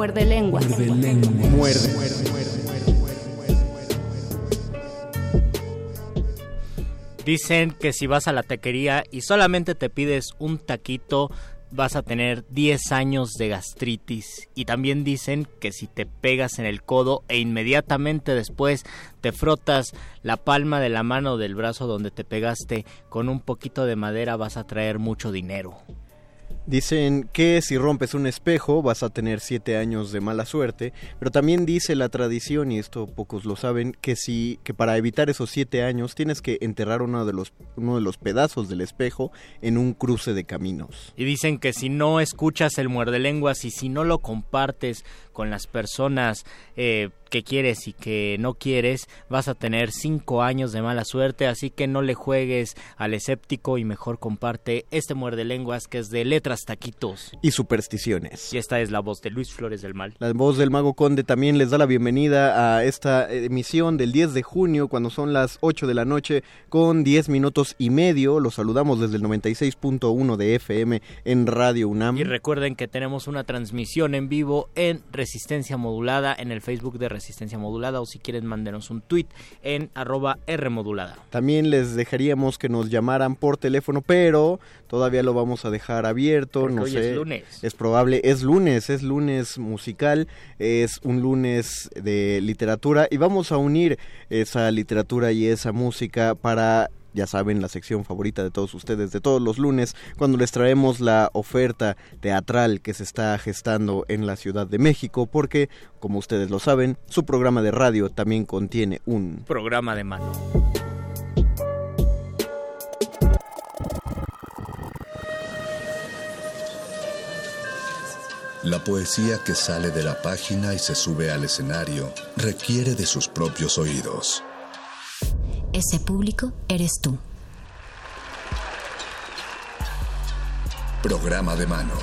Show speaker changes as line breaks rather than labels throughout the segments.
Muerde lenguas.
Muerde.
Dicen que si vas a la taquería y solamente te pides un taquito, vas a tener 10 años de gastritis. Y también dicen que si te pegas en el codo e inmediatamente después te frotas la palma de la mano del brazo donde te pegaste con un poquito de madera, vas a traer mucho dinero.
Dicen que si rompes un espejo vas a tener siete años de mala suerte, pero también dice la tradición, y esto pocos lo saben, que si que para evitar esos siete años tienes que enterrar uno de los uno de los pedazos del espejo en un cruce de caminos.
Y dicen que si no escuchas el muerde lenguas y si no lo compartes con las personas eh, que quieres y que no quieres, vas a tener cinco años de mala suerte, así que no le juegues al escéptico y mejor comparte este muerde lenguas que es de letras taquitos.
Y supersticiones.
Y esta es la voz de Luis Flores del Mal.
La voz del Mago Conde también les da la bienvenida a esta emisión del 10 de junio, cuando son las 8 de la noche, con 10 minutos y medio. Los saludamos desde el 96.1 de FM en Radio UNAM.
Y recuerden que tenemos una transmisión en vivo en Resistencia Modulada en el Facebook de Resistencia Modulada o si quieren mándenos un tweet en arroba Rmodulada.
También les dejaríamos que nos llamaran por teléfono, pero todavía lo vamos a dejar abierto,
Porque
no
hoy
sé.
es lunes.
Es probable, es lunes, es lunes musical, es un lunes de literatura y vamos a unir esa literatura y esa música para ya saben, la sección favorita de todos ustedes de todos los lunes, cuando les traemos la oferta teatral que se está gestando en la Ciudad de México, porque, como ustedes lo saben, su programa de radio también contiene un
Programa de mano.
La poesía que sale de la página y se sube al escenario requiere de sus propios oídos.
Ese público eres tú.
Programa de mano.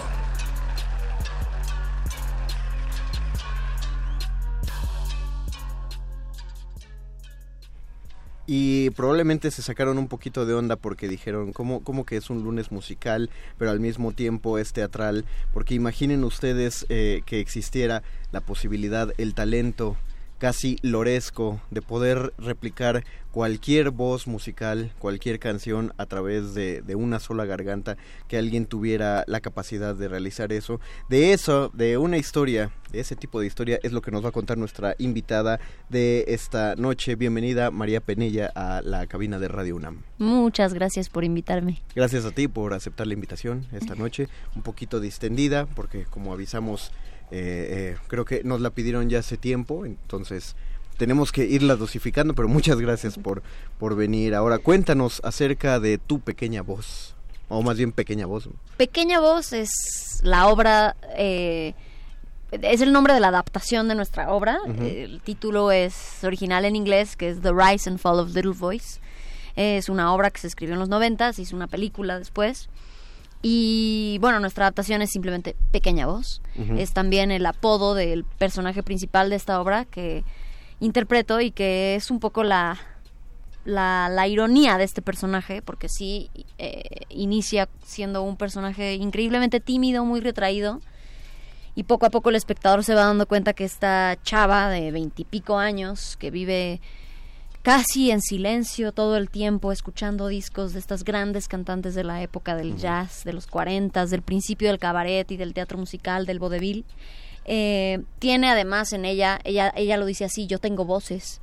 Y probablemente se sacaron un poquito de onda porque dijeron, ¿cómo, cómo que es un lunes musical, pero al mismo tiempo es teatral? Porque imaginen ustedes eh, que existiera la posibilidad, el talento casi loresco de poder replicar cualquier voz musical, cualquier canción a través de, de, una sola garganta, que alguien tuviera la capacidad de realizar eso. De eso, de una historia, de ese tipo de historia, es lo que nos va a contar nuestra invitada de esta noche. Bienvenida María Penella a la cabina de Radio UNAM.
Muchas gracias por invitarme.
Gracias a ti por aceptar la invitación esta noche, un poquito distendida, porque como avisamos, eh, eh, creo que nos la pidieron ya hace tiempo, entonces tenemos que irla dosificando, pero muchas gracias por, por venir. Ahora cuéntanos acerca de tu pequeña voz, o más bien pequeña voz.
Pequeña voz es la obra, eh, es el nombre de la adaptación de nuestra obra. Uh -huh. El título es original en inglés, que es The Rise and Fall of Little Voice. Es una obra que se escribió en los noventas, hizo una película después. Y bueno, nuestra adaptación es simplemente Pequeña Voz. Uh -huh. Es también el apodo del personaje principal de esta obra que interpreto y que es un poco la, la, la ironía de este personaje, porque sí eh, inicia siendo un personaje increíblemente tímido, muy retraído. Y poco a poco el espectador se va dando cuenta que esta chava de veintipico años, que vive casi en silencio todo el tiempo, escuchando discos de estas grandes cantantes de la época del jazz, de los 40, del principio del cabaret y del teatro musical, del vodevil. Eh, tiene además en ella, ella, ella lo dice así, yo tengo voces.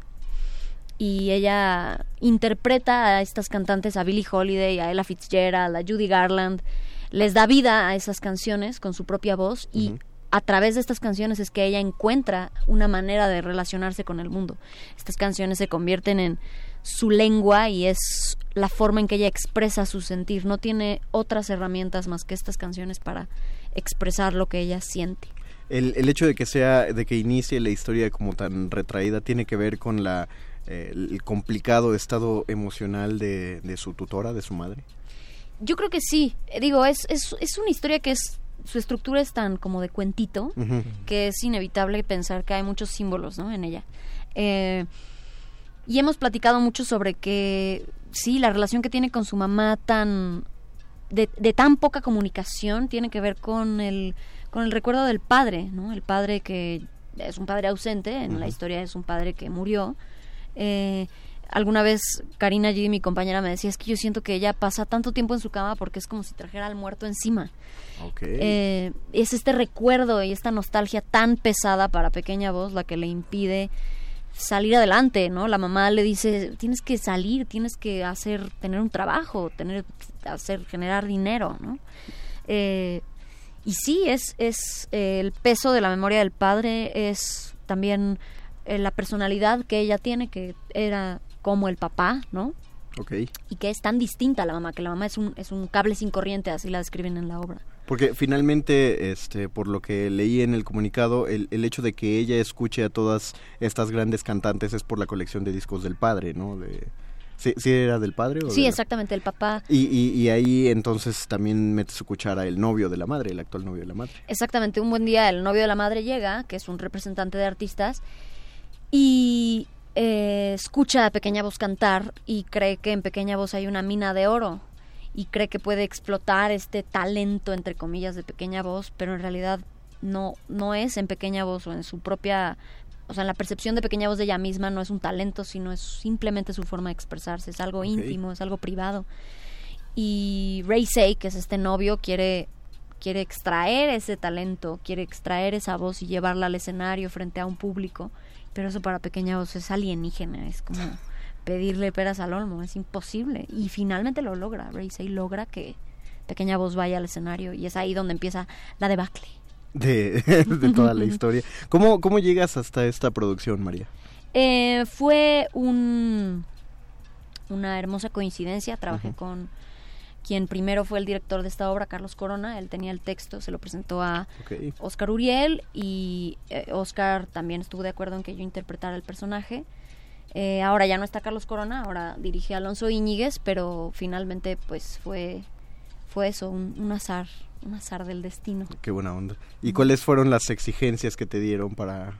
Y ella interpreta a estas cantantes, a Billie Holiday, a Ella Fitzgerald, a Judy Garland, les da vida a esas canciones con su propia voz y uh -huh. A través de estas canciones es que ella encuentra una manera de relacionarse con el mundo. Estas canciones se convierten en su lengua y es la forma en que ella expresa su sentir. No tiene otras herramientas más que estas canciones para expresar lo que ella siente.
El, el hecho de que sea, de que inicie la historia como tan retraída, tiene que ver con la eh, el complicado estado emocional de, de su tutora, de su madre.
Yo creo que sí. Digo, es, es, es una historia que es su estructura es tan como de cuentito que es inevitable pensar que hay muchos símbolos ¿no? en ella. Eh, y hemos platicado mucho sobre que sí, la relación que tiene con su mamá tan de, de tan poca comunicación tiene que ver con el con el recuerdo del padre, ¿no? El padre que es un padre ausente, en la historia es un padre que murió. Eh, alguna vez Karina G, mi compañera, me decía, es que yo siento que ella pasa tanto tiempo en su cama porque es como si trajera al muerto encima. Eh, es este recuerdo y esta nostalgia tan pesada para Pequeña Voz la que le impide salir adelante, ¿no? La mamá le dice, tienes que salir, tienes que hacer, tener un trabajo, tener, hacer, generar dinero, ¿no? Eh, y sí, es, es eh, el peso de la memoria del padre, es también eh, la personalidad que ella tiene, que era como el papá, ¿no?
Ok.
Y que es tan distinta a la mamá, que la mamá es un, es un cable sin corriente, así la describen en la obra.
Porque finalmente, este, por lo que leí en el comunicado, el, el hecho de que ella escuche a todas estas grandes cantantes es por la colección de discos del padre, ¿no? De, ¿sí, sí era del padre? O
Sí,
de
exactamente, el papá
Y, y, y ahí entonces también mete su cuchara el novio de la madre, el actual novio de la madre.
Exactamente, un buen día el novio de la madre llega, que es un representante de artistas, y eh, escucha a Pequeña Voz cantar y cree que en Pequeña Voz hay una mina de oro y cree que puede explotar este talento, entre comillas, de Pequeña Voz, pero en realidad no, no es en Pequeña Voz o en su propia... O sea, en la percepción de Pequeña Voz de ella misma no es un talento, sino es simplemente su forma de expresarse, es algo íntimo, es algo privado. Y Ray Say, que es este novio, quiere quiere extraer ese talento, quiere extraer esa voz y llevarla al escenario frente a un público, pero eso para Pequeña Voz es alienígena, es como pedirle peras al olmo, es imposible. Y finalmente lo logra, Say logra que Pequeña Voz vaya al escenario y es ahí donde empieza la debacle.
De, de toda la historia. ¿Cómo, ¿Cómo llegas hasta esta producción, María?
Eh, fue un, una hermosa coincidencia. Trabajé con quien primero fue el director de esta obra, Carlos Corona. Él tenía el texto, se lo presentó a
Ok.
Oscar Uriel y eh, Oscar también estuvo de acuerdo en que yo interpretara el personaje. Eh, ahora ya no está Carlos Corona, ahora dirige a Alonso Íñiguez, pero finalmente pues fue, fue eso, un, un azar, un azar del destino.
Qué buena onda. ¿Y cuáles fueron las exigencias que te dieron para...?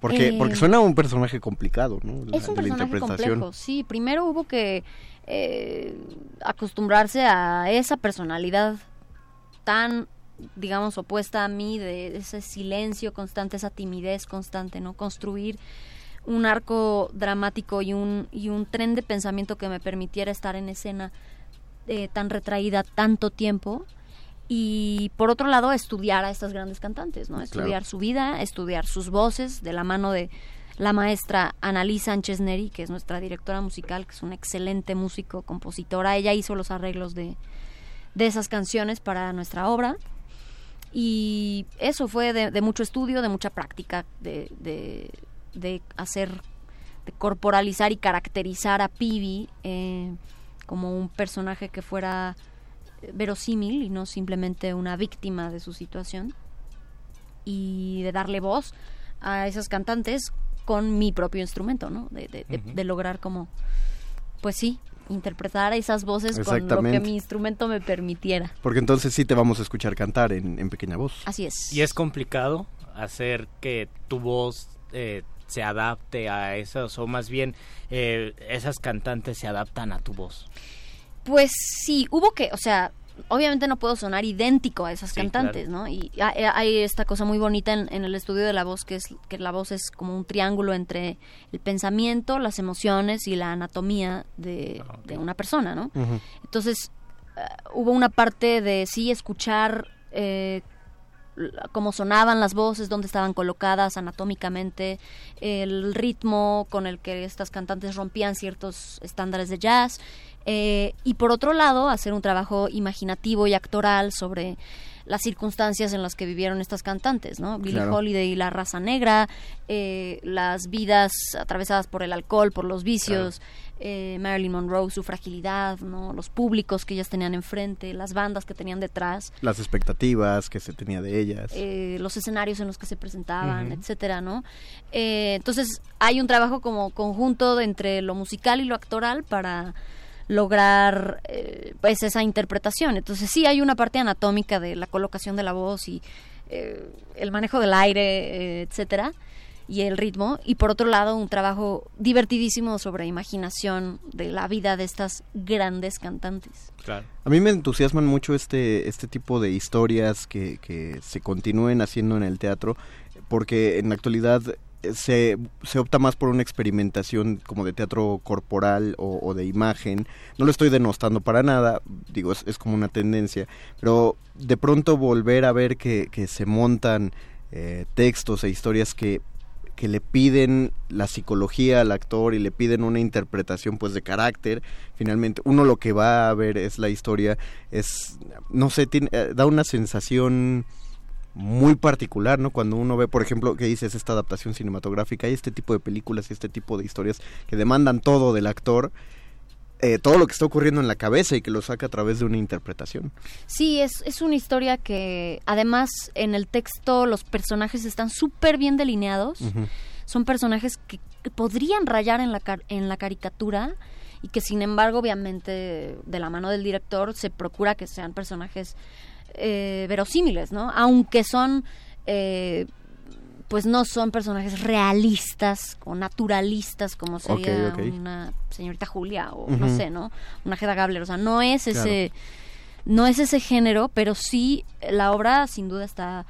Porque,
Eh,
porque suena un personaje complicado, ¿no? La-
Es un personaje complejo, sí. Primero hubo que eh, acostumbrarse a esa personalidad tan, digamos, opuesta a mí, de ese silencio constante, esa timidez constante, ¿no? Construir un arco dramático y un, y un tren de pensamiento que me permitiera estar en escena eh, tan retraída tanto tiempo. Y por otro lado, estudiar a estas grandes cantantes, ¿no? Estudiar su vida, estudiar sus voces de la mano de la maestra Annalise Sánchez Neri, que es nuestra directora musical, que es una excelente músico, compositora. Ella hizo los arreglos de, de esas canciones para nuestra obra. Y eso fue de, de mucho estudio, de mucha práctica, de, de, de hacer, de corporalizar y caracterizar a Pibi eh, como un personaje que fuera verosímil y no simplemente una víctima de su situación y de darle voz a esas cantantes con mi propio instrumento, ¿no? De, de- de- lograr como, pues sí, interpretar esas voces con lo que mi instrumento me permitiera.
Porque entonces sí te vamos a escuchar cantar en, en pequeña voz.
Así es.
Y es complicado hacer que tu voz eh, se adapte a esas, o más bien eh, esas cantantes se adaptan a tu voz.
Pues sí, hubo que, o sea, obviamente no puedo sonar idéntico a esas
Sí,
cantantes, ¿no? Y hay, esta cosa muy bonita en, en el estudio de la voz, que es que la voz es como un triángulo entre el pensamiento, las emociones y la anatomía de,
Ah,
de una persona, ¿no? Entonces, eh, hubo una parte de sí escuchar eh, cómo sonaban las voces, dónde estaban colocadas anatómicamente, el ritmo con el que estas cantantes rompían ciertos estándares de jazz. Eh, y por otro lado, hacer un trabajo imaginativo y actoral sobre las circunstancias en las que vivieron estas cantantes, ¿no? Billie Holiday y la raza negra, eh, las vidas atravesadas por el alcohol, por los vicios, eh, Marilyn Monroe, su fragilidad, ¿no? Los públicos que ellas tenían enfrente, las bandas que tenían detrás.
Las expectativas que se tenía de ellas.
Eh, los escenarios en los que se presentaban, etcétera, ¿no? Eh, entonces hay un trabajo como conjunto entre lo musical y lo actoral para lograr pues esa interpretación. Entonces sí hay una parte anatómica de la colocación de la voz y el manejo del aire, etcétera y el ritmo y por otro lado un trabajo divertidísimo sobre imaginación de la vida de estas grandes cantantes.
Claro. A mí me entusiasman mucho este, este tipo de historias que, que se continúen haciendo en el teatro porque en la actualidad se, se, opta más por una experimentación como de teatro corporal o, de imagen. No lo estoy denostando para nada, digo, es, es, como una tendencia, pero de pronto volver a ver que, que se montan eh, textos e historias que que le piden la psicología al actor y le piden una interpretación pues de carácter finalmente uno lo que va a ver es la historia es no sé tiene, eh, da una sensación muy particular, ¿no? Cuando uno ve, por ejemplo, que dices esta adaptación cinematográfica, hay este tipo de películas y este tipo de historias que demandan todo del actor, eh, todo lo que está ocurriendo en la cabeza y que lo saca a través de una interpretación.
Sí, es, es una historia que además en el texto los personajes están súper bien delineados. Son personajes que podrían rayar en la, en la caricatura y que sin embargo obviamente de la mano del director se procura que sean personajes eh, verosímiles, ¿no? Aunque son... Eh, pues no son personajes realistas o naturalistas como sería una señorita Julia o no sé, ¿no? Una Hedda Gabler, o sea, no es ese no es ese género, pero sí la obra sin duda está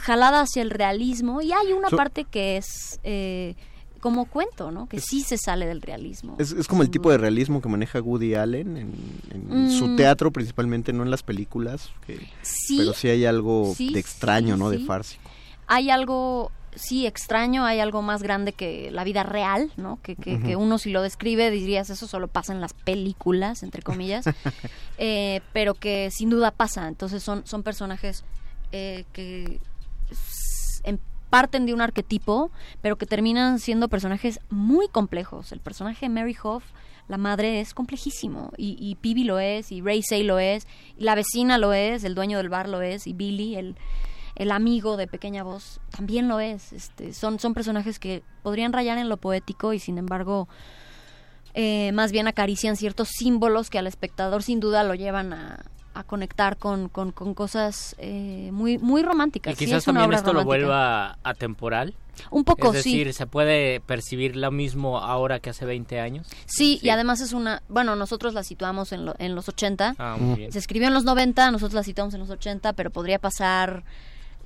jalada hacia el realismo y hay una parte que es eh, como cuento, ¿no? Que sí se sale del realismo.
Es, como el tipo de realismo que maneja Woody Allen en, su mm. teatro, principalmente, no en las películas. sí, pero sí hay algo de extraño, ¿no? De fársico
hay algo sí extraño, hay algo más grande que la vida real, ¿no? Que, que, uno si lo describe dirías eso solo pasa en las películas, entre comillas, eh, pero que sin duda pasa. Entonces son, son personajes eh, que parten de un arquetipo, pero que terminan siendo personajes muy complejos. El personaje de Mary Hoff, la madre, es complejísimo, y, y Pibi lo es, y Ray Say lo es, y la vecina lo es, el dueño del bar lo es, y Billy, el el amigo de Pequeña Voz también lo es. Este, son, son personajes que podrían rayar en lo poético y sin embargo eh, más bien acarician ciertos símbolos que al espectador sin duda lo llevan a, conectar con, con, cosas eh, muy, muy románticas.
Y quizás también esto lo vuelva atemporal.
Un poco,
es decir, ¿se puede percibir lo mismo ahora que hace 20 años?
Sí, y además es una... Bueno, nosotros la situamos en, en los 80. Ah, Se escribió en los 90, nosotros la situamos en los 80, pero podría pasar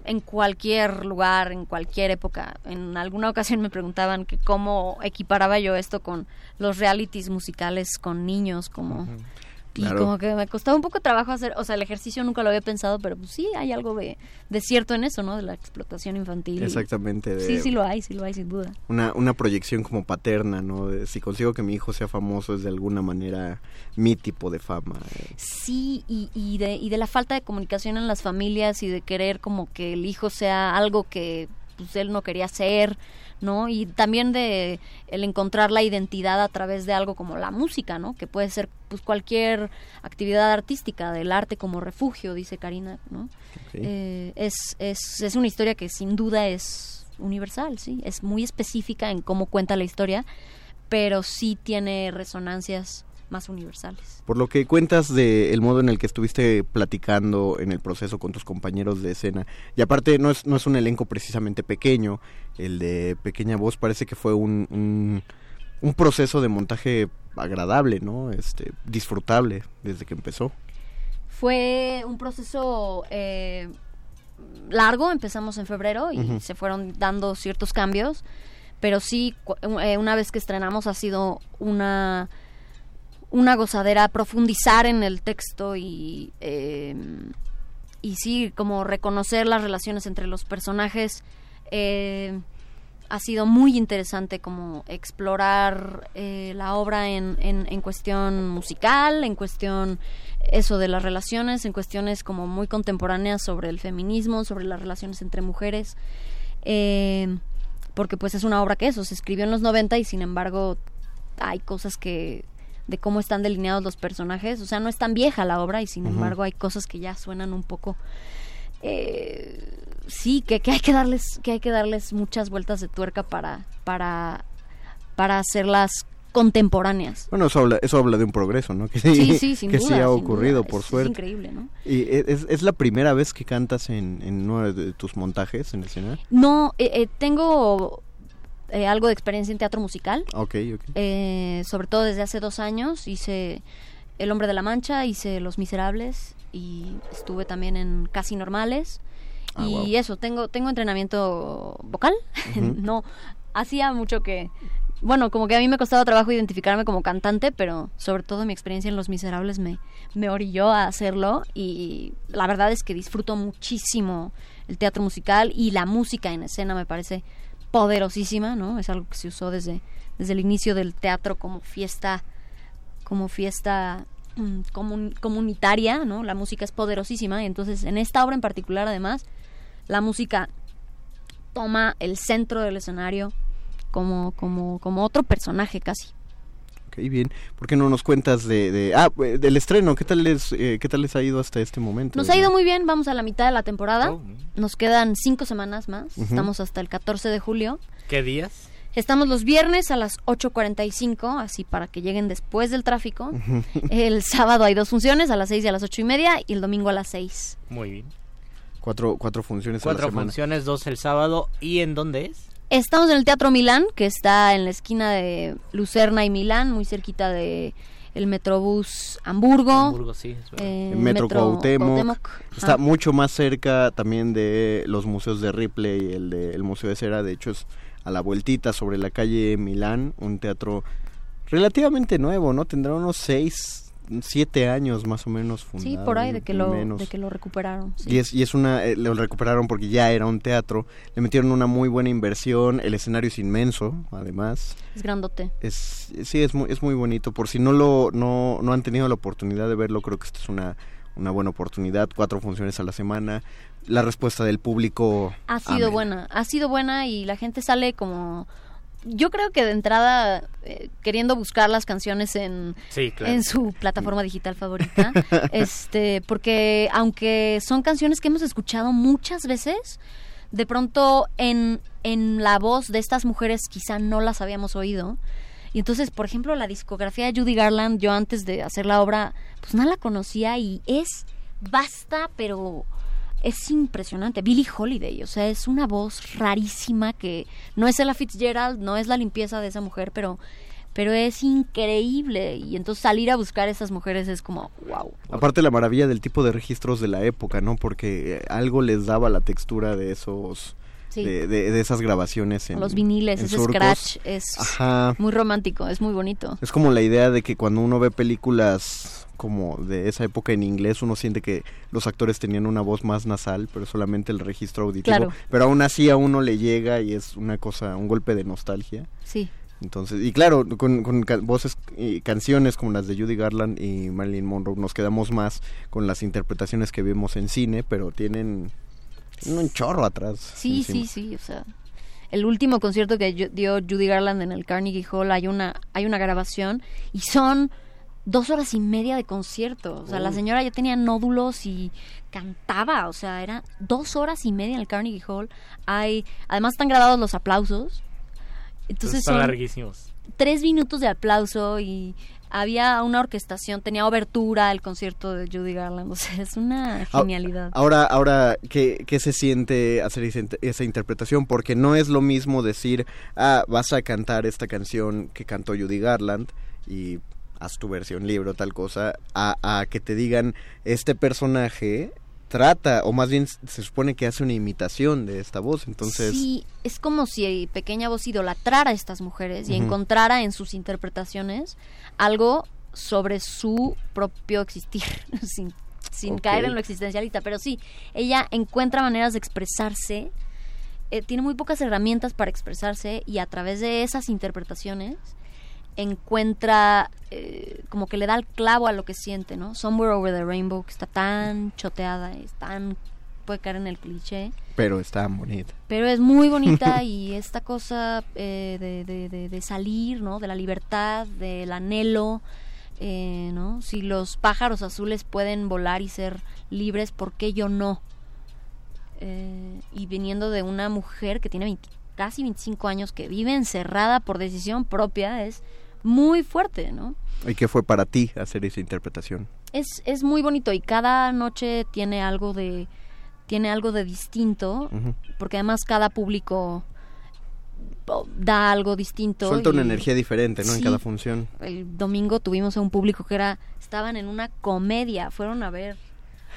en cualquier lugar, en cualquier época. En alguna ocasión me preguntaban que cómo equiparaba yo esto con los realities musicales con niños, como... Y como que me costaba un poco trabajo hacer, o sea, el ejercicio nunca lo había pensado, pero pues sí, hay algo de, cierto en eso, ¿no? De la explotación infantil.
Exactamente.
sí, sí lo hay, sí lo hay, sin duda.
Una, una proyección como paterna, ¿no? si consigo que mi hijo sea famoso es de alguna manera mi tipo de fama.
Sí, y, y, de, y de la falta de comunicación en las familias y de querer como que el hijo sea algo que pues él no quería ser ¿no? Y también de el encontrar la identidad a través de algo como la música, ¿no? Que puede ser pues cualquier actividad artística, del arte como refugio, dice Karina, ¿no? Eh, es, es, es una historia que sin duda es universal, sí, es muy específica en cómo cuenta la historia, pero sí tiene resonancias más universales.
Por lo que cuentas del modo en el que estuviste platicando en el proceso con tus compañeros de escena, y aparte no es, no es un elenco precisamente pequeño, el de Pequeña Voz parece que fue un, un, proceso de montaje agradable, ¿no? Este, disfrutable desde que empezó.
Fue un proceso eh, largo, empezamos en febrero y se fueron dando ciertos cambios, pero sí, eh, una vez que estrenamos ha sido una una gozadera profundizar en el texto y, eh, y sí, como reconocer las relaciones entre los personajes. Eh, ha sido muy interesante como explorar eh, la obra en, en, en, cuestión musical, en cuestión eso de las relaciones, en cuestiones como muy contemporáneas sobre el feminismo, sobre las relaciones entre mujeres, porque pues es una obra que eso, se escribió en los 90 y sin embargo hay cosas que de cómo están delineados los personajes, o sea, no es tan vieja la obra y sin embargo hay cosas que ya suenan un poco eh, sí, que, que, hay que darles, que hay que darles muchas vueltas de tuerca para, para, para hacerlas contemporáneas.
Bueno, eso habla, eso habla de un progreso, ¿no? Que
sí, sí, sin
que
duda,
sí ha ocurrido, por
Es-
suerte.
Es increíble, ¿no?
¿Y es, es la primera vez que cantas en, en uno de tus montajes en escena?
No, eh, eh, tengo eh, algo de experiencia en teatro musical,
Ok, ok.
eh, sobre todo desde hace dos años. Hice El Hombre de la Mancha, hice Los Miserables y estuve también en Casi Normales.
Ah,
y
wow.
eso, tengo, tengo entrenamiento vocal. No, hacía mucho que... Bueno, como que a mí me costaba trabajo identificarme como cantante, pero sobre todo mi experiencia en Los Miserables me, me orilló a hacerlo y la verdad es que disfruto muchísimo el teatro musical y la música en escena me parece poderosísima, ¿no? Es algo que se usó desde, desde el inicio del teatro como fiesta, como fiesta mm, comun- comunitaria, ¿no? La música es poderosísima y entonces en esta obra en particular además la música toma el centro del escenario como, como, como otro personaje casi.
Ok, bien. ¿Por qué no nos cuentas de, de- ah, del estreno? ¿Qué tal les, eh, qué tal les ha ido hasta este momento?
Nos ha ido muy bien, vamos a la mitad de la temporada.
Oh,
Nos quedan cinco semanas más.
Ujú.
Estamos hasta el 14 de julio.
¿Qué días?
Estamos los viernes a las 8.45, así para que lleguen después del tráfico. El sábado hay dos funciones, a las 6 y a las ocho y media, y el domingo a las 6.
Muy bien.
Cuatro, cuatro funciones a la
Cuatro
semana.
funciones, dos el sábado. ¿Y en dónde es?
Estamos en el Teatro Milán, que está en la esquina de Lucerna y Milán, muy cerquita de el Metrobús Hamburgo.
Hamburgo, sí. es verdad.
eh,
El Metro, Cuauhtémoc.
Cuauhtémoc.
Está mucho más cerca también de los museos de Ripley y el de el Museo de Cera. De hecho, es a la vueltita sobre la calle Milán, un teatro relativamente nuevo, ¿no? Tendrá unos seis, siete años más o menos fundado.
Sí, por ahí de que lo, de que lo recuperaron. sí.
Y es, y es una, eh, lo recuperaron porque ya era un teatro, le metieron una muy buena inversión, el escenario es inmenso, además,
Es grandote.
es, sí, es muy, es muy bonito, por si no lo, no, no han tenido la oportunidad de verlo, creo que esta es una, una buena oportunidad, cuatro funciones a la semana, la respuesta del público
Ha sido
amena.
buena, ha sido buena y la gente sale como... Yo creo que de entrada, eh, queriendo buscar las canciones en,
Sí, claro.
en su plataforma digital favorita, este, porque aunque son canciones que hemos escuchado muchas veces, de pronto en, en la voz de estas mujeres quizá no las habíamos oído. Y entonces, por ejemplo, la discografía de Judy Garland, yo antes de hacer la obra, pues no la conocía y es basta, pero es impresionante. Billie Holiday, o sea, es una voz rarísima que no es Ella Fitzgerald, no es la limpieza de esa mujer, pero pero es increíble y entonces salir a buscar esas mujeres es como wow.
Aparte la maravilla del tipo de registros de la época, ¿no? Porque eh, algo les daba la textura de esos...
Sí.
De, de- de esas grabaciones en
Los viniles,
en
ese
surcos.
scratch es
Ajá.
muy romántico, es muy bonito.
Es como la idea de que cuando uno ve películas como de esa época en inglés, uno siente que los actores tenían una voz más nasal, pero solamente el registro auditivo.
Claro.
Pero aún así a uno le llega y es una cosa, un golpe de nostalgia.
Sí.
Entonces, y claro, con, con voces y canciones como las de Judy Garland y Marilyn Monroe, nos quedamos más con las interpretaciones que vimos en cine, pero tienen, tienen un chorro atrás.
Sí,
encima.
sí, sí, o sea, el último concierto que dio Judy Garland en el Carnegie Hall hay una hay una grabación y son dos horas y media de concierto. O sea, la señora ya tenía nódulos y cantaba, o sea, era dos horas y media en el Carnegie Hall. Hay, además están grabados los aplausos. Entonces
son
son
larguísimos.
tres minutos de aplauso y había una orquestación, tenía obertura el concierto de Judy Garland, o sea, es una genialidad.
Ahora, ahora ¿qué, qué se siente hacer esa interpretación? Porque no es lo mismo decir, ah, vas a cantar esta canción que cantó Judy Garland y haz tu versión libro, tal cosa, a, a que te digan, este personaje trata, o más bien se supone que hace una imitación de esta voz, entonces...
Sí, es como si Pequeña Voz idolatrara a estas mujeres y encontrara en sus interpretaciones algo sobre su propio existir, sin, sin caer en lo existencialista. Pero sí, ella encuentra maneras de expresarse eh, tiene muy pocas herramientas para expresarse y a través de esas interpretaciones encuentra eh, como que le da el clavo a lo que siente, ¿no? Somewhere Over the Rainbow, que está tan choteada, es tan puede caer en el cliché.
Pero está bonita.
Pero es muy bonita y esta cosa eh, de, de, de, de, salir, ¿no? De la libertad, del anhelo, eh, ¿no? Si los pájaros azules pueden volar y ser libres, ¿por qué yo no? Eh, y viniendo de una mujer que tiene 20, casi 25 años, que vive encerrada por decisión propia, es muy fuerte, ¿no?
¿Y qué fue para ti hacer esa interpretación?
Es, es muy bonito y cada noche tiene algo de tiene algo de distinto, uh -huh. porque además cada público da algo distinto.
Suelta una energía diferente, ¿no? Sí, en cada función.
El domingo tuvimos a un público que era, estaban en una comedia, fueron a ver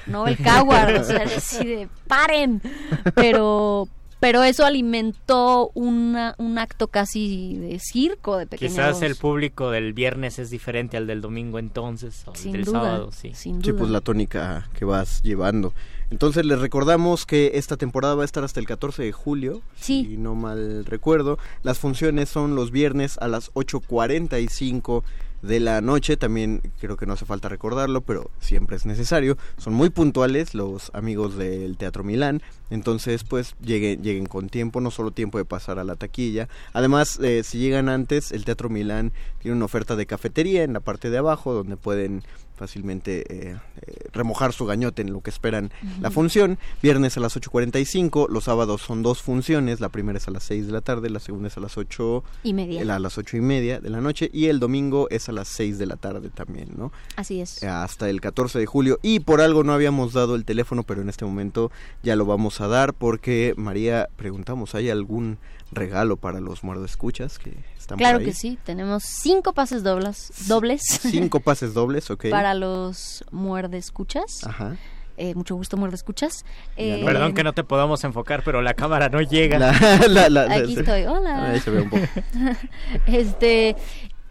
no el Coward, o sea, así de paren, pero pero eso alimentó una, un acto casi de circo de pequeños.
Quizás el público del viernes es diferente al del domingo entonces, o
sin
del
duda,
sábado, sí.
Sin
sí,
duda.
pues la tónica que vas llevando. Entonces les recordamos que esta temporada va a estar hasta el 14 de julio,
sí.
si no mal recuerdo. Las funciones son los viernes a las 8.45 de la noche, también creo que no hace falta recordarlo, pero siempre es necesario. Son muy puntuales los amigos del Teatro Milán, entonces pues lleguen, lleguen con tiempo, no solo tiempo de pasar a la taquilla. Además, eh, si llegan antes, el Teatro Milán tiene una oferta de cafetería en la parte de abajo, donde pueden fácilmente eh, eh, remojar su gañote en lo que esperan uh -huh. la función. Viernes a las 8.45, los sábados son dos funciones, la primera es a las 6 de la tarde, la segunda es a las 8
y media.
a las 8 y media de la noche y el domingo es a las 6 de la tarde también, ¿no?
Así es.
Hasta el 14 de julio y por algo no habíamos dado el teléfono, pero en este momento ya lo vamos a dar porque María, preguntamos, ¿hay algún regalo para los escuchas que están
claro
por ahí?
que sí tenemos cinco pases dobles dobles
cinco pases dobles ok
para los muerdescuchas
ajá
eh, mucho gusto, muerde escuchas. Eh,
Perdón que no te podamos enfocar, pero la cámara no llega.
La, la, la,
Aquí estoy, hola.
Ahí se ve un poco.
este,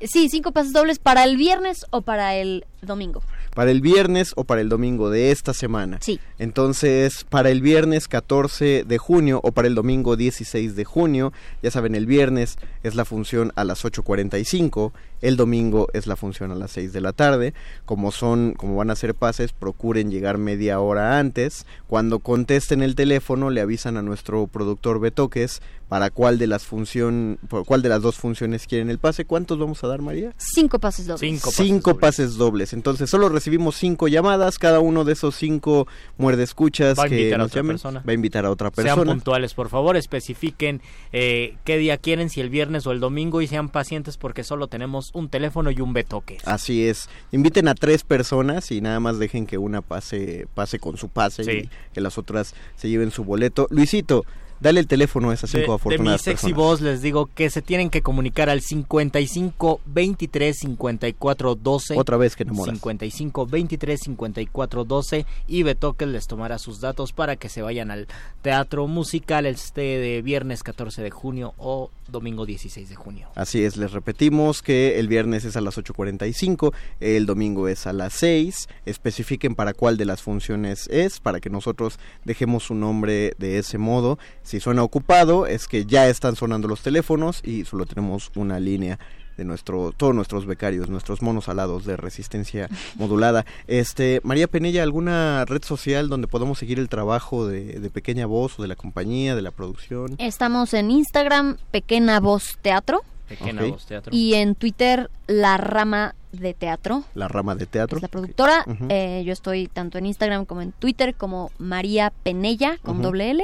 sí, cinco pases dobles para el viernes o para el domingo.
Para el viernes o para el domingo de esta semana.
Sí.
Entonces, para el viernes 14 de junio o para el domingo 16 de junio, ya saben, el viernes es la función a las 8.45, el domingo es la función a las 6 de la tarde. Como son, como van a ser pases, procuren llegar media hora antes. Cuando contesten el teléfono, le avisan a nuestro productor Betoques para cuál de las función, por cuál de las dos funciones quieren el pase. ¿Cuántos vamos a dar, María?
Cinco pases dobles.
Cinco pases,
cinco
dobles.
pases dobles. Entonces, solo recibimos cinco llamadas. Cada uno de esos cinco muerde escuchas
Va a
que
invitar a
nos
otra
llamen
persona.
va a invitar a otra
Sean
persona.
puntuales, por favor, especifiquen eh, qué día quieren, si el viernes o el domingo, y sean pacientes porque solo tenemos un teléfono y un betoque.
Así es. Inviten a tres personas y nada más dejen que una pase pase con su pase
Sí.
y que las otras se lleven su boleto. Luisito, dale el teléfono a esas
De,
cinco
de mi
afortunadas
sexy
personas.
voz les digo que se tienen que comunicar al 55 23 54 12.
Otra vez que enamoras.
55 23 54 12 y Betoques les tomará sus datos para que se vayan al teatro musical este de viernes 14 de junio o domingo 16 de junio.
Así es, les repetimos que el viernes es a las 8.45, el domingo es a las 6. Especifiquen para cuál de las funciones es, para que nosotros dejemos su nombre de ese modo. Si suena ocupado, es que ya están sonando los teléfonos y solo tenemos una línea de nuestro todos nuestros becarios, nuestros monos alados de resistencia modulada. Este María Penella, ¿alguna red social donde podamos seguir el trabajo de, de Pequeña Voz o de la compañía, de la producción?
Estamos en Instagram, Pequeña Voz Teatro,
Pequeña voz teatro.
y en Twitter, La Rama de Teatro.
La rama de teatro.
Es la productora. Eh, yo estoy tanto en Instagram como en Twitter como María Penella con doble L.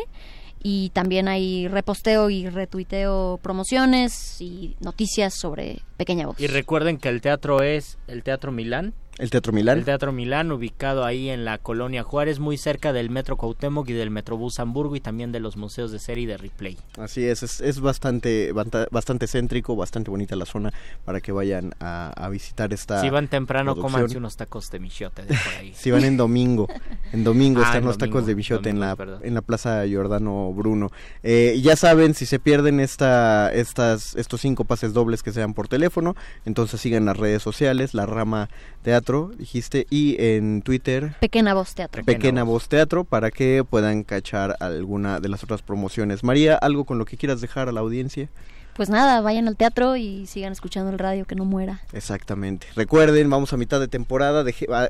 Y también hay reposteo y retuiteo promociones y noticias sobre Pequeña Voz.
Y recuerden que el teatro es el Teatro Milán.
El Teatro Milán.
El Teatro Milán, ubicado ahí en la colonia Juárez, muy cerca del Metro Cuauhtémoc y del Metrobús Hamburgo y también de los museos de serie y de replay.
Así es, es, es bastante, bastante céntrico, bastante bonita la zona para que vayan a, a visitar esta.
si van temprano, cómanse unos tacos de michote de por ahí.
Si van en domingo, en domingo
Ah,
están
en
los
domingo,
tacos de bichote en la en la Plaza Giordano Bruno. Eh, ya saben, si se pierden esta, estas, estos cinco pases dobles que sean por teléfono, entonces sigan las redes sociales, la rama teatro Teatro, dijiste, y en Twitter
Pequeña Voz Teatro.
Pequeña Voz Teatro para que puedan cachar alguna de las otras promociones. María, ¿algo con lo que quieras dejar a la audiencia?
Pues nada, vayan al teatro y sigan escuchando el radio, que no muera.
Exactamente. Recuerden, vamos a mitad de temporada,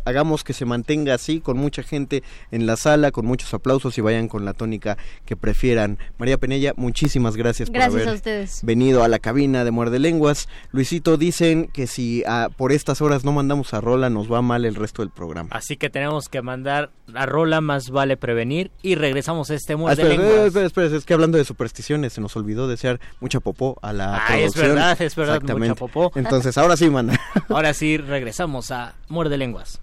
hagamos que se mantenga así, con mucha gente en la sala, con muchos aplausos y vayan con la tónica que prefieran. María Penella, muchísimas gracias,
por haber
a
ustedes.
venido a la cabina de Muerde Lenguas. Luisito, dicen que si ah, por estas horas no mandamos a Rola, nos va mal el resto del programa.
Así que tenemos que mandar a Rola, más vale prevenir, y regresamos a este Muerde ah, Lenguas.
Espera, espera, es que hablando de supersticiones, se nos olvidó desear mucha popó a la
ah, Es verdad, es verdad, mucha popó.
Entonces, ahora sí, manda.
ahora sí, regresamos a Muerde Lenguas.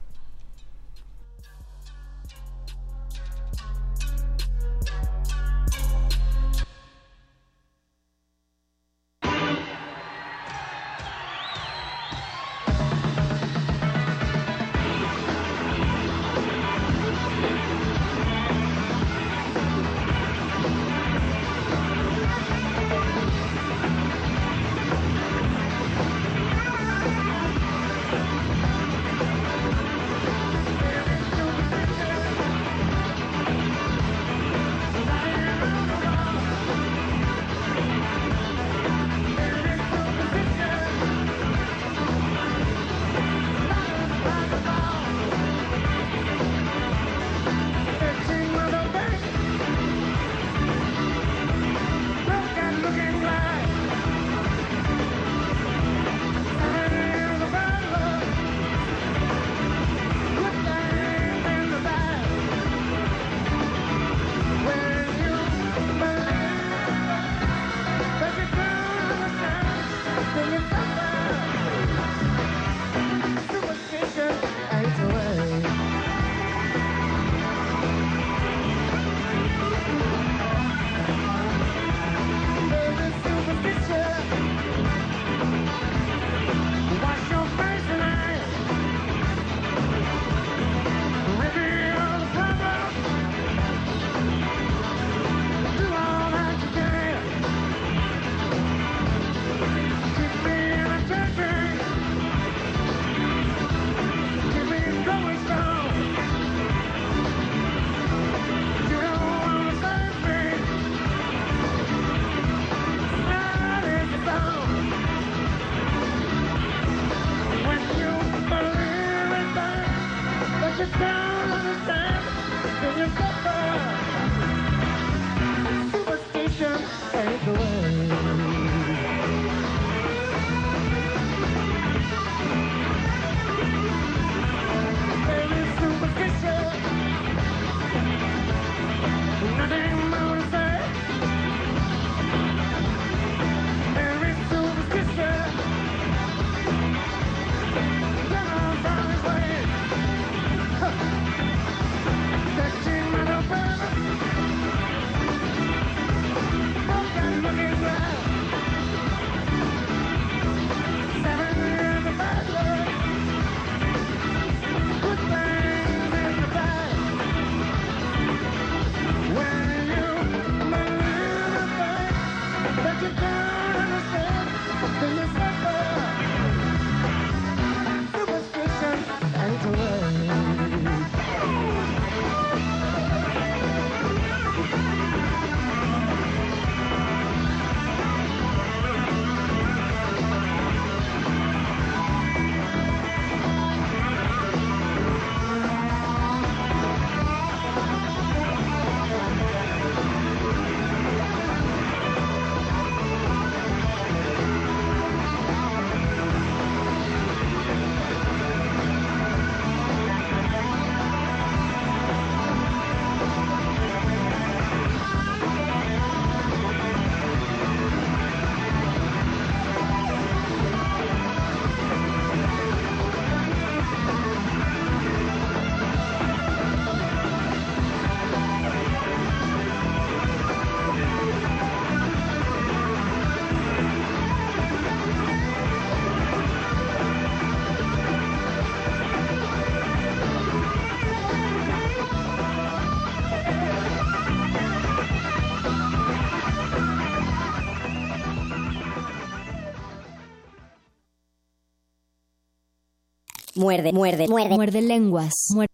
Muerde, muerde, muerde, muerde lenguas. Muerde.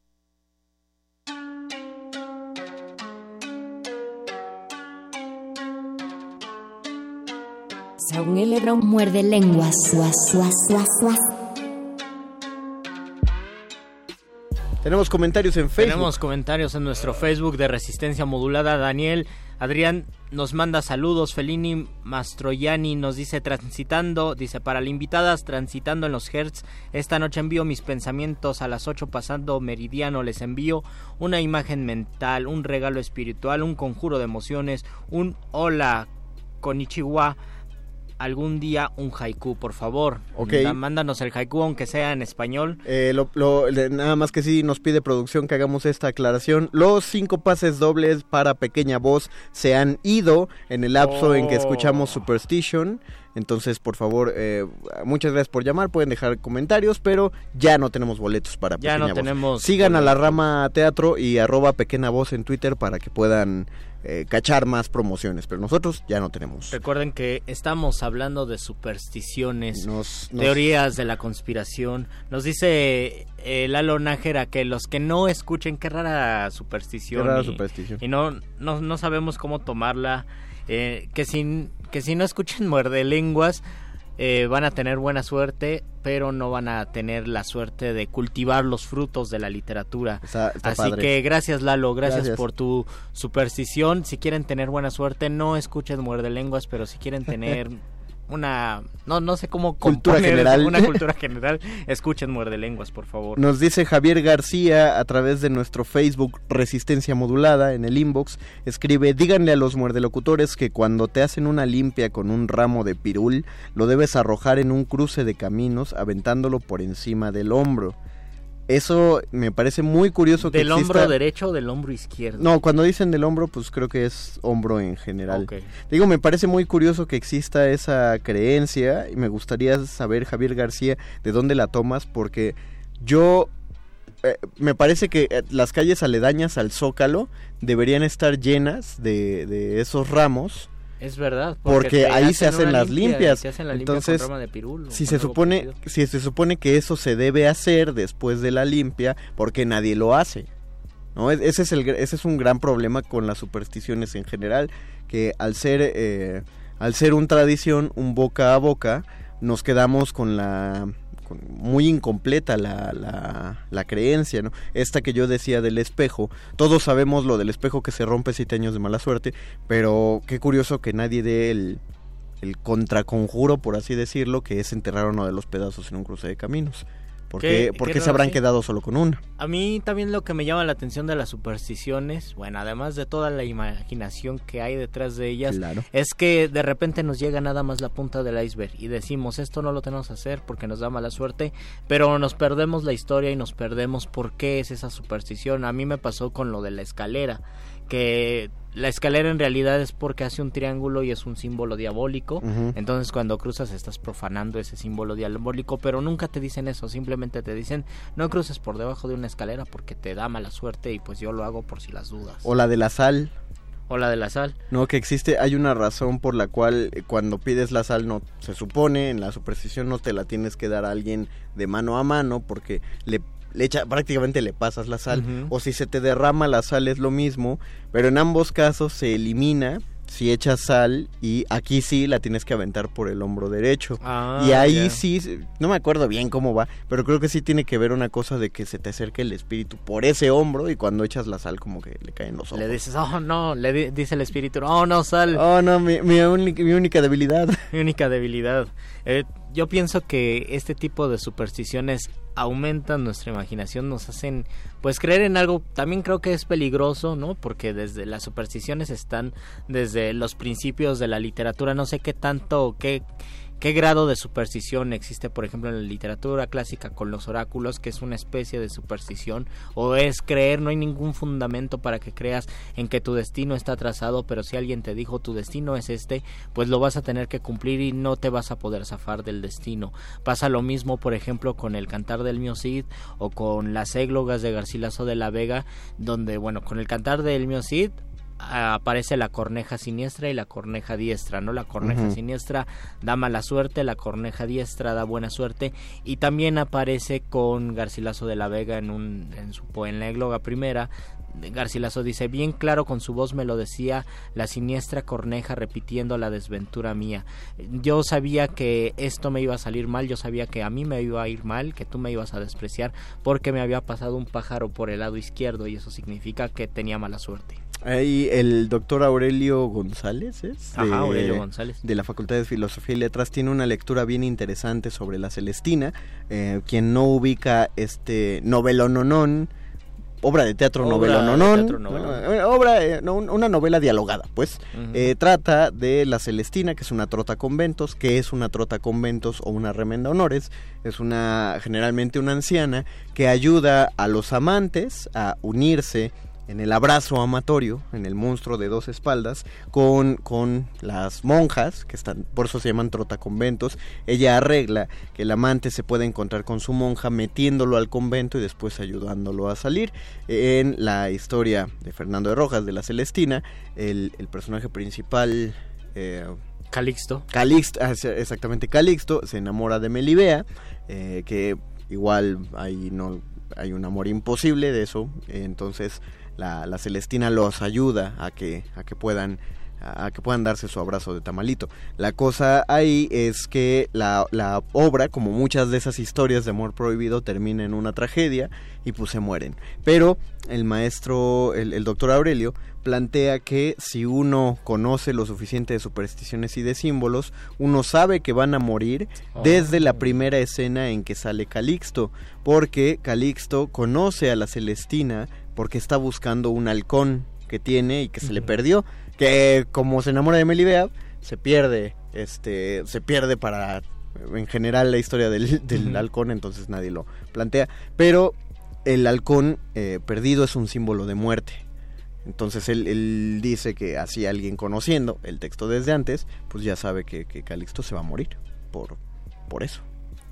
Muerde lenguas.
Tenemos comentarios en Facebook.
Tenemos comentarios en nuestro Facebook de Resistencia Modulada. Daniel, Adrián nos manda saludos. Felini Mastroianni nos dice transitando, dice para las invitadas transitando en los Hertz. Esta noche envío mis pensamientos a las 8 pasando meridiano. Les envío una imagen mental, un regalo espiritual, un conjuro de emociones, un hola Konichiwa algún día un haiku, por favor.
Ok.
Da- Mándanos el haiku, aunque sea en español.
Eh, lo- nada más que sí nos pide producción que hagamos esta aclaración. Los cinco pases dobles para pequeña voz se han ido en el lapso en que
Oh.
escuchamos Superstition. Entonces, por favor, eh, muchas gracias por llamar. Pueden dejar comentarios, pero ya no tenemos boletos para
Ya
pequeña
no
voz.
tenemos
Sigan a la rama teatro y arroba pequeña voz en Twitter para que puedan eh, cachar más promociones. Pero nosotros ya no tenemos.
Recuerden que estamos hablando de supersticiones,
Nos- nos-
teorías de la conspiración. Nos dice eh, Lalo Nájera que los que no escuchen, qué rara superstición.
Qué rara
y,
superstición.
y no, no, no sabemos cómo tomarla. eh, que, sin, que si no escuchen muerde lenguas, eh, van a tener buena suerte, pero no van a tener la suerte de cultivar los frutos de la literatura.
Está- está
Así
padre.
que gracias Lalo, gracias,
Gracias.
por tu superstición. Si quieren tener buena suerte, no escuchen muerde lenguas, pero si quieren tener una no no sé cómo
Cultura general.
una cultura general, escuchen muerde lenguas, por favor.
Nos dice Javier García a través de nuestro Facebook Resistencia Modulada en el inbox, escribe, díganle a los muerdelocutores que cuando te hacen una limpia con un ramo de pirul, lo debes arrojar en un cruce de caminos aventándolo por encima del hombro. Eso me parece muy curioso que
¿Del hombro derecho o del hombro izquierdo?
No, cuando dicen del hombro, pues creo que es hombro en general. Digo, me parece muy curioso que exista esa creencia y me gustaría saber, Javier García, de dónde la tomas, porque yo eh, me parece que eh, las calles aledañas al Zócalo deberían estar llenas de, de esos ramos.
Es verdad,
Porque ahí se hacen las
limpia,
limpias.
te hacen la limpia
Entonces,
con de
si se supone,
parecido.
si se supone que eso se debe hacer después de la limpia, porque nadie lo hace. ¿no? Ese es, el, gr- ese es un gran problema con las supersticiones en general, que al ser, eh, al ser un tradición, un boca a boca, nos quedamos con la muy incompleta la, la, la creencia, ¿no? Esta que yo decía del espejo, todos sabemos lo del espejo que se rompe siete años de mala suerte, pero qué curioso que nadie dé el, el contraconjuro, por así decirlo, que es enterrar uno de los pedazos en un cruce de caminos. ¿Por
Qué-
por se habrán quedado solo con una?
A mí también lo que me llama la atención de las supersticiones, bueno, además de toda la imaginación que hay detrás de ellas,
Claro.
es que de repente nos llega nada más la punta del iceberg y decimos esto no lo tenemos que hacer porque nos da mala suerte, pero nos perdemos la historia y nos perdemos por qué es esa superstición. A mí me pasó con lo de la escalera, que la escalera en realidad es porque hace un triángulo y es un símbolo diabólico. Entonces cuando cruzas estás profanando ese símbolo diabólico, pero nunca te dicen eso, simplemente te dicen no cruces por debajo de una escalera porque te da mala suerte y pues yo lo hago por si las dudas.
O la de la sal,
O la de la sal.
No, que existe, hay una razón por la cual eh, cuando pides la sal no se supone en la superstición no te la tienes que dar a alguien de mano a mano porque le, le echa, prácticamente le pasas la sal o si se te derrama la sal es lo mismo, pero en ambos casos se elimina si echas sal y aquí sí la tienes que aventar por el hombro derecho.
Ah,
y ahí sí, no me acuerdo bien cómo va, pero creo que sí tiene que ver una cosa de que se te acerque el espíritu por ese hombro y cuando echas la sal como que le caen los ojos.
Le dices, oh no, le di- dice el espíritu, oh no, sal,
Oh, no, mi, mi, única, mi única debilidad.
mi única debilidad. Eh, yo pienso que este tipo de supersticiones aumentan nuestra imaginación, nos hacen pues creer en algo, también creo que es peligroso, ¿no? Porque desde las supersticiones están desde los principios de la literatura, no sé qué tanto, qué qué grado de superstición existe, por ejemplo, en la literatura clásica con los oráculos, que es una especie de superstición, o es creer, no hay ningún fundamento para que creas en que tu destino está trazado, pero si alguien te dijo tu destino es este, pues lo vas a tener que cumplir y no te vas a poder zafar del destino. Pasa lo mismo, por ejemplo, con el cantar del Mio Cid o con las églogas de Garcilaso de la Vega, donde, bueno, con el cantar del Mio Cid aparece la corneja siniestra y la corneja diestra, ¿no? La corneja siniestra da mala suerte, la corneja diestra da buena suerte y también aparece con Garcilaso de la Vega en un en su en la égloga primera Garcilaso dice, bien claro con su voz me lo decía la siniestra corneja repitiendo la desventura mía. Yo sabía que esto me iba a salir mal, yo sabía que a mí me iba a ir mal, que tú me ibas a despreciar, porque me había pasado un pájaro por el lado izquierdo y eso significa que tenía mala suerte.
Ahí el doctor Aurelio González es
de, Aurelio González.
de la Facultad de Filosofía y Letras. Tiene una lectura bien interesante sobre la Celestina. Eh, quien no ubica este novelononón, obra de teatro novelononón, eh, obra, eh, una novela dialogada, pues, eh, trata de la Celestina, que es una trota conventos, que es una trota conventos o una remenda honores, es una generalmente una anciana que ayuda a los amantes a unirse en el abrazo amatorio, en el monstruo de dos espaldas, con, con las monjas, que están, por eso se llaman trotaconventos, ella arregla que el amante se puede encontrar con su monja metiéndolo al convento y después ayudándolo a salir. En la historia de Fernando de Rojas, de la Celestina, el, personaje principal...
Eh, Calixto.
Calixto, ah, exactamente, Calixto se enamora de Melibea, eh, que igual hay, no, hay un amor imposible de eso, entonces la, la Celestina los ayuda a que, a que puedan a que puedan darse su abrazo de tamalito. La cosa ahí es que la, la, obra, como muchas de esas historias de amor prohibido, termina en una tragedia y pues se mueren. Pero el maestro, el, el doctor Aurelio, plantea que si uno conoce lo suficiente de supersticiones y de símbolos, uno sabe que van a morir desde la oh. primera escena en que sale Calixto, porque Calixto conoce a la Celestina porque está buscando un halcón que tiene y que se le perdió, que como se enamora de Melibea, se pierde, este, se pierde para en general la historia del, del halcón, entonces nadie lo plantea, pero el halcón eh, perdido es un símbolo de muerte. Entonces él, él, dice que así alguien conociendo el texto desde antes, pues ya sabe que, que Calixto se va a morir por, por eso.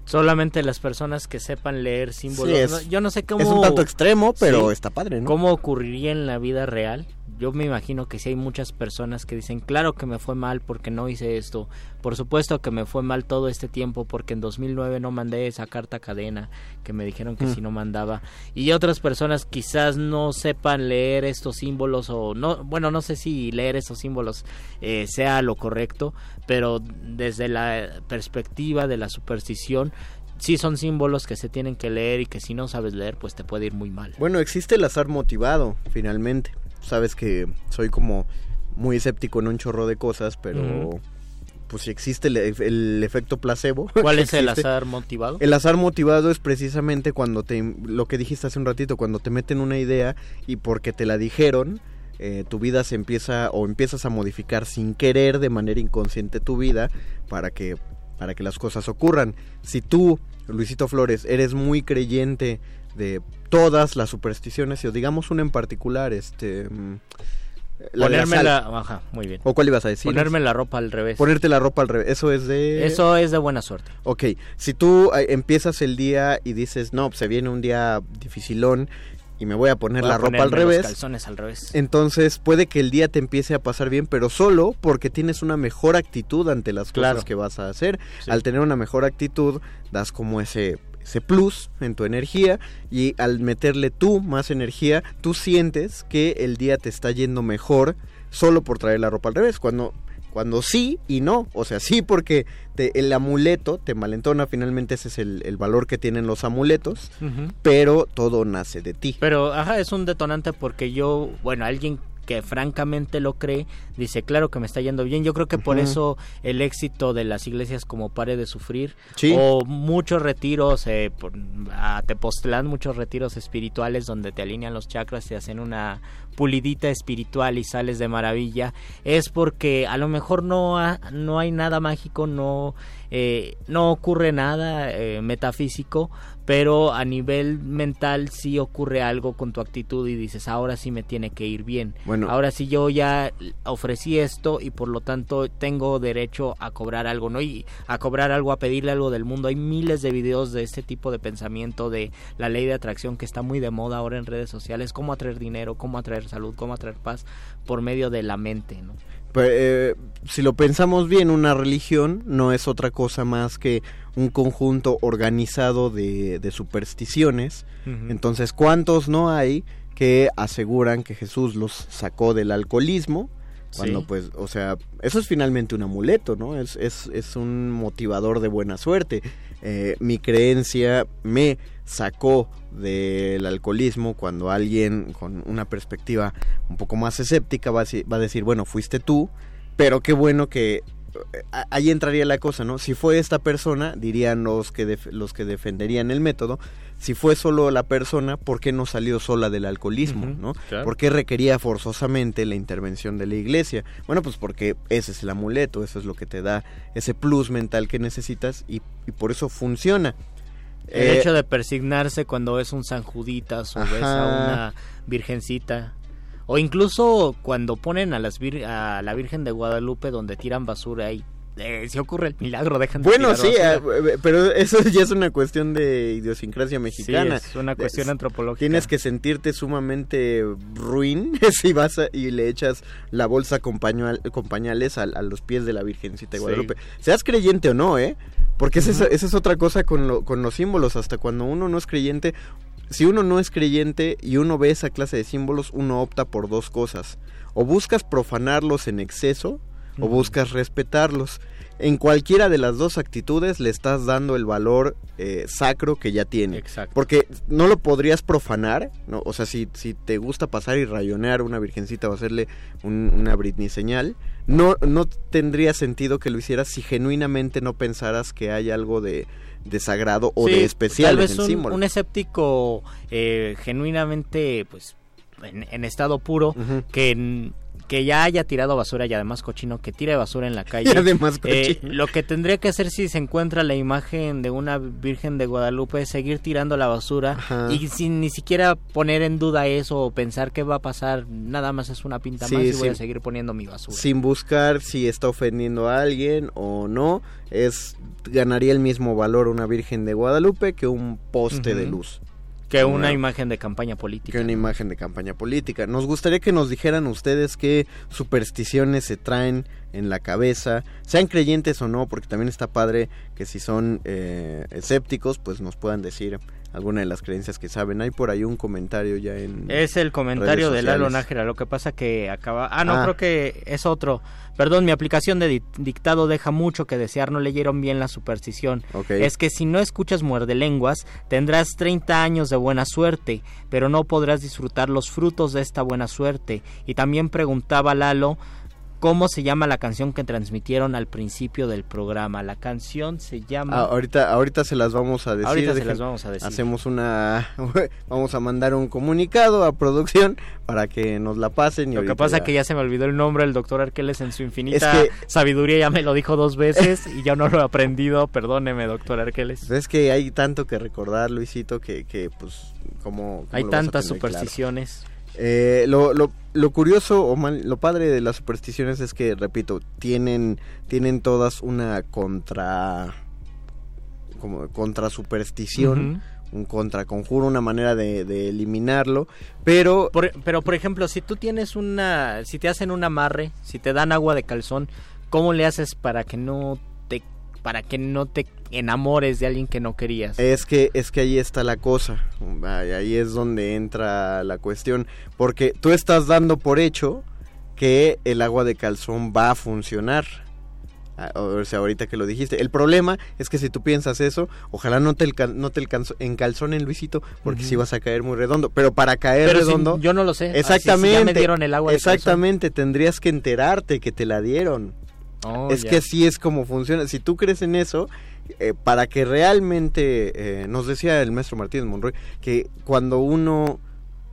Solamente las personas que sepan leer símbolos. yo no sé cómo.
Es un tanto extremo, pero está padre, ¿no?
¿Cómo ocurriría en la vida real? Yo me imagino que si hay muchas personas que dicen, claro que me fue mal porque no hice esto, por supuesto que me fue mal todo este tiempo porque en 2009 no mandé esa carta cadena que me dijeron que mm. si no mandaba, y otras personas quizás no sepan leer estos símbolos o no, bueno, no sé si leer esos símbolos eh, sea lo correcto, pero desde la perspectiva de la superstición, sí son símbolos que se tienen que leer y que si no sabes leer pues te puede ir muy mal.
Bueno, existe el azar motivado, finalmente sabes que soy como muy escéptico en un chorro de cosas, pero pues si existe el, efecto placebo.
¿Cuál es el azar motivado?
El azar motivado es precisamente cuando te, lo que dijiste hace un ratito, cuando te meten una idea y porque te la dijeron, eh, tu vida se empieza o empiezas a modificar sin querer de manera inconsciente tu vida para que para que las cosas ocurran. Si tú, Luisito Flores, eres muy creyente de todas las supersticiones, o digamos una en particular, este... Mm,
Ponerme la, Ajá, muy bien.
¿O cuál ibas a decir?
Ponerme la ropa al revés.
Ponerte la ropa al revés. Eso es de...
Eso es de buena suerte.
Ok. Si tú eh, empiezas el día y dices, no, pues, se viene un día dificilón y me voy a poner la ropa al revés.
calzones al revés.
Entonces puede que el día te empiece a pasar bien, pero solo porque tienes una mejor actitud ante las cosas que vas a hacer. Al tener una mejor actitud, das como ese ese plus en tu energía y al meterle tú más energía, tú sientes que el día te está yendo mejor solo por traer la ropa al revés, cuando cuando sí y no, o sea, sí porque el amuleto te malentona, finalmente ese es el, valor que tienen los amuletos, pero todo nace de ti.
Pero, ajá, es un detonante porque yo, bueno, alguien que francamente lo cree, dice, claro que me está yendo bien. Yo creo que por eso el éxito de las iglesias como Pare de Sufrir, o muchos retiros, eh, por, a Tepoztlán, muchos retiros espirituales donde te alinean los chakras, te hacen una pulidita espiritual y sales de maravilla, es porque a lo mejor no, no hay nada mágico, no, eh, no ocurre nada eh, metafísico, pero a nivel mental sí ocurre algo con tu actitud y dices, ahora sí me tiene que ir bien.
Bueno.
Ahora sí yo ya ofrecí esto y por lo tanto tengo derecho a cobrar algo, ¿no? Y a cobrar algo, a pedirle algo del mundo. Hay miles de videos de este tipo de pensamiento, de la ley de atracción que está muy de moda ahora en redes sociales, cómo atraer dinero, cómo atraer salud, cómo atraer paz por medio de la mente, ¿no?
Eh, si lo pensamos bien, una religión no es otra cosa más que un conjunto organizado de, de supersticiones. Entonces, ¿cuántos no hay que aseguran que Jesús los sacó del alcoholismo? Cuando
Sí.
pues, o sea, eso es finalmente un amuleto, ¿no? Es, es, es un motivador de buena suerte. Eh, mi creencia me sacó del alcoholismo cuando alguien con una perspectiva un poco más escéptica va a, va a decir, bueno, fuiste tú, pero qué bueno que eh, ahí entraría la cosa, ¿no? Si fue esta persona, dirían los que def- los que defenderían el método, si fue solo la persona, ¿por qué no salió sola del alcoholismo,
Ujú,
¿no?
claro.
¿Por qué requería forzosamente la intervención de la iglesia? Bueno, pues porque ese es el amuleto, eso es lo que te da ese plus mental que necesitas y, y por eso funciona.
El
Eh,
hecho de persignarse cuando es un San Juditas o ves a
Ajá.
una virgencita. O incluso cuando ponen a, las vir- a la Virgen de Guadalupe donde tiran basura y eh, si ocurre el milagro, dejan de
Bueno, sí,
basura.
eh, pero eso ya es una cuestión de idiosincrasia mexicana.
Sí, es una cuestión
Es-
antropológica.
Tienes que sentirte sumamente ruin si vas a- y le echas la bolsa con, pañales a, a los pies de la Virgencita de
Sí.
Guadalupe. Seas creyente o no, ¿eh? Porque esa, es, esa es otra cosa con, lo- con los símbolos. Hasta cuando uno no es creyente, si uno no es creyente y uno ve esa clase de símbolos, uno opta por dos cosas. O buscas profanarlos en exceso o buscas respetarlos. En cualquiera de las dos actitudes le estás dando el valor eh, sacro que ya tiene.
Exacto.
Porque no lo podrías profanar, ¿no? O sea, si, si te gusta pasar y rayonear una virgencita o hacerle un- una Britney señal, no, no tendría sentido que lo hicieras si genuinamente no pensaras que hay algo de, de sagrado o
Sí,
de especial
tal
en
vez
el
un,
símbolo.
un escéptico eh, genuinamente pues en, en estado puro que que ya haya tirado basura y además cochino que tire basura en la calle
Y además
Eh, lo que tendría que hacer si se encuentra la imagen de una Virgen de Guadalupe es seguir tirando la basura
Ajá.
y sin ni siquiera poner en duda eso o pensar qué va a pasar, nada más es una pinta
Sí,
más y voy a seguir poniendo mi basura.
sin buscar si está ofendiendo a alguien o no, es ganaría el mismo valor una Virgen de Guadalupe que un poste de luz.
Que una imagen de campaña política.
que una imagen de campaña política. Nos gustaría que nos dijeran ustedes qué supersticiones se traen en la cabeza, sean creyentes o no, porque también está padre que si son eh, escépticos, pues nos puedan decir alguna de las creencias que saben. Hay por ahí un comentario ya en...
Es el comentario de Lalo. Nájera, lo que pasa que acaba... Ah, no,
Ah.
creo que es otro. Perdón, mi aplicación de di- dictado deja mucho que desear, no leyeron bien la superstición.
Ok.
Es que si no escuchas muerde lenguas, tendrás 30 años de buena suerte, pero no podrás disfrutar los frutos de esta buena suerte. Y también preguntaba Lalo cómo se llama la canción que transmitieron al principio del programa. La canción se llama...
Ah, ahorita, ahorita se las vamos a decir.
Ahorita se las vamos a decir.
Hacemos una... vamos a mandar un comunicado a producción para que nos la pasen. Y
Lo que pasa es que ya se me olvidó el nombre del doctor Arqueles en su infinita
Es que-
sabiduría, ya me lo dijo dos veces y yo no lo he aprendido, perdóneme doctor Arqueles.
Pues es que hay tanto que recordar, Luisito, que, que pues como...
Hay tantas supersticiones.
Eh, lo, lo, lo curioso o mal- lo padre de las supersticiones es que, repito, tienen, tienen todas una contra, como contra superstición, un contraconjuro, una manera de, de eliminarlo, pero
Por- pero por ejemplo, si tú tienes una, si te hacen un amarre, si te dan agua de calzón, ¿cómo le haces para que no para que no te enamores de alguien que no querías?
es que es que ahí está la cosa, ahí es donde entra la cuestión, porque tú estás dando por hecho que el agua de calzón va a funcionar. Ah, O sea, ahorita que lo dijiste. El problema es que si tú piensas eso, ojalá no te, no te encalzonen, Luisito, porque si vas a caer muy redondo. Pero para caer
Pero si-
redondo...
yo no lo sé. Ah, si- si
Exactamente.
ya me dieron el agua de calzón.
exactamente, tendrías que enterarte que te la dieron.
Oh,
es que así es como funciona. Si tú crees en eso, eh, para que realmente, eh, nos decía el maestro Martínez Monroy, que cuando uno,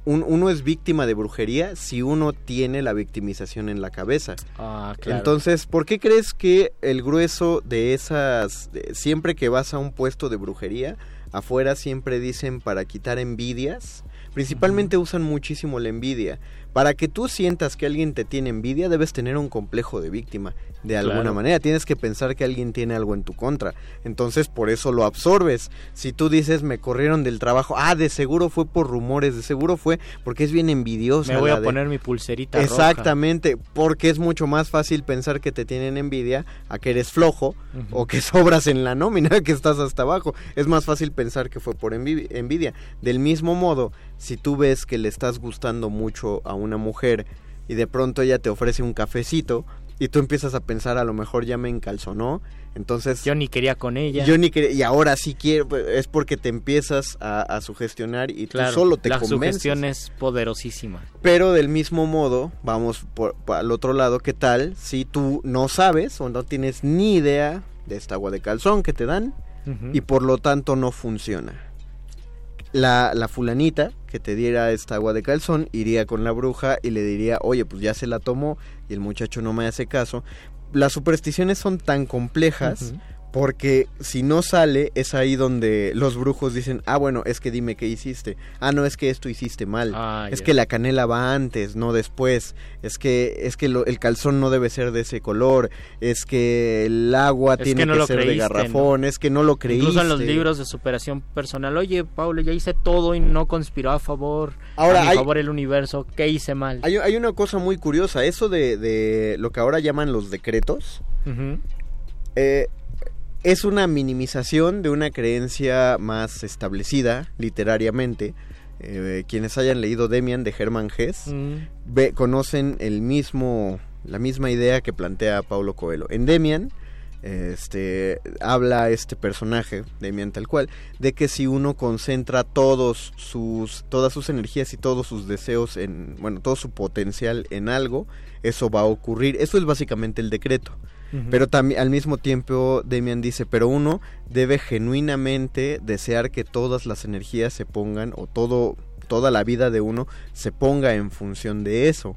un- uno es víctima de brujería, si uno tiene la victimización en la cabeza.
Ah, claro.
Entonces, ¿por qué crees que el grueso de esas, de- siempre que vas a un puesto de brujería, afuera siempre dicen para quitar envidias. Principalmente usan muchísimo la envidia. Para que tú sientas que alguien te tiene envidia, debes tener un complejo de víctima. De alguna
Claro.
manera, tienes que pensar que alguien tiene algo en tu contra. Entonces, por eso lo absorbes. Si tú dices, me corrieron del trabajo, ah, de seguro fue por rumores, de seguro fue porque es bien envidiosa.
Me voy a
de-
poner mi pulserita roja.
Exactamente, porque es mucho más fácil pensar que te tienen envidia a que eres flojo o que sobras en la nómina, que estás hasta abajo. Es más fácil pensar que fue por envi- envidia. Del mismo modo, si tú ves que le estás gustando mucho a una mujer y de pronto ella te ofrece un cafecito y tú empiezas a pensar a lo mejor ya me encalzonó, entonces
Yo ni quería con ella.
yo ni quería, y ahora sí quiero, pues, es porque te empiezas a, a sugestionar y
claro,
tú solo te
la
convences.
sugestión es poderosísima.
Pero del mismo modo, vamos por, por al otro lado, ¿qué tal si tú no sabes o no tienes ni idea de esta agua de calzón que te dan y por lo tanto no funciona? La, la fulanita que te diera esta agua de calzón iría con la bruja y le diría, oye, pues ya se la tomó y el muchacho no me hace caso. Las supersticiones son tan complejas. Porque si no sale es ahí donde los brujos dicen, ah, bueno, es que dime qué hiciste. Ah, no, es que esto hiciste mal.
Ah,
es que la canela va antes, no después. Es que es que lo- el calzón no debe ser de ese color. Es que el agua
Es
tiene
que no
que
lo
ser de garrafón. Es que no lo creíste.
Incluso en los libros de superación personal, oye, Pablo, ya hice todo y no conspiró a favor,
Ahora,
a mi
hay-
favor el universo, ¿qué hice mal?
Hay, hay una cosa muy curiosa, eso de, de lo que ahora llaman los decretos,
Ujú.
eh, es una minimización de una creencia más establecida literariamente. Eh, quienes hayan leído Demian de Hermann Hesse
Mm.
ve- conocen el mismo, la misma idea que plantea Paulo Coelho. En Demian, este, habla este personaje, Demian tal cual, de que si uno concentra todos sus, todas sus energías y todos sus deseos en, bueno, todo su potencial en algo, eso va a ocurrir. Eso es básicamente el decreto. Pero también al mismo tiempo Demian dice, pero uno debe genuinamente desear que todas las energías se pongan o todo toda la vida de uno se ponga en función de eso.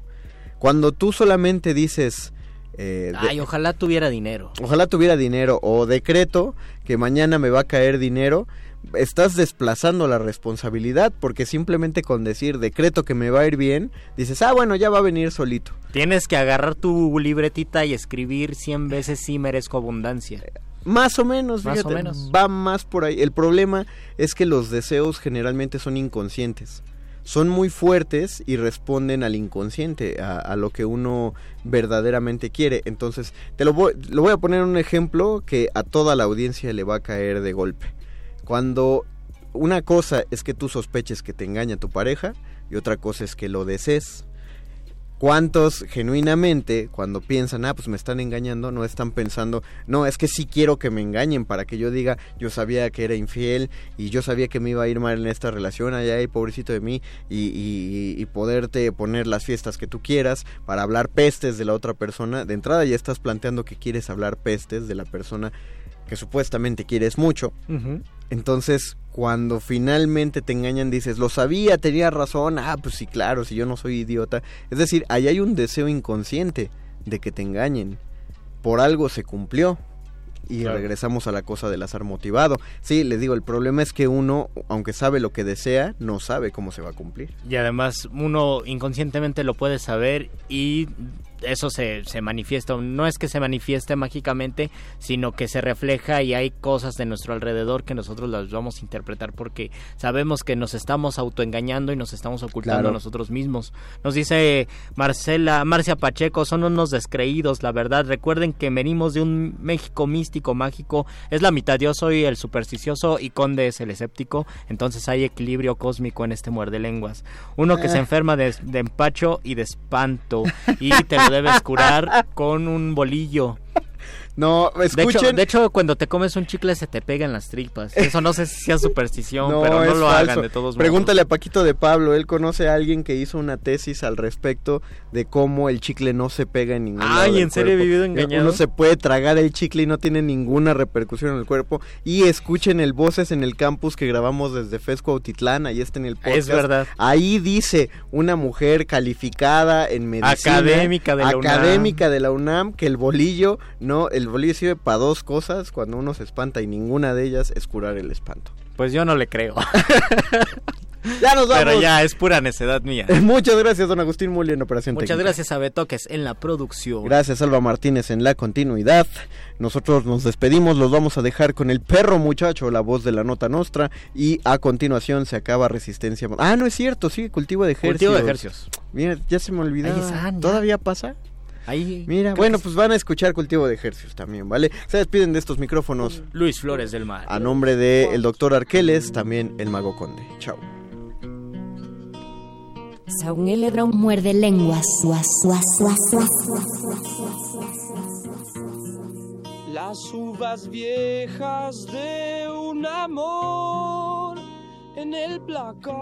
Cuando tú solamente dices eh, de-
Ay, ojalá tuviera dinero.
ojalá tuviera dinero o decreto que mañana me va a caer dinero, estás desplazando la responsabilidad porque simplemente con decir decreto que me va a ir bien, dices, ah, bueno, ya va a venir solito.
Tienes que agarrar tu libretita y escribir 100 veces sí merezco abundancia.
Más o menos,
Más o
fíjate,
menos.
va más por ahí. El problema es que los deseos generalmente son inconscientes. Son muy fuertes y responden al inconsciente, a, a lo que uno verdaderamente quiere. Entonces, te lo voy, lo voy a poner un ejemplo que a toda la audiencia le va a caer de golpe. Cuando una cosa es que tú sospeches que te engaña tu pareja y otra cosa es que lo desees. ¿Cuántos genuinamente, cuando piensan, ah, pues me están engañando, no están pensando, no, es que sí quiero que me engañen para que yo diga, yo sabía que era infiel y yo sabía que me iba a ir mal en esta relación, allá y pobrecito de mí, y, y- y poderte poner las fiestas que tú quieras para hablar pestes de la otra persona? De entrada ya estás planteando que quieres hablar pestes de la persona que supuestamente quieres mucho.
Ujú.
Entonces, cuando finalmente te engañan, dices, lo sabía, tenía razón, ah, pues sí, claro, si yo no soy idiota. Es decir, ahí hay un deseo inconsciente de que te engañen. Por algo se cumplió. Y
Claro.
regresamos a la cosa del azar motivado. Sí, les digo, el problema es que uno, aunque sabe lo que desea, no sabe cómo se va a cumplir.
Y además uno inconscientemente lo puede saber y eso se, se manifiesta. No es que se manifieste mágicamente, sino que se refleja y hay cosas de nuestro alrededor que nosotros las vamos a interpretar porque sabemos que nos estamos autoengañando y nos estamos ocultando
Claro.
a nosotros mismos. Nos dice Marcela, Marcia Pacheco, son unos descreídos, la verdad. Recuerden que venimos de un México místico, mágico. Es la mitad. Yo soy el supersticioso y Conde es el escéptico. Entonces hay equilibrio cósmico en este muerde lenguas. Uno que se enferma de, de empacho y de espanto. Y te lo debes curar con un bolillo.
No,
De hecho,
escuchen.
de hecho, cuando te comes un chicle se te pega en las tripas. Eso no sé si sea superstición, pero no lo
falso.
hagan de todos modos.
Pregúntale a Paquito de Pablo, él conoce a alguien que hizo una tesis al respecto de cómo el chicle no se pega en ningún
Ay, ¿en serio he vivido engañado?
Uno se puede tragar el chicle y no tiene ninguna repercusión en el cuerpo. Y escuchen el Voces en el campus que grabamos desde Fesco Autitlán, ahí está en el podcast.
Es verdad.
Ahí dice una mujer calificada en medicina.
Académica de la UNAM.
académica de la UNAM, que el bolillo, no, el bolillo sirve para dos cosas cuando uno se espanta y ninguna de ellas es curar el espanto.
Pues yo no le creo.
Ya nos vamos.
Pero ya es pura necedad mía.
Muchas gracias, don Agustín Muli en Operación
Muchas
Técnica.
gracias a Betoques en la producción.
Gracias, Alba Martínez, en la continuidad. Nosotros nos despedimos, los vamos a dejar con el perro muchacho, la voz de la nota nostra. Y a continuación se acaba Resistencia. Ah, no es cierto, sigue cultivo de ejercicios.
Cultivo de ejercicios.
Mira, ya se me
ya.
¿Todavía pasa?
Ahí.
Mira, bueno, pues van a escuchar cultivo de ejercicios también, ¿vale? Se despiden de estos micrófonos
es Luis Flores del Mar.
a nombre de el doctor Arqueles, también el mago conde. Chao.
Saúl Lebron muerde lenguas.
Las uvas viejas de un amor en el placar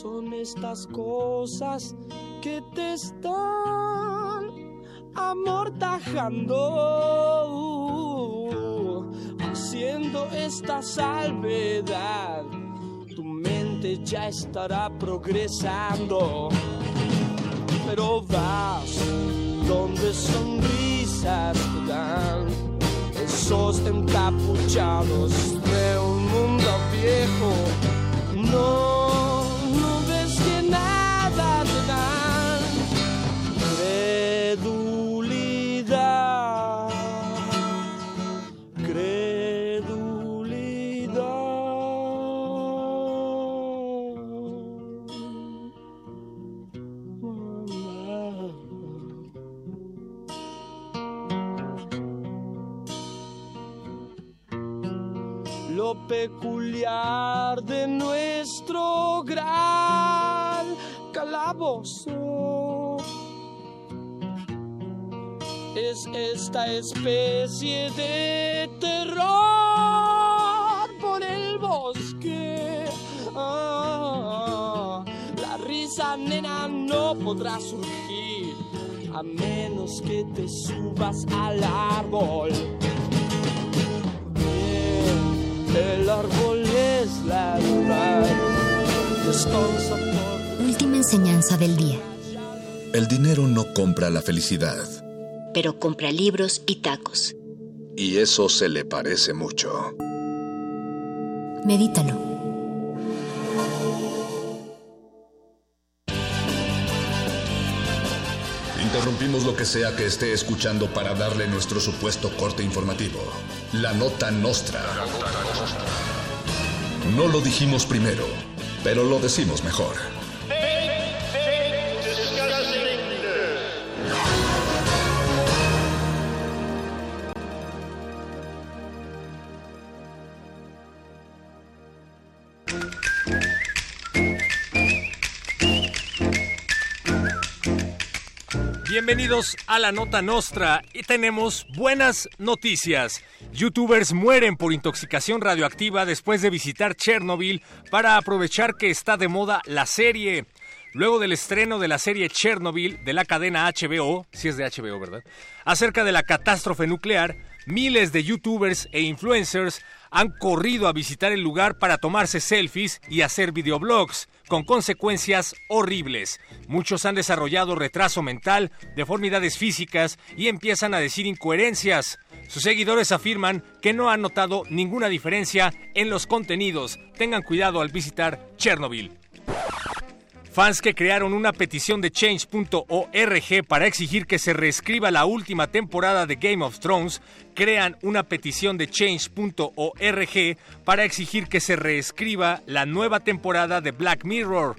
son estas cosas que te están amortajando, haciendo esta salvedad. Tu mente ya estará progresando pero vas donde sonrisas te dan esos encapuchados de un mundo viejo. No peculiar de nuestro gran calabozo. Es esta especie de terror por el bosque. Ah, la risa, nena, no podrá surgir a menos que te subas al árbol. El árbol es la por
Última enseñanza del día.
El dinero no compra la felicidad.
Pero compra libros y tacos.
Y eso se le parece mucho.
Medítalo.
Interrumpimos lo que sea que esté escuchando para darle nuestro supuesto corte informativo. La nota nostra. No lo dijimos primero, pero lo decimos mejor.
Bienvenidos a la Nota Nostra y tenemos buenas noticias. Youtubers mueren por intoxicación radioactiva después de visitar Chernobyl para aprovechar que está de moda la serie. Luego del estreno de la serie Chernobyl de la cadena HBO, si es de HBO, ¿verdad? Acerca de la catástrofe nuclear, miles de youtubers e influencers han corrido a visitar el lugar para tomarse selfies y hacer videoblogs, con consecuencias horribles. Muchos han desarrollado retraso mental, deformidades físicas y empiezan a decir incoherencias. Sus seguidores afirman que no han notado ninguna diferencia en los contenidos. Tengan cuidado al visitar Chernobyl. Fans que crearon una petición de change.org para exigir que se reescriba la última temporada de Game of Thrones, crean una petición de change.org para exigir que se reescriba la nueva temporada de Black Mirror.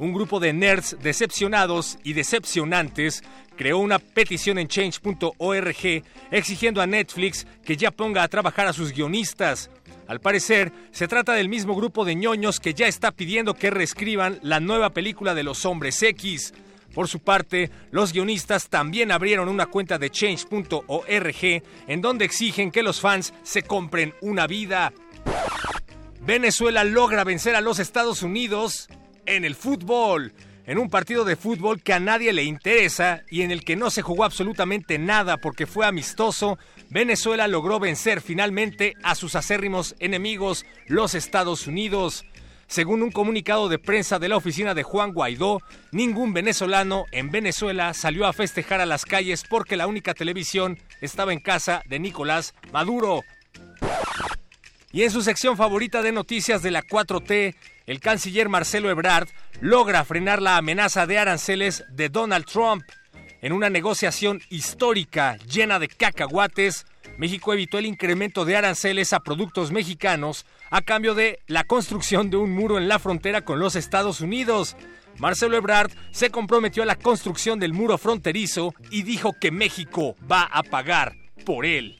Un grupo de nerds decepcionados y decepcionantes creó una petición en change.org exigiendo a Netflix que ya ponga a trabajar a sus guionistas. Al parecer, se trata del mismo grupo de ñoños que ya está pidiendo que reescriban la nueva película de los hombres X. Por su parte, los guionistas también abrieron una cuenta de change.org en donde exigen que los fans se compren una vida. Venezuela logra vencer a los Estados Unidos en el fútbol. En un partido de fútbol que a nadie le interesa y en el que no se jugó absolutamente nada porque fue amistoso, Venezuela logró vencer finalmente a sus acérrimos enemigos, los Estados Unidos. Según un comunicado de prensa de la oficina de Juan Guaidó, ningún venezolano en Venezuela salió a festejar a las calles porque la única televisión estaba en casa de Nicolás Maduro. Y en su sección favorita de noticias de la 4T, el canciller Marcelo Ebrard logra frenar la amenaza de aranceles de Donald Trump. En una negociación histórica llena de cacahuates, México evitó el incremento de aranceles a productos mexicanos a cambio de la construcción de un muro en la frontera con los Estados Unidos. Marcelo Ebrard se comprometió a la construcción del muro fronterizo y dijo que México va a pagar por él.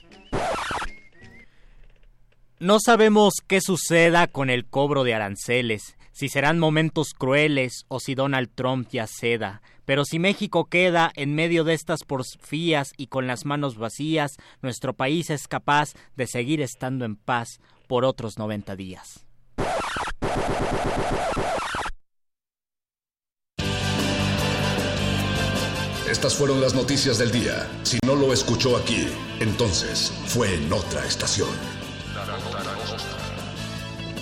No sabemos qué suceda con el cobro de aranceles, si serán momentos crueles o si Donald Trump ya ceda, pero si México queda en medio de estas porfías y con las manos vacías, nuestro país es capaz de seguir estando en paz por otros 90 días.
Estas fueron las noticias del día. Si no lo escuchó aquí, entonces fue en otra estación.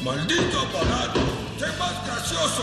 ¡Maldito aparato! ¡Sé más gracioso!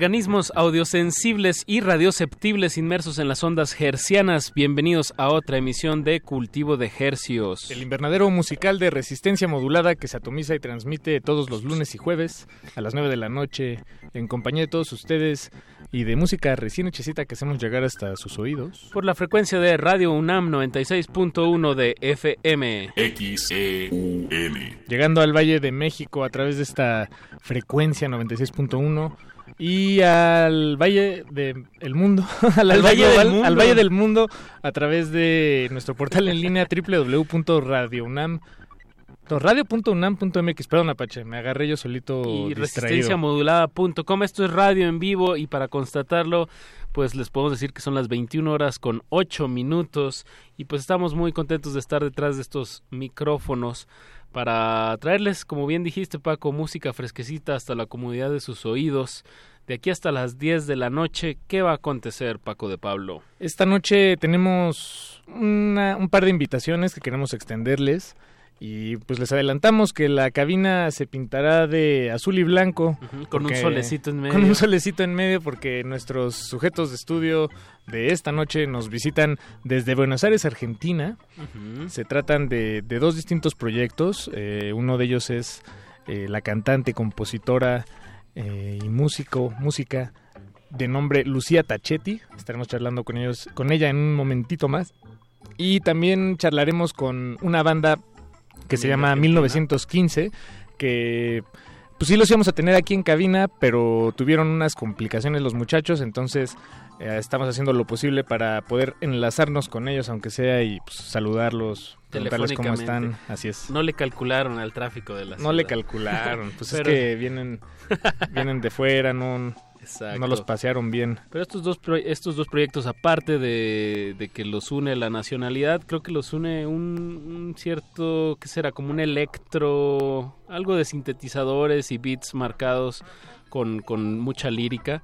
Organismos audiosensibles y radioceptibles inmersos en las ondas hercianas, bienvenidos a otra emisión de Cultivo de Hercios.
El invernadero musical de resistencia modulada que se atomiza y transmite todos los lunes y jueves a las 9 de la noche en compañía de todos ustedes y de música recién hechecita que hacemos llegar hasta sus oídos.
Por la frecuencia de Radio UNAM 96.1 de FM.
XEUN.
Llegando al Valle de México a través de esta frecuencia 96.1 y al Valle del Mundo, al, Valle del Mundo. al Valle del Mundo a través de nuestro portal en línea www.radiounam radio.unam.mx, perdón Apache, me agarré yo solito
y resistenciamodulada.com, esto es radio en vivo y para constatarlo, pues les podemos decir que son las 21 horas con 8 minutos y pues estamos muy contentos de estar detrás de estos micrófonos para traerles, como bien dijiste Paco, música fresquecita hasta la comodidad de sus oídos. De aquí hasta las 10 de la noche, ¿qué va a acontecer, Paco de Pablo?
Esta noche tenemos una, un par de invitaciones que queremos extenderles. Y pues les adelantamos que la cabina se pintará de azul y blanco.
Con un solecito en medio.
Con un solecito en medio porque nuestros sujetos de estudio de esta noche nos visitan desde Buenos Aires, Argentina. Se tratan de, de dos distintos proyectos. Eh, uno de ellos es eh, la cantante, compositora eh, y músico, música de nombre Lucía Tachetti. Estaremos charlando con ellos, con ella en un momentito más. Y también charlaremos con una banda que se llama
Argentina.
1915, que pues sí los íbamos a tener aquí en cabina, pero tuvieron unas complicaciones los muchachos, entonces eh, estamos haciendo lo posible para poder enlazarnos con ellos, aunque sea, y pues, saludarlos, preguntarles cómo están, así es.
No le calcularon al tráfico de la
No le calcularon, pues
Pero-
es que vienen, vienen de fuera, no,
Exacto.
no los pasearon bien.
Pero estos dos, estos dos proyectos, aparte de, de que los une la nacionalidad, creo que los une un, un cierto, ¿qué será? Como un electro, algo de sintetizadores y beats marcados con, con mucha lírica.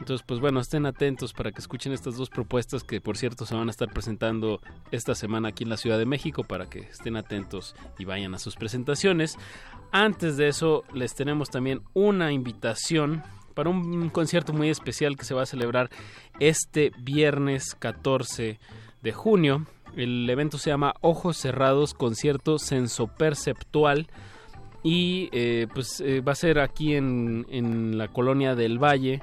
Entonces, pues bueno, estén atentos para que escuchen estas dos propuestas que, por cierto, se van a estar presentando esta semana aquí en la Ciudad de México para que estén atentos y vayan a sus presentaciones. Antes de eso, les tenemos también una invitación para un concierto muy especial que se va a celebrar este viernes 14 de junio. El evento se llama Ojos Cerrados, concierto sensoperceptual. Y eh, pues eh, va a ser aquí en, en la colonia del Valle.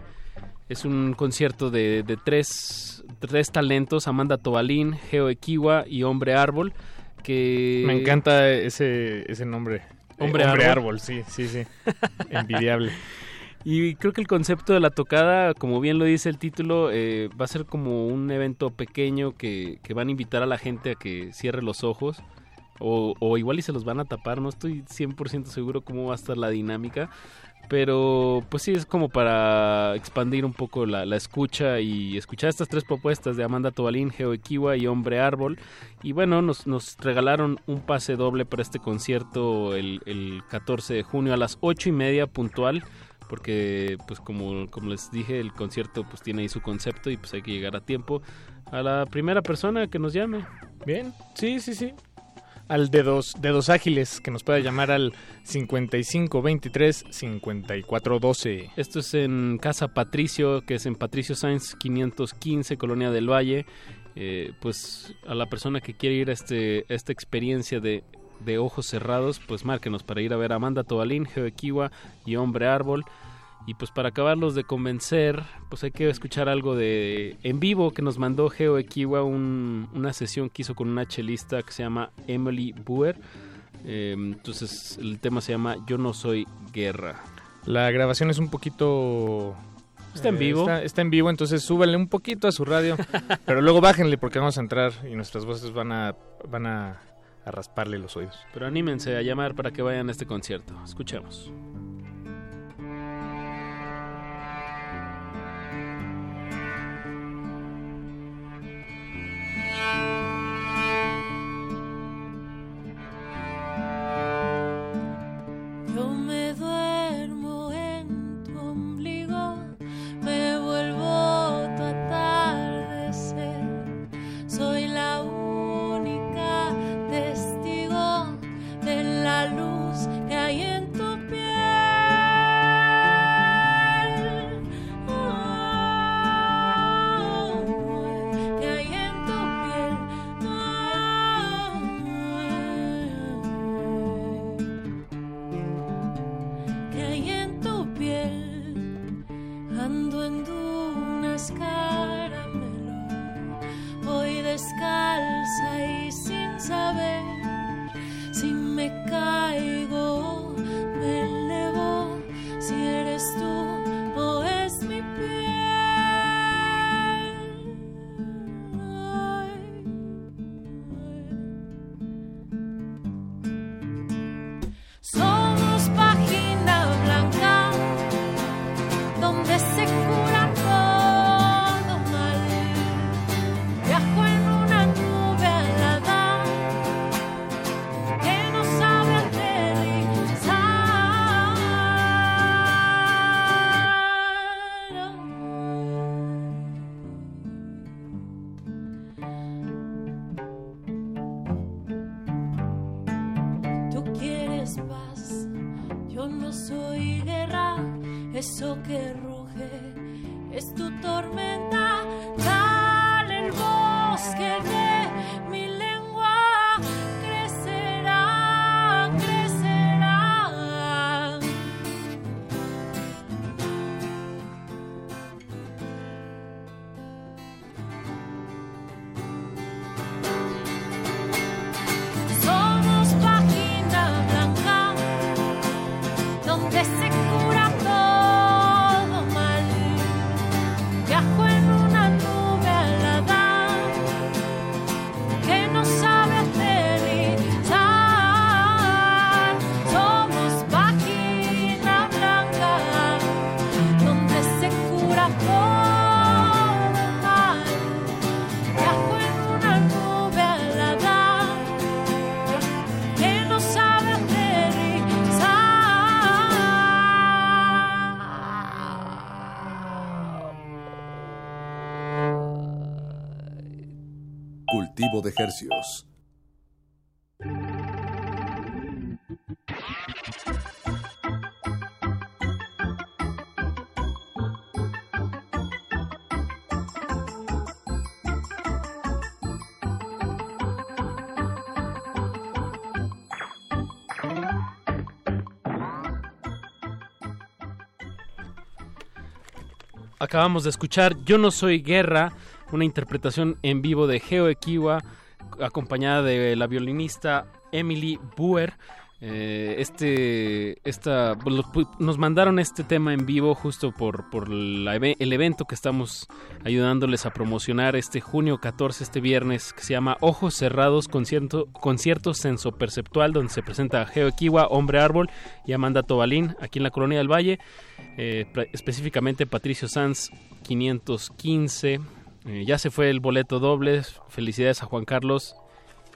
Es un concierto de, de tres, tres talentos, Amanda Tobalín, Geo Equiwa y Hombre Árbol. Que
Me encanta ese, ese nombre.
Hombre
Eh,
árbol.
árbol, sí, sí, sí. Envidiable.
Y creo que el concepto de la tocada, como bien lo dice el título, eh, va a ser como un evento pequeño que, que van a invitar a la gente a que cierre los ojos. O, o igual y se los van a tapar, no estoy 100% seguro cómo va a estar la dinámica. Pero pues sí, es como para expandir un poco la, la escucha y escuchar estas tres propuestas de Amanda Tobalín, Geo Equiwa y Hombre Árbol. Y bueno, nos, nos regalaron un pase doble para este concierto el, el 14 de junio a las ocho y media puntual porque pues como, como les dije el concierto pues tiene ahí su concepto y pues hay que llegar a tiempo a la primera persona que nos llame
Bien, sí, sí, sí. Al dedos, dedos ágiles, que nos pueda llamar al 5523 5412.
esto es en Casa Patricio que es en Patricio Sainz 515 Colonia del Valle Eh, pues a la persona que quiere ir a este a esta experiencia de de ojos cerrados, pues márquenos para ir a ver a Amanda Tobalín, Geo Equiwa y Hombre Árbol. Y pues para acabarlos de convencer, pues hay que escuchar algo de en vivo que nos mandó Geo Equiwa, un- una sesión que hizo con una chelista que se llama Emily Buer. Eh, entonces el tema se llama Yo no soy guerra.
La grabación es un poquito...
Está en
eh,
vivo.
Está, está en vivo, entonces súbanle un poquito a su radio, pero luego bájenle porque vamos a entrar y nuestras voces van a, van a, a rasparle los oídos.
Pero anímense a llamar para que vayan a este concierto. Escuchemos.
Yo no soy guerra, eso que ruge es tu tormenta. Dale el bosque
Acabamos de escuchar Yo no soy guerra, una interpretación en vivo de Geo Ekiwa, acompañada de la violinista Emily Buer. Eh, este, esta, nos mandaron este tema en vivo justo por, por el evento que estamos ayudándoles a promocionar este junio 14, este viernes, que se llama Ojos Cerrados, concierto, concierto sensoperceptual, donde se presenta Geo Ekiwa, Hombre Árbol y Amanda Tobalín, aquí en la Colonia del Valle, eh, específicamente Patricio Sanz 515. Eh, ya se fue el boleto doble, felicidades a Juan Carlos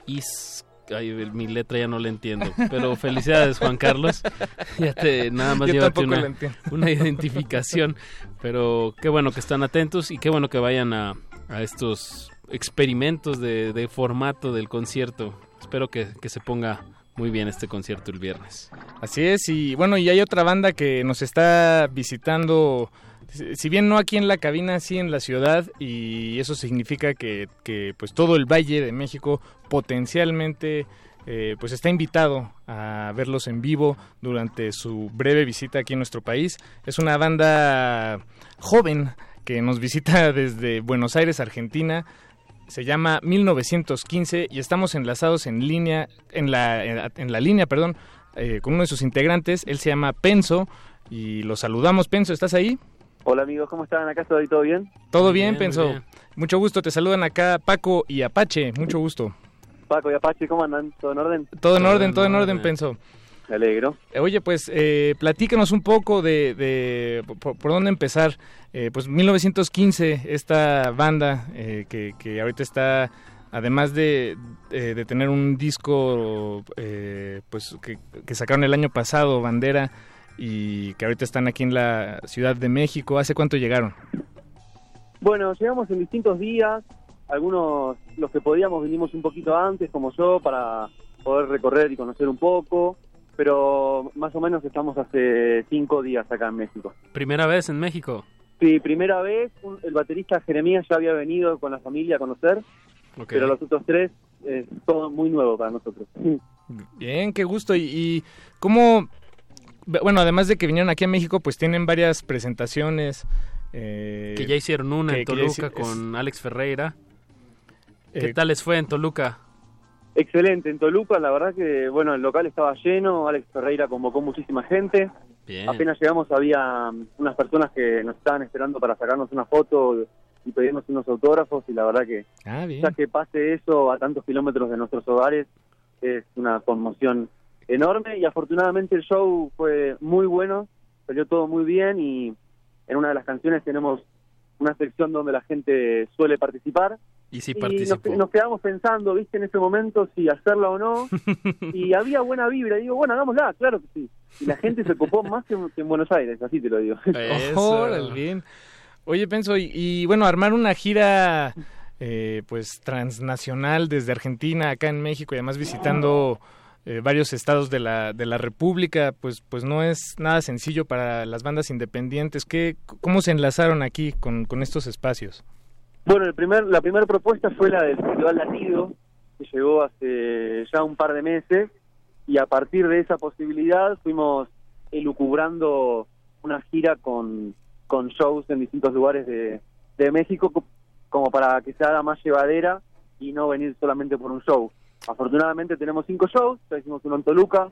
Is... Ay, mi letra ya no la entiendo, pero felicidades Juan Carlos. Ya te nada más llévate una, una identificación, pero qué bueno que están atentos y qué bueno que vayan a, a estos experimentos de, de formato del concierto. Espero que, que se ponga muy bien este concierto el viernes.
Así es, y bueno, y hay otra banda que nos está visitando, si bien no aquí en la cabina, sí en la ciudad, y eso significa que, que pues todo el Valle de México potencialmente eh, pues está invitado a verlos en vivo durante su breve visita aquí en nuestro país. Es una banda joven que nos visita desde Buenos Aires, Argentina. Se llama 1915 y estamos enlazados en línea, en la, en la línea, perdón, eh, con uno de sus integrantes. Él se llama Penso y lo saludamos. Penso, ¿estás ahí?
Hola amigos, ¿cómo están? ¿Acá estoy todo bien?
Todo bien,
bien,
Penso.
bien.
Mucho gusto, te saludan acá Paco y Apache, mucho gusto.
Paco y Apache, ¿cómo andan? ¿Todo en orden?
Todo en orden, todo en orden, Penso.
Me alegro.
Eh, Oye, pues eh, platícanos un poco de, de por, por dónde empezar. Eh, pues 1915, esta banda eh, que, que ahorita está, además de, eh, de tener un disco eh, pues que, que sacaron el año pasado, Bandera, y que ahorita están aquí en la Ciudad de México. ¿Hace cuánto llegaron?
Bueno, llegamos en distintos días. Algunos, los que podíamos, vinimos un poquito antes, como yo, para poder recorrer y conocer un poco. Pero más o menos estamos hace cinco días acá en México.
Primera vez en México.
Sí, primera vez, un- el baterista Jeremías ya había venido con la familia a conocer, pero los otros tres es todo muy nuevo para nosotros.
Bien, qué gusto. ¿Y, y cómo, bueno, además de que vinieron aquí a México, pues tienen varias presentaciones. eh,
Que ya hicieron una
que-
en Toluca con Alex Ferreira. ¿Qué
Eh,
tal les fue en Toluca?
Excelente, en Toluca la verdad que bueno el local estaba lleno, Alex Ferreira convocó muchísima gente,
Bien.
apenas llegamos había um, unas personas que nos estaban esperando para sacarnos una foto y pedirnos unos autógrafos y la verdad que
Ah,
ya que pase eso a tantos kilómetros de nuestros hogares es una conmoción enorme y afortunadamente el show fue muy bueno, salió todo muy bien y en una de las canciones tenemos una sección donde la gente suele participar
Y sí
y nos,
participó.
nos quedamos pensando, viste, en ese momento si hacerla o no. y había buena vibra. Y digo, bueno, hagámosla, claro que sí. Y la gente se copó más que, en- que en Buenos Aires, así te lo digo.
Órale, bien. Oye, Penso, y, y, bueno, armar una gira eh, pues transnacional desde Argentina acá en México y además visitando eh, varios estados de la, de la República, pues, pues no es nada sencillo para las bandas independientes. ¿Qué, ¿Cómo se enlazaron aquí con, con estos espacios?
Bueno, el primer, la primera propuesta fue la del Festival Latido, que llegó hace ya un par de meses, y a partir de esa posibilidad fuimos elucubrando una gira con, con shows en distintos lugares de, de México, co- como para que se haga más llevadera y no venir solamente por un show. Afortunadamente tenemos cinco shows, ya hicimos uno en Toluca,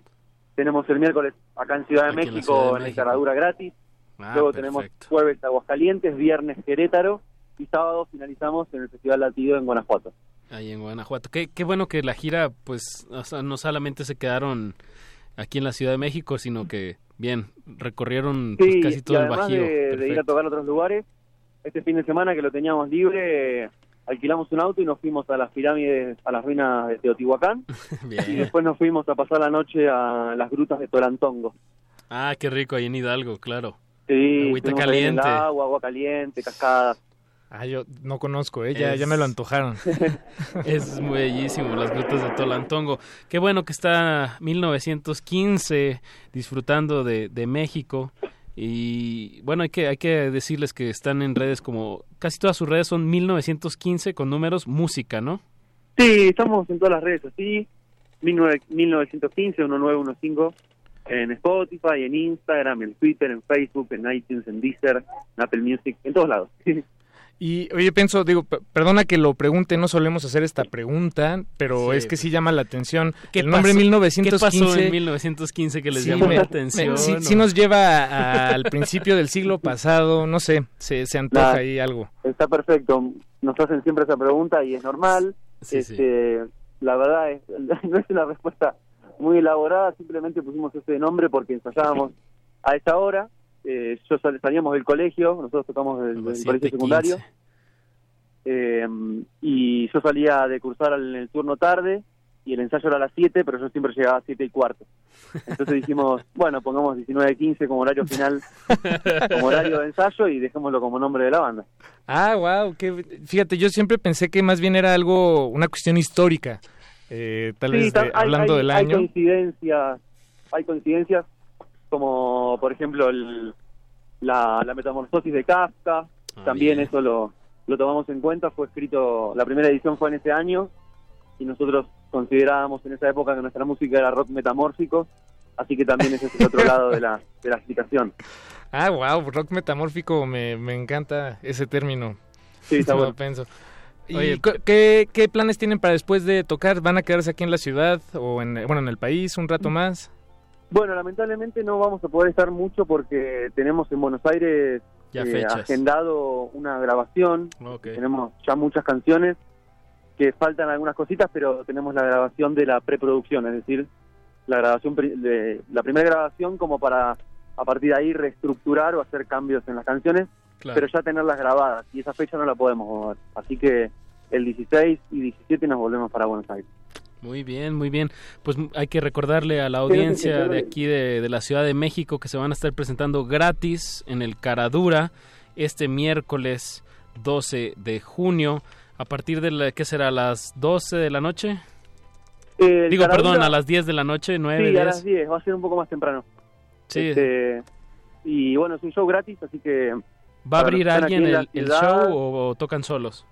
tenemos el miércoles acá en Ciudad de
Aquí la
México en
México.
Encaradura gratis,
Ah,
luego
perfecto.
tenemos jueves Aguascalientes, viernes Querétaro y sábado finalizamos en el Festival Latido en Guanajuato.
Ahí en Guanajuato. Qué, qué bueno que la gira, pues, o sea, no solamente se quedaron aquí en la Ciudad de México, sino que, bien, recorrieron pues,
Sí,
casi todo
y
el Bajío.
de, de ir a tocar a otros lugares, este fin de semana que lo teníamos libre, alquilamos un auto y nos fuimos a las pirámides, a las ruinas de Teotihuacán, y después nos fuimos a pasar la noche a las grutas de Tolantongo.
Ah, qué rico ahí en Hidalgo, claro.
Sí,
Agüita
en el
caliente.
agua, agua caliente, cascadas.
Ah, yo no conozco, ¿eh? ya,
Es-
ya me lo antojaron.
Es muy bellísimo, las grutas de Tolantongo. Qué bueno que está 1915 disfrutando de, de México. Y bueno, hay que, hay que decirles que están en redes como, casi todas sus redes son 1915 con números música, ¿no?
Sí, estamos en todas las redes así, 19- 1915, 1915, en Spotify, en Instagram, en Twitter, en Facebook, en iTunes, en Deezer, en Apple Music, en todos lados.
Y oye, pienso, digo, perdona que lo pregunte, no solemos hacer esta pregunta, pero
Sí.
es que sí llama la atención.
¿Qué
el nombre
pasó-
1915.
¿Qué pasó en 1915 que les
Sí,
llamó
me-
la
me-
atención?
sí,
o-
sí nos lleva a- al principio del siglo pasado, no sé, se, se antoja ahí algo.
Está perfecto. Nos hacen siempre esa pregunta y es normal.
Sí,
este, La verdad es, no es una respuesta muy elaborada, simplemente pusimos ese nombre porque ensayábamos a esa hora. Eh, yo sal- salíamos del colegio, nosotros tocamos del, colegio secundario. Eh, y yo salía de cursar en el turno tarde y el ensayo era a las 7, pero yo siempre llegaba a 7 y cuarto. Entonces dijimos, bueno, pongamos 19.15 como horario final, como horario de ensayo y dejémoslo como nombre de la banda.
Ah, wow, que fíjate, yo siempre pensé que más bien era algo, una cuestión histórica, eh, tal
Sí,
vez de-
hay-
hablando
hay-
del
Hay
año.
coincidencias, hay coincidencias como, por ejemplo, el- la, la metamorfosis de Kafka,
Ah,
también
bien.
eso lo, lo tomamos en cuenta, fue escrito, la primera edición fue en ese año y nosotros considerábamos en esa época que nuestra música era rock metamórfico, así que también ese es el otro lado de la, de la explicación.
Ah, wow, rock metamórfico, me, me encanta ese término.
Sí, está
No
bueno.
pienso. ¿Y
Oye,
¿qué, qué planes tienen para después de tocar? ¿Van a quedarse aquí en la ciudad o en, bueno, en el país un rato más?
Bueno, lamentablemente no vamos a poder estar mucho porque tenemos en Buenos Aires eh, agendado una grabación. Tenemos ya muchas canciones que faltan algunas cositas, pero tenemos la grabación de la preproducción, es decir, la grabación de la primera grabación como para a partir de ahí reestructurar o hacer cambios en las canciones,
Claro.
pero ya tenerlas grabadas y esa fecha no la podemos mover. Así que el 16 y 17 nos volvemos para Buenos Aires.
Muy bien, muy bien. Pues m- hay que recordarle a la audiencia de aquí de, de la Ciudad de México que se van a estar presentando gratis en el Caradura este miércoles 12 de junio a partir de la, ¿qué será? ¿Las 12 de la noche?
El
Digo,
Caradura-
perdón, a las 10 de la noche, 9,
Sí,
10.
a las 10, va a ser un poco más temprano.
Sí.
Este, y bueno, es un show gratis, así que...
¿Va a abrir alguien el, show o, o tocan solos?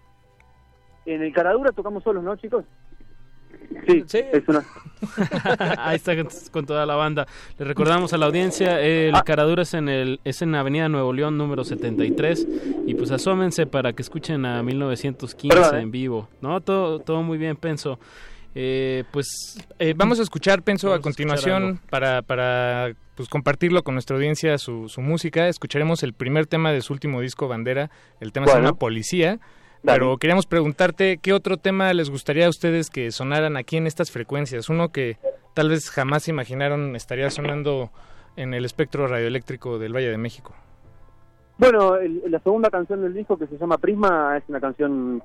En el Caradura tocamos solos, ¿no, chicos? Sí, es una...
Ahí está con toda la banda. Le recordamos a la audiencia, el
Ah.
Caradura es en, el, es en Avenida Nuevo León número 73 y pues asómense para que escuchen a 1915
Perdón, ¿eh?
en vivo. No, todo, todo muy bien, Penso. Eh, pues
Eh, vamos a escuchar, pienso,
Vamos
a continuación para, para pues, compartirlo con nuestra audiencia, su, su música. Escucharemos el primer tema de su último disco, Bandera. El tema se
Bueno.
llama Policía. Pero queríamos preguntarte qué otro tema les gustaría a ustedes que sonaran aquí en estas frecuencias. Uno que tal vez jamás imaginaron estaría sonando en el espectro radioeléctrico del Valle de México.
Bueno, el- la segunda canción del disco que se llama Prisma es una canción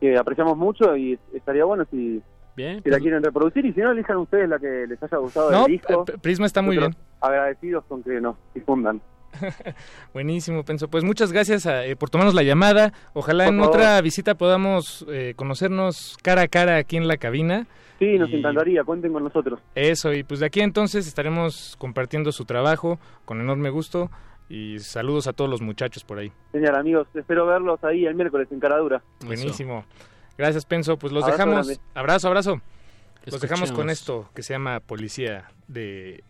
que apreciamos mucho y estaría bueno si,
Bien,
si la quieren reproducir y si no, elijan ustedes la que les haya gustado
No,
del disco.
Prisma está muy
Nosotros Agradecidos con que nos difundan.
Buenísimo, Penso. Pues muchas gracias eh, por tomarnos la llamada. Ojalá en otra visita podamos eh, conocernos cara a cara aquí en la cabina.
Sí, nos encantaría, cuenten con nosotros.
Eso, y pues de aquí entonces estaremos compartiendo su trabajo con enorme gusto y saludos a todos los muchachos por ahí.
Señor, amigos, espero verlos ahí el miércoles en Caradura.
Buenísimo. Gracias, Penso. Pues los dejamos. Abrazo, abrazo. Los dejamos con esto que se llama Policía de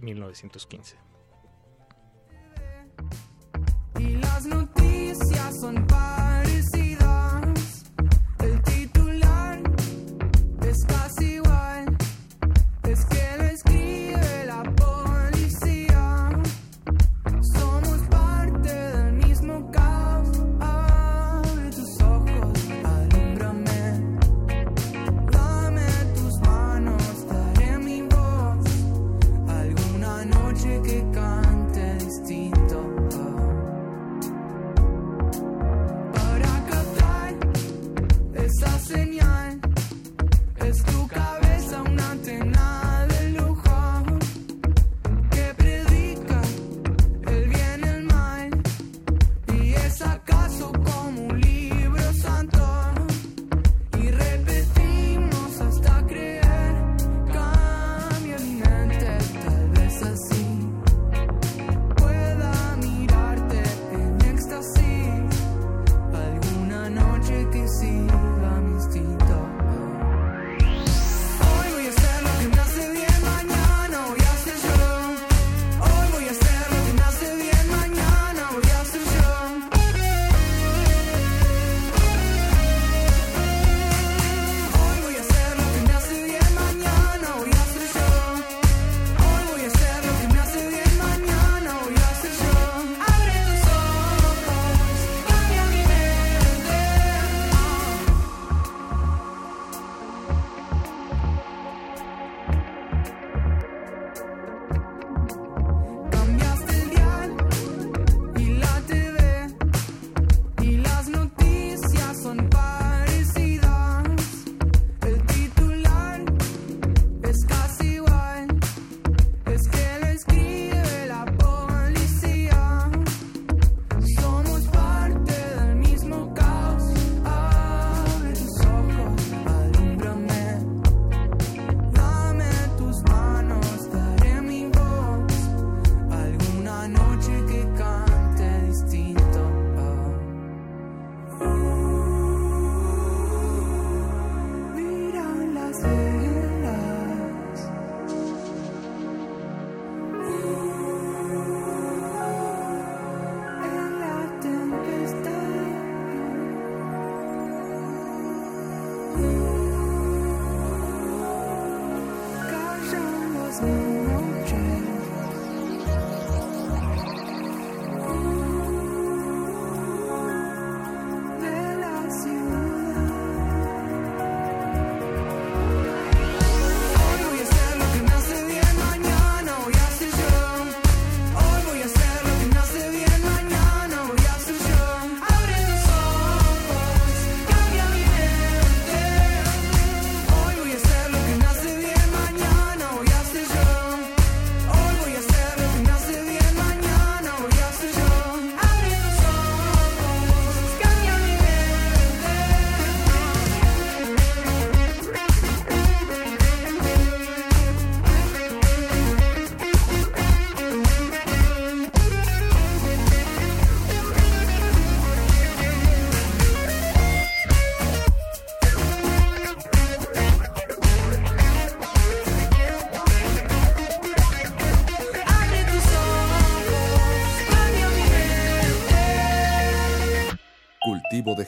1915.
Y las noticias son para...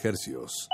hercios.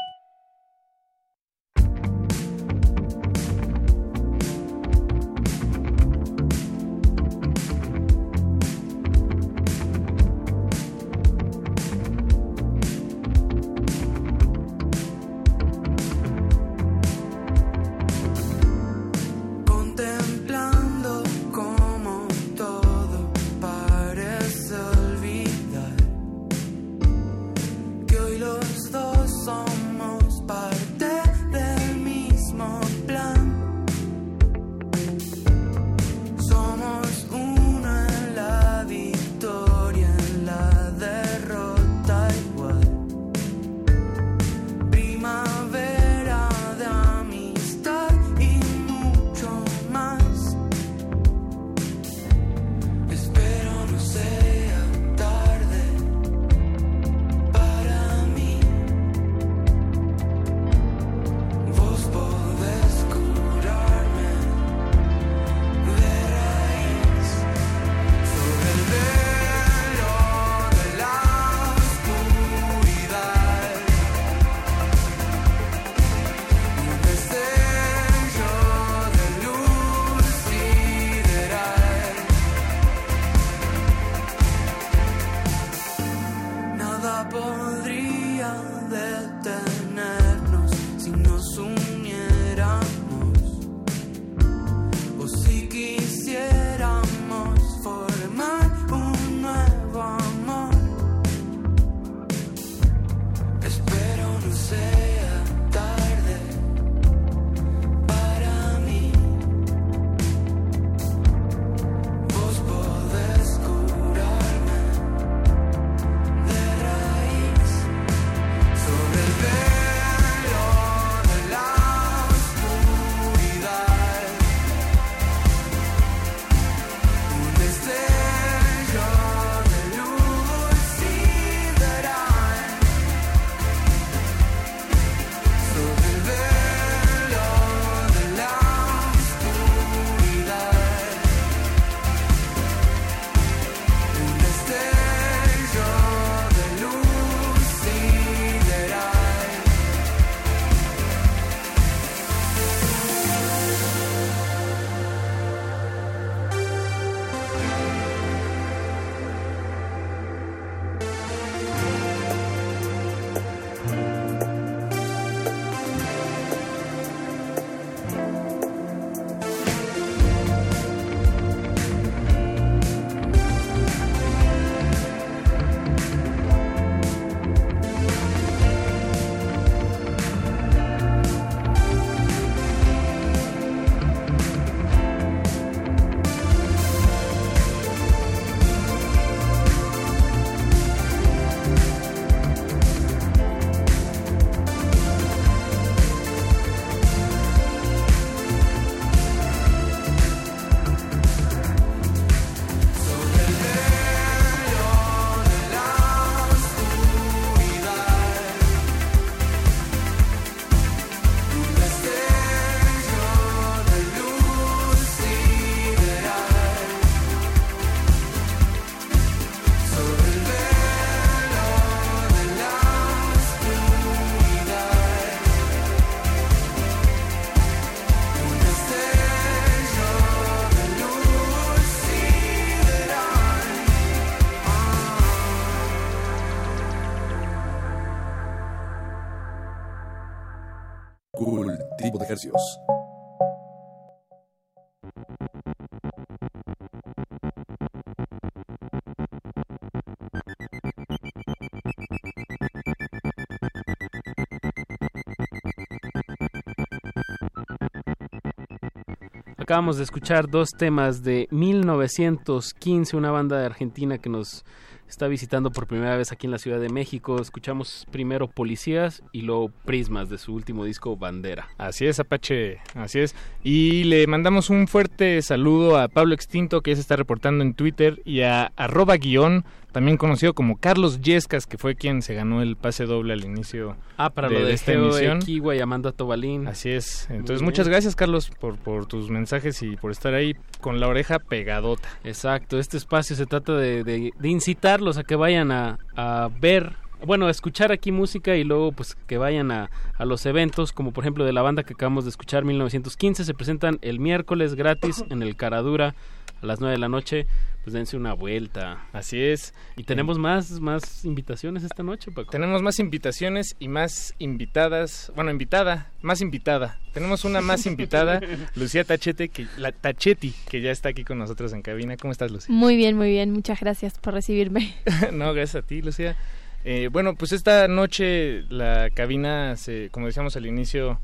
Acabamos de escuchar dos temas de 1915, una banda de Argentina que nos está visitando por primera vez aquí en la Ciudad de México. Escuchamos primero Policías y luego Prismas de su último disco Bandera.
Así es, Apache, así es. Y le mandamos un fuerte saludo a Pablo Extinto, que se está reportando en Twitter, y a arroba guion, también conocido como Carlos Yescas, que fue quien se ganó el pase doble al inicio
Ah, para
de,
lo de,
esta emisión.
Equigua y Amanda Tobalín.
Así es. Entonces, muchas gracias, Carlos, por, por tus mensajes y por estar ahí con la oreja pegadota.
Exacto, este espacio se trata de, de- de incitarlos a que vayan a, a ver, bueno, a escuchar aquí música y luego pues que vayan a, a los eventos, como por ejemplo de la banda que acabamos de escuchar, 1915, se presentan el miércoles gratis en el Caradura a las 9 de la noche, pues dense una vuelta.
Así es.
Y tenemos más, más invitaciones esta noche, Paco.
Tenemos más invitaciones y más invitadas. Bueno, invitada, más invitada. Tenemos una más invitada, Lucía Tachete, que, la Tachetti, que ya está aquí con nosotros en cabina. ¿Cómo estás, Lucía?
Muy bien, muy bien. Muchas gracias por recibirme.
no, gracias a ti, Lucía. Eh, bueno, pues esta noche la cabina, se, como decíamos al inicio,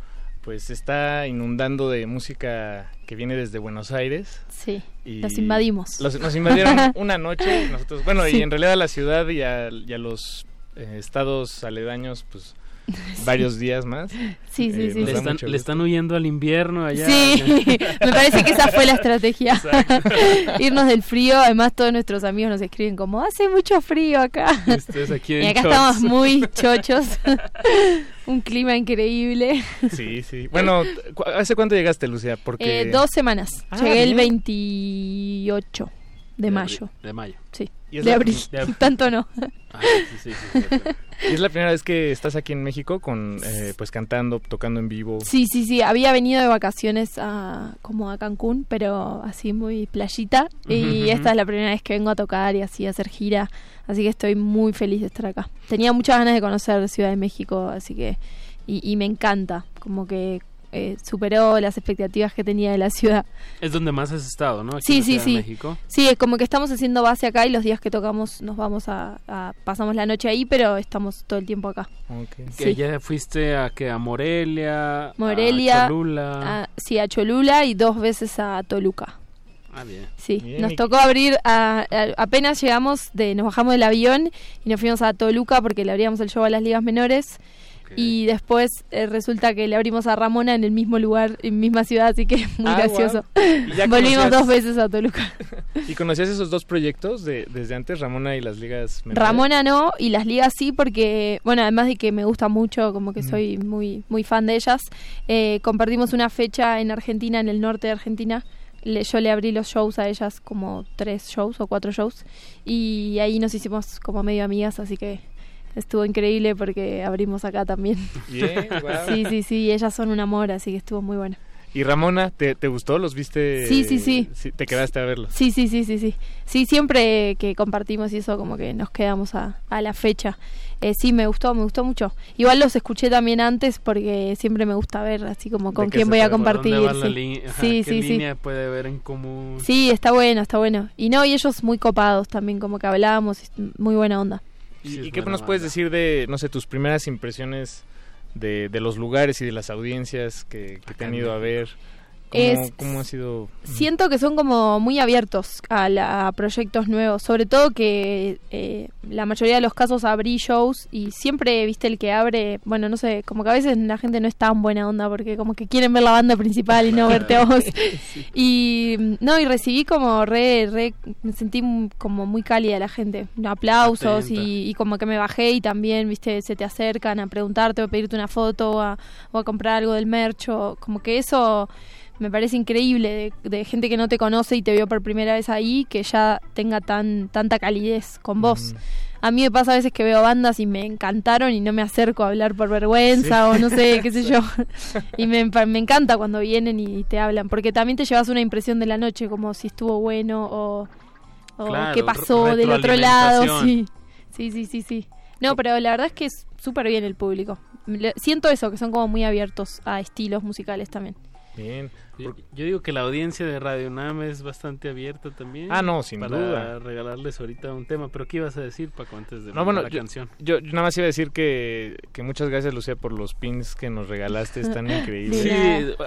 pues está inundando de música que viene desde Buenos Aires.
Sí,
Y
los invadimos.
los- nos invadieron una noche, nosotros, bueno,
Sí.
y en realidad a la ciudad y a, y a los eh, estados aledaños, pues varios días más.
Sí, sí,
Eh,
sí,
Le están, le están huyendo al invierno allá.
Sí, me parece que esa fue la estrategia. Irnos del frío. Además, todos nuestros amigos nos escriben como, hace mucho frío acá.
Ustedes aquí en
y acá estamos muy chochos. Un clima increíble.
Sí, sí. Bueno, ¿cu- ¿hace cuánto llegaste, Lucía? Porque...
Eh, dos semanas.
Ah,
Llegué el
bien.
28 de,
abri-
mayo.
De mayo.
Sí.
Y es
De
la-
abril.
de ab-
Tanto no.
Ah, sí, sí, sí.
Y es la primera vez que estás aquí en México con, eh, pues cantando, tocando en vivo.
Sí, sí, sí. Había venido de vacaciones a, como a Cancún, pero así muy playita. Y
Ujú, ujú.
esta es la primera vez que vengo a tocar y así a hacer gira. Así que estoy muy feliz de estar acá. Tenía muchas ganas de conocer Ciudad de México, así que... Y, y me encanta. Como que eh, superó las expectativas que tenía de la ciudad.
Es donde más has estado, ¿no? Aquí
Sí,
en la
sí,
Ciudad de
sí.
México.
Sí, es como que estamos haciendo base acá y los días que tocamos nos vamos a, a- pasamos la noche ahí, pero estamos todo el tiempo acá.
Que
Sí.
ya fuiste a que a Morelia,
Morelia,
a Cholula.
a- sí, a Cholula y dos veces a Toluca.
Ah, bien.
Sí,
Bien,
nos tocó abrir, a- a- apenas llegamos, de, nos bajamos del avión y nos fuimos a Toluca porque le abríamos el show a las ligas menores. Y después eh, resulta que le abrimos a Ramona en el mismo lugar, en misma ciudad, así que muy
Ah,
gracioso.
ya
Volvimos dos veces a Toluca.
¿Y conocías esos dos proyectos de, desde antes, Ramona y las ligas menores?
Ramona no, y las ligas sí, porque, bueno, además de que me gusta mucho, como que soy muy, muy fan de ellas, eh, compartimos una fecha en Argentina, en el norte de Argentina. Le- yo le abrí los shows a ellas, como tres shows o cuatro shows, y ahí nos hicimos como medio amigas, así que estuvo increíble porque abrimos acá también.
Bien.
Sí, sí, sí, ellas son un amor, así que estuvo muy bueno.
¿Y Ramona, ¿te, te gustó? ¿Los viste?
Sí, sí, sí.
¿Te quedaste a verlos?
Sí, sí, sí, sí, sí. Sí, siempre que compartimos y eso, como que nos quedamos a, a la fecha. Eh, sí, me gustó, me gustó mucho. Igual los escuché también antes porque siempre me gusta ver así como con
¿De qué
quién voy a compartir. sí.
Ajá,
sí,
¿Qué
sí, sí.
línea puede haber en común?
Sí, está bueno, está bueno. Y no, y ellos muy copados también, como que hablábamos, muy buena onda.
¿Y, y qué nos puedes decir de, no sé, tus primeras impresiones de, de los lugares y de las audiencias que, que te han ido a ver? ¿Cómo,
Es-
cómo ha sido?
Siento que son como muy abiertos a, la- a proyectos nuevos, sobre todo que eh, la mayoría de los casos abrí shows y siempre, viste, el que abre, bueno, no sé, como que a veces la gente no es tan buena onda porque como que quieren ver la banda principal y no verte a vos. Y no, y recibí como re, re, me sentí como muy cálida la gente, aplausos y, y como que me bajé y también, viste, se te acercan a preguntarte o a pedirte una foto o a, o a comprar algo del merch o como que eso me parece increíble de, de gente que no te conoce y te vio por primera vez ahí que ya tenga tan tanta calidez con vos. A mí me pasa a veces que veo bandas y me encantaron y no me acerco a hablar por vergüenza o no sé, qué sé yo. Y me, me encanta cuando vienen y te hablan, porque también te llevas una impresión de la noche, como si estuvo bueno o, o
Claro,
qué pasó del otro lado. Sí, sí, sí, sí. sí. No, pero la verdad es que es súper bien el público. Siento eso, que son como muy abiertos a estilos musicales también.
Bien.
Yo, yo digo que la audiencia de Radio Nam es bastante abierta también.
Ah, no, sin
para
duda.
regalarles ahorita un tema. Pero ¿qué ibas a decir, Paco, antes de
No, bueno,
la
yo,
canción?
yo- yo nada más iba a decir que, que muchas gracias, Lucía, por los pins que nos regalaste. Están increíbles.
Sí,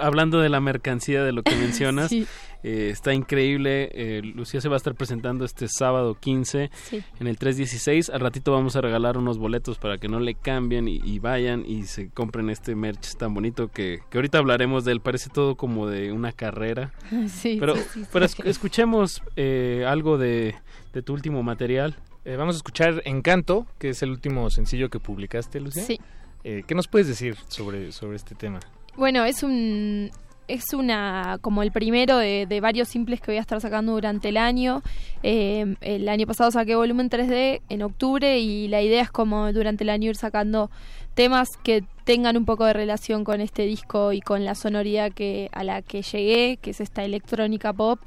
hablando de la mercancía de lo que mencionas,
Sí.
eh, está increíble. Eh, Lucía se va a estar presentando este sábado 15
Sí.
en el 316. Al ratito vamos a regalar unos boletos para que no le cambien y, y vayan y se compren este merch tan bonito que, que ahorita hablaremos de él. Parece todo como de una carrera.
Sí,
pero
sí, sí,
pero escuchemos eh, algo de, de tu último material.
Eh, vamos a escuchar Encanto, que es el último sencillo que publicaste, Lucía.
Sí.
Eh, ¿Qué nos puedes decir sobre, sobre este tema?
Bueno, es un es una como el primero de, de varios simples que voy a estar sacando durante el año. Eh, el año pasado saqué volumen 3D en octubre y la idea es como durante el año ir sacando temas que tengan un poco de relación con este disco y con la sonoridad que a la que llegué, que es esta electrónica pop.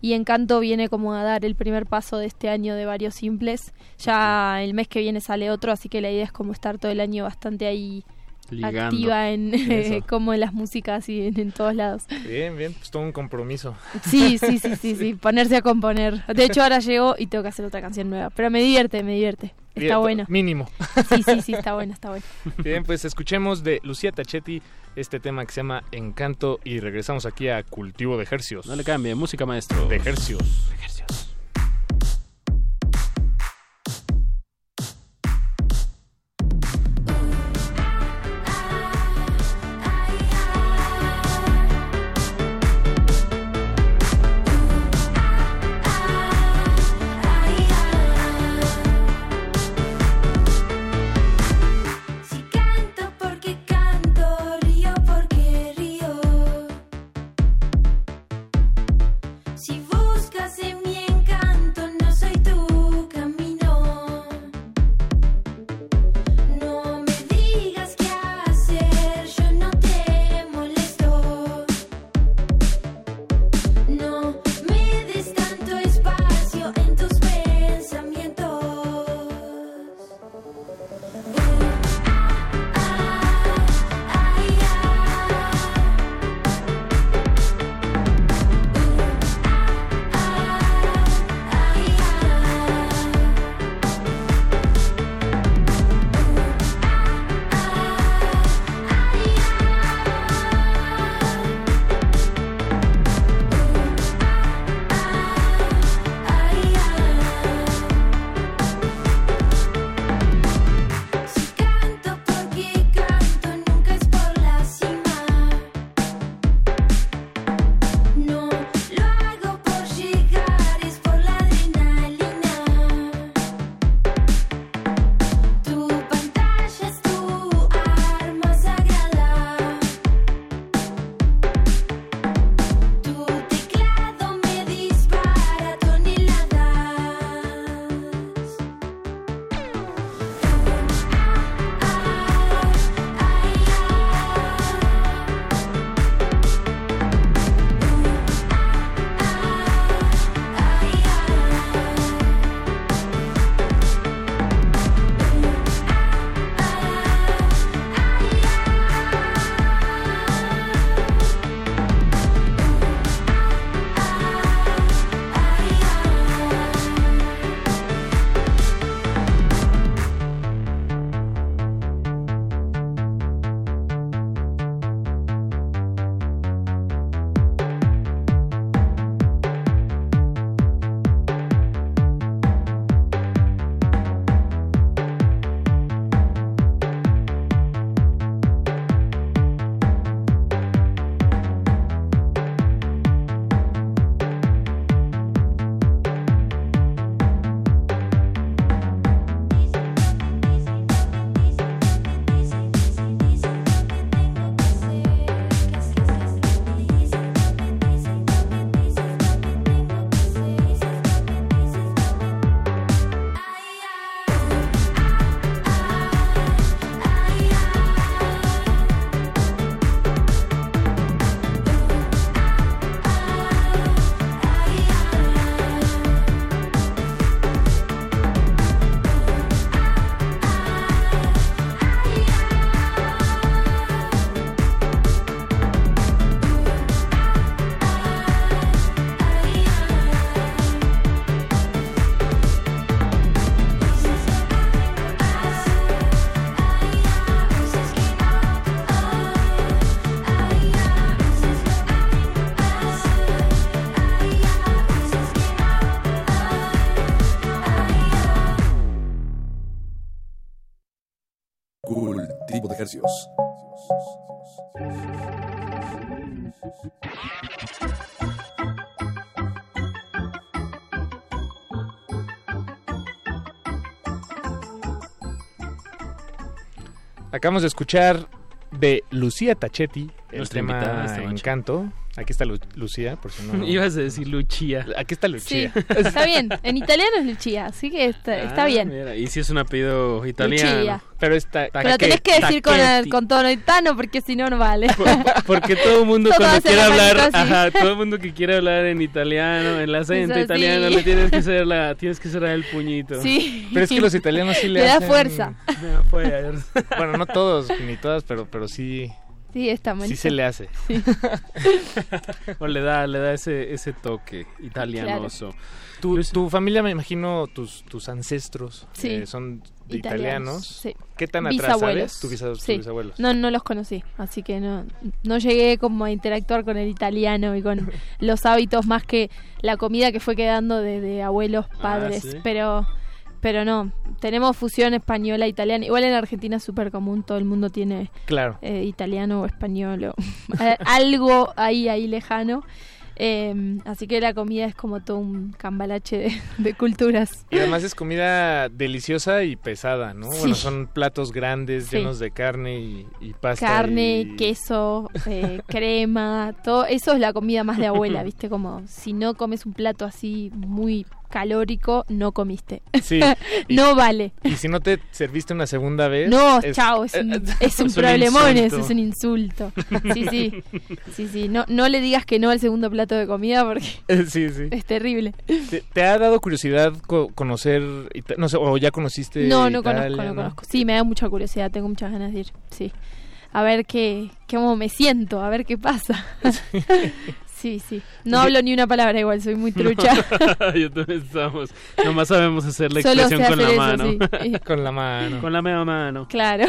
Y Encanto viene como a dar el primer paso de este año de varios simples. Ya el mes que viene sale otro, así que la idea es como estar todo el año bastante ahí
Ligando.
activa en como en las músicas y en, en todos lados.
Bien, bien, pues todo un compromiso.
Sí, sí, sí, sí, sí, ponerse a componer. De hecho ahora llegó y tengo que hacer otra canción nueva, pero me divierte, me divierte. Está
Bien,
bueno.
Mínimo.
Sí, sí, sí, está bueno, está bueno.
Bien, pues escuchemos de Lucía Tachetti este tema que se llama Encanto y regresamos aquí a Cultivo de Ejercios.
No le cambie, música maestro.
De Ejercios.
Si
Acabamos de escuchar de Lucía Tachetti el
Nuestra invitada
tema
noche.
Encanto. Aquí está Lu- Lucía, por si no...
Ibas a decir Lucia.
Aquí está
Sí,
Lucía.
está bien. En italiano es Lucia, así que está, está
Ah,
bien.
mira, y si es un apellido italiano.
Lucia.
Pero está...
Pero tenés que decir con, el- con tono itano porque si no, no vale.
Porque todo el mundo cuando quiere
la
hablar, ajá, todo el mundo que quiere hablar en italiano, en el acento italiano, le tienes que hacer la, tienes que cerrar el puñito.
Sí.
Pero es que los italianos sí le
Le da
hacen-
fuerza.
Me da fuerza.
Bueno, no todos, ni todas, pero, pero sí...
Sí, está bonito.
Sí se le hace.
Sí.
o le da, le da ese, ese toque italianoso.
Tu, tu familia, me imagino, tus, tus ancestros
Sí.
eh, son de italianos.
Sí.
¿Qué tan atrás sabes? Tu bisa- tus
Sí.
bisabuelos.
No, no los conocí, así que no, no llegué como a interactuar con el italiano y con los hábitos más que la comida que fue quedando de, de abuelos, padres,
sí.
pero pero no, tenemos fusión española italiana. Igual en Argentina es súper común, todo el mundo tiene
Claro.
eh, italiano o español o algo ahí ahí lejano. Eh, así que la comida es como todo un cambalache de, de culturas.
Y además es comida deliciosa y pesada, ¿no?
Sí.
Bueno, son platos grandes,
Sí.
llenos de carne y, y pasta.
Carne,
y-
queso, eh, crema, todo eso es la comida más de abuela, ¿viste? Como si no comes un plato así muy calórico, no comiste.
Sí. Y-
no vale.
Y si no te serviste una segunda vez...
No,
es-
chao, es un, es un
es
problemón, eso es un insulto. Sí, sí. Sí, sí, no, no le digas que no al segundo plato de comida porque
Sí, sí.
es terrible.
¿Te, te ha dado curiosidad co- conocer, Ita- no sé, o ya conociste
No, no
Italia,
conozco, no conozco. Sí, me da mucha curiosidad, tengo muchas ganas de ir. Sí. A ver qué, cómo me siento, a ver qué pasa. Sí, sí. No hablo ni una palabra igual, soy muy trucha.
Yo también estamos. Nomás sabemos hacer la
Solo
expresión
sé
con la
hacer eso,
mano.
sí.
Con la mano.
Con la mera mano.
Claro.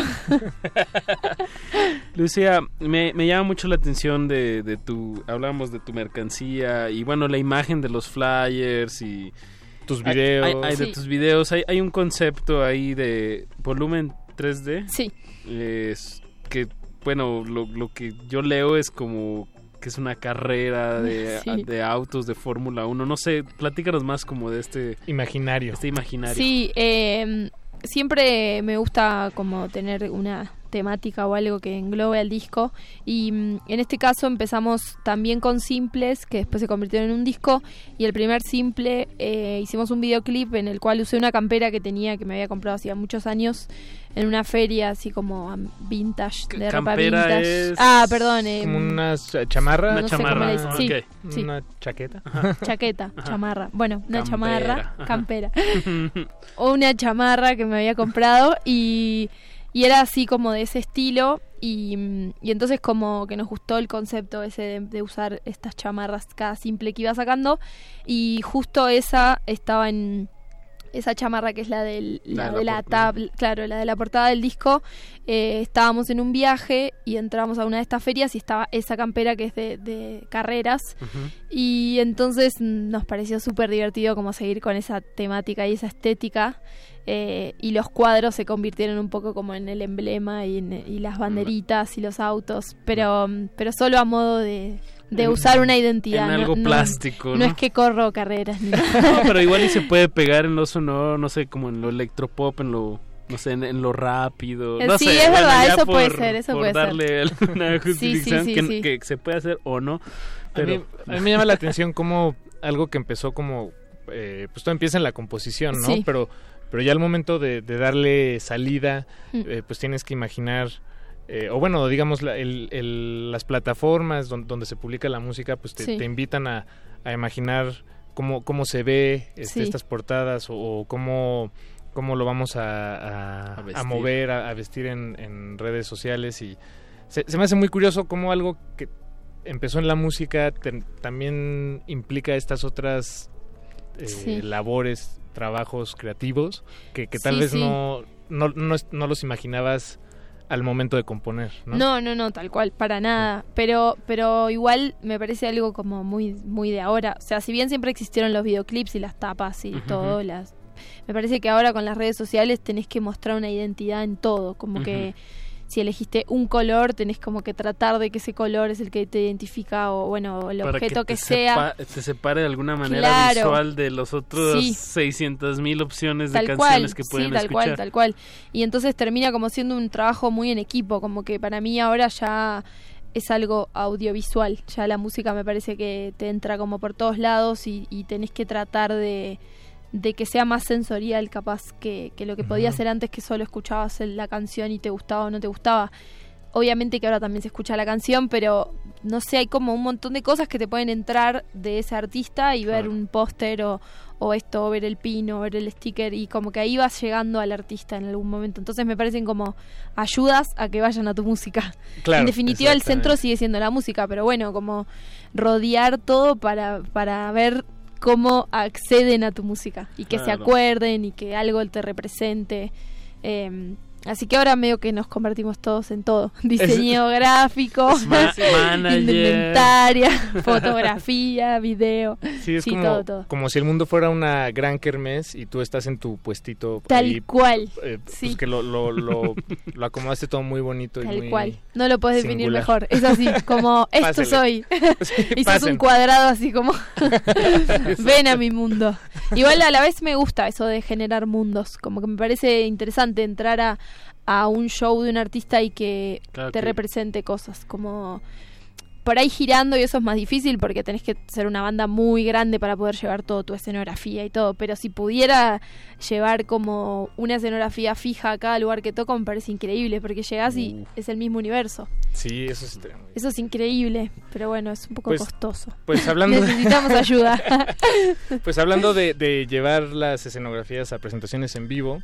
Lucía, me, me llama mucho la atención de, de tu, hablábamos de tu mercancía y bueno, la imagen de los flyers y
tus
Hay-
videos.
Hay, hay de
Sí.
tus videos, hay, hay un concepto ahí de volumen 3D.
Sí.
Es que, bueno, lo, lo que yo leo es como que es una carrera de,
Sí.
de autos de Fórmula 1. No sé, platícanos más como de este
imaginario.
Este imaginario.
Sí, eh, siempre me gusta como tener una temática o algo que englobe al disco y mm, en este caso empezamos también con simples que después se convirtieron en un disco y el primer simple eh, hicimos un videoclip en el cual usé una campera que tenía que me había comprado hacía muchos años en una feria así como vintage de ropa
campera
vintage
es
ah perdón eh,
Como una ch- chamarra.
no sé cómo le dicen. Sí, sí.
Una chaqueta.
chaqueta, chamarra. Bueno, una
Campera,
chamarra, campera. o una chamarra que me había comprado y, y era así como de ese estilo y, y entonces como que nos gustó el concepto ese de, de usar estas chamarras cada simple que iba sacando. Y justo esa estaba en esa chamarra que es la, del,
La
la
de
de
la
tab- claro, la de la portada del disco, eh, estábamos en un viaje y entramos a una de estas ferias y estaba esa campera que es de, de carreras. Y entonces nos pareció súper divertido como seguir con esa temática y esa estética. Eh, y los cuadros se convirtieron un poco como en el emblema y, en- y las banderitas y los autos, pero, mm, pero solo a modo de, de
En-
usar una identidad.
en
no-
algo
no-
plástico,
No,
¿no?
es que corro carreras ni nada.
No, pero igual y se puede pegar en lo sonoro, no sé, como en lo electropop, en lo no sé, en, en lo rápido.
Eh,
No
sí,
sé,
es verdad, eso puede ser, eso
por
puede ser.
darle alguna
Sí, sí,
justificación
sí,
que,
sí.
que se puede hacer o no.
A mí, a mí me llama la atención cómo algo que empezó como, eh, pues todo empieza en la composición, ¿no?
Sí.
Pero, pero ya al momento de, de darle salida,
Mm.
eh, pues tienes que imaginar, eh, o bueno, digamos, la- el- el- las plataformas don- donde, se publica la música, pues te,
Sí.
te invitan a, a imaginar cómo, cómo se ve este,
Sí.
estas portadas o, o cómo, cómo lo vamos a, a-
A
a
vestir.
mover, a, a vestir en, en redes sociales y se, se me hace muy curioso cómo algo que empezó en la música te- también implica estas otras eh,
Sí.
labores, trabajos creativos que, que tal
Sí,
vez
sí.
no, no, no, no los imaginabas al momento de componer, ¿no?
No, no, no, tal cual, para nada. Pero, pero igual me parece algo como muy, muy de ahora. O sea, si bien siempre existieron los videoclips y las tapas y todo, las, me parece que ahora con las redes sociales tenés que mostrar una identidad en todo. Como que si elegiste un color, tenés como que tratar de que ese color es el que te identifica o bueno, el
Para
objeto que,
te
sea.
sepa- te separe de alguna manera
Claro.
visual de los otros
Sí.
600 mil opciones de canciones
cual,
que pueden
sí, tal
escuchar.
cual, tal cual. Y entonces termina como siendo un trabajo muy en equipo, como que para mí ahora ya es algo audiovisual, ya la música me parece que te entra como por todos lados y, y tenés que tratar de, de que sea más sensorial capaz que, que lo que podía ser antes que solo escuchabas la canción y te gustaba o no te gustaba. Obviamente que ahora también se escucha la canción, pero no sé, hay como un montón de cosas que te pueden entrar de ese artista y ver
Claro.
un póster o, o esto, o ver el pin o ver el sticker y como que ahí vas llegando al artista en algún momento. Entonces me parecen como ayudas a que vayan a tu música.
Claro,
en definitiva el centro sigue siendo la música, pero bueno, como rodear todo para, para ver cómo acceden a tu música y que se acuerden y que algo te represente. Eh, así que ahora medio que nos convertimos todos en todo. Diseño gráfico, indumentaria, fotografía, video.
Sí, es como,
todo, todo.
como si el mundo fuera una gran kermés y tú estás en tu puestito.
Tal
ahí,
cual,
eh, pues
sí.
que lo, lo, lo, lo acomodaste todo muy bonito y
Tal
muy
cual. No lo puedes definir
singular.
mejor. Es así, como esto
Pásele.
soy. y sos un cuadrado así como ven a mi mundo. Igual a la vez me gusta eso de generar mundos. Como que me parece interesante entrar a, a un show de un artista y que
Claro
te
que-
represente cosas. Como por ahí girando y eso es más difícil porque tenés que ser una banda muy grande para poder llevar toda tu escenografía y todo. Pero si pudiera llevar como una escenografía fija a cada lugar que toco me parece increíble porque llegás y es el mismo universo.
Sí, eso es
Eso es increíble, pero bueno, es un poco
Pues-
costoso.
pues hablando de-
Necesitamos ayuda.
Pues hablando de, de llevar las escenografías a presentaciones en vivo,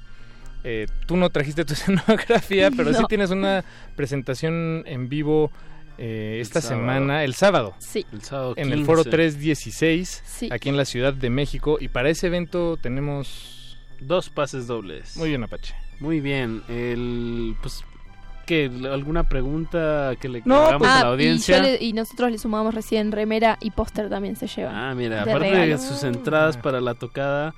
eh, tú no trajiste tu escenografía, pero sí
No.
tienes una presentación en vivo eh, esta
sábado.
semana, el sábado.
Sí.
El sábado
En el
15.
Foro 316,
Sí.
aquí en la Ciudad de México. Y para ese evento tenemos...
Dos pases dobles.
Muy bien, Apache.
Muy bien. El, pues, ¿qué? ¿Alguna pregunta que le
No,
hagamos a
Ah,
la
y,
audiencia?
le- y nosotros le sumamos recién remera y póster también se lleva.
Ah, mira,
de
aparte
regalo.
de sus entradas para la tocada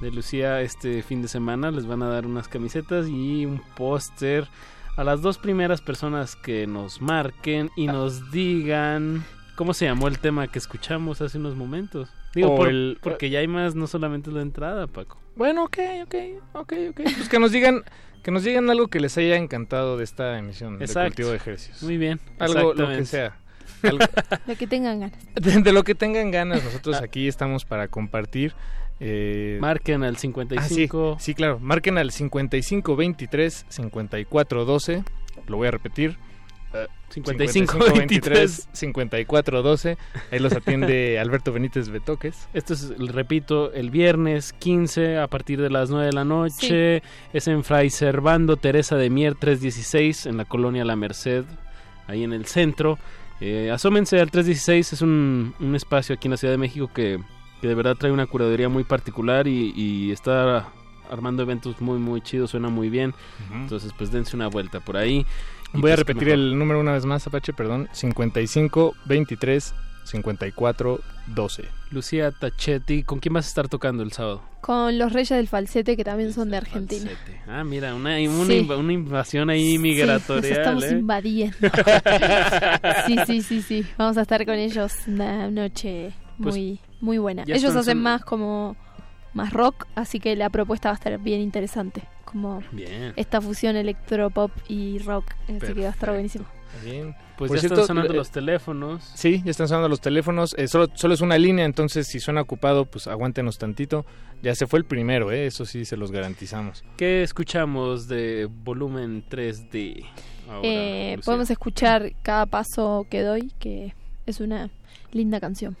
de Lucía este fin de semana, les van a dar unas camisetas y un póster a las dos primeras personas que nos marquen y nos digan cómo se llamó el tema que escuchamos hace unos momentos. Digo, por-
el-
porque ya hay más, no solamente la entrada, Paco.
Bueno, ok, ok, ok, ok. Pues que nos digan... Que nos digan algo que les haya encantado de esta emisión de
Exacto.
Cultivo de Ejercicios.
Muy bien,
Algo, lo que sea. Algo-
Lo que tengan ganas.
de, de lo que tengan ganas, nosotros aquí estamos para compartir. Eh,
Marquen al
ah,
55.
sí, sí, claro. Marquen al 5523 5412. Lo voy a repetir. Eh,
5523
5412. Ahí los atiende Alberto Benítez Betoques.
Esto es, repito, el viernes 15 a partir de las 9 de la noche. Es en Fray Servando Teresa de Mier 316 en la colonia La Merced, ahí en el centro. Eh, asómense al 316, es un, un espacio aquí en la Ciudad de México que, que de verdad trae una curaduría muy particular y, y está armando eventos muy muy chidos, suena muy bien. Entonces pues dense una vuelta por ahí.
Voy a
pues,
repetir
mejor.
el número una vez más, Apache, perdón. 55 23 54 12.
Lucía Tachetti, ¿con quién vas a estar tocando el sábado?
Con los Reyes del Falsete, que también son de Argentina.
Ah, mira, una, una,
Sí.
inv- una invasión ahí
Sí,
migratoria.
estamos
¿eh?
invadiendo. sí, sí, sí, sí. Vamos a estar con ellos una noche
Pues,
muy, buena.
ya
Ellos hacen
son-
más como más rock, así que la propuesta va a estar bien interesante. Como
Bien.
esta fusión electropop y rock. Así que va a estar
Perfecto.
buenísimo.
Bien.
Pues
Por
ya
cierto,
están sonando
eh,
los teléfonos.
Sí, ya están sonando los teléfonos. Eh, solo, solo es una línea, entonces si suena ocupado, pues aguántenos tantito. Ya se fue el primero, ¿eh? eso sí se los garantizamos.
¿Qué escuchamos de volumen 3D? ahora,
Eh, podemos escuchar cada paso que doy, que es una linda canción.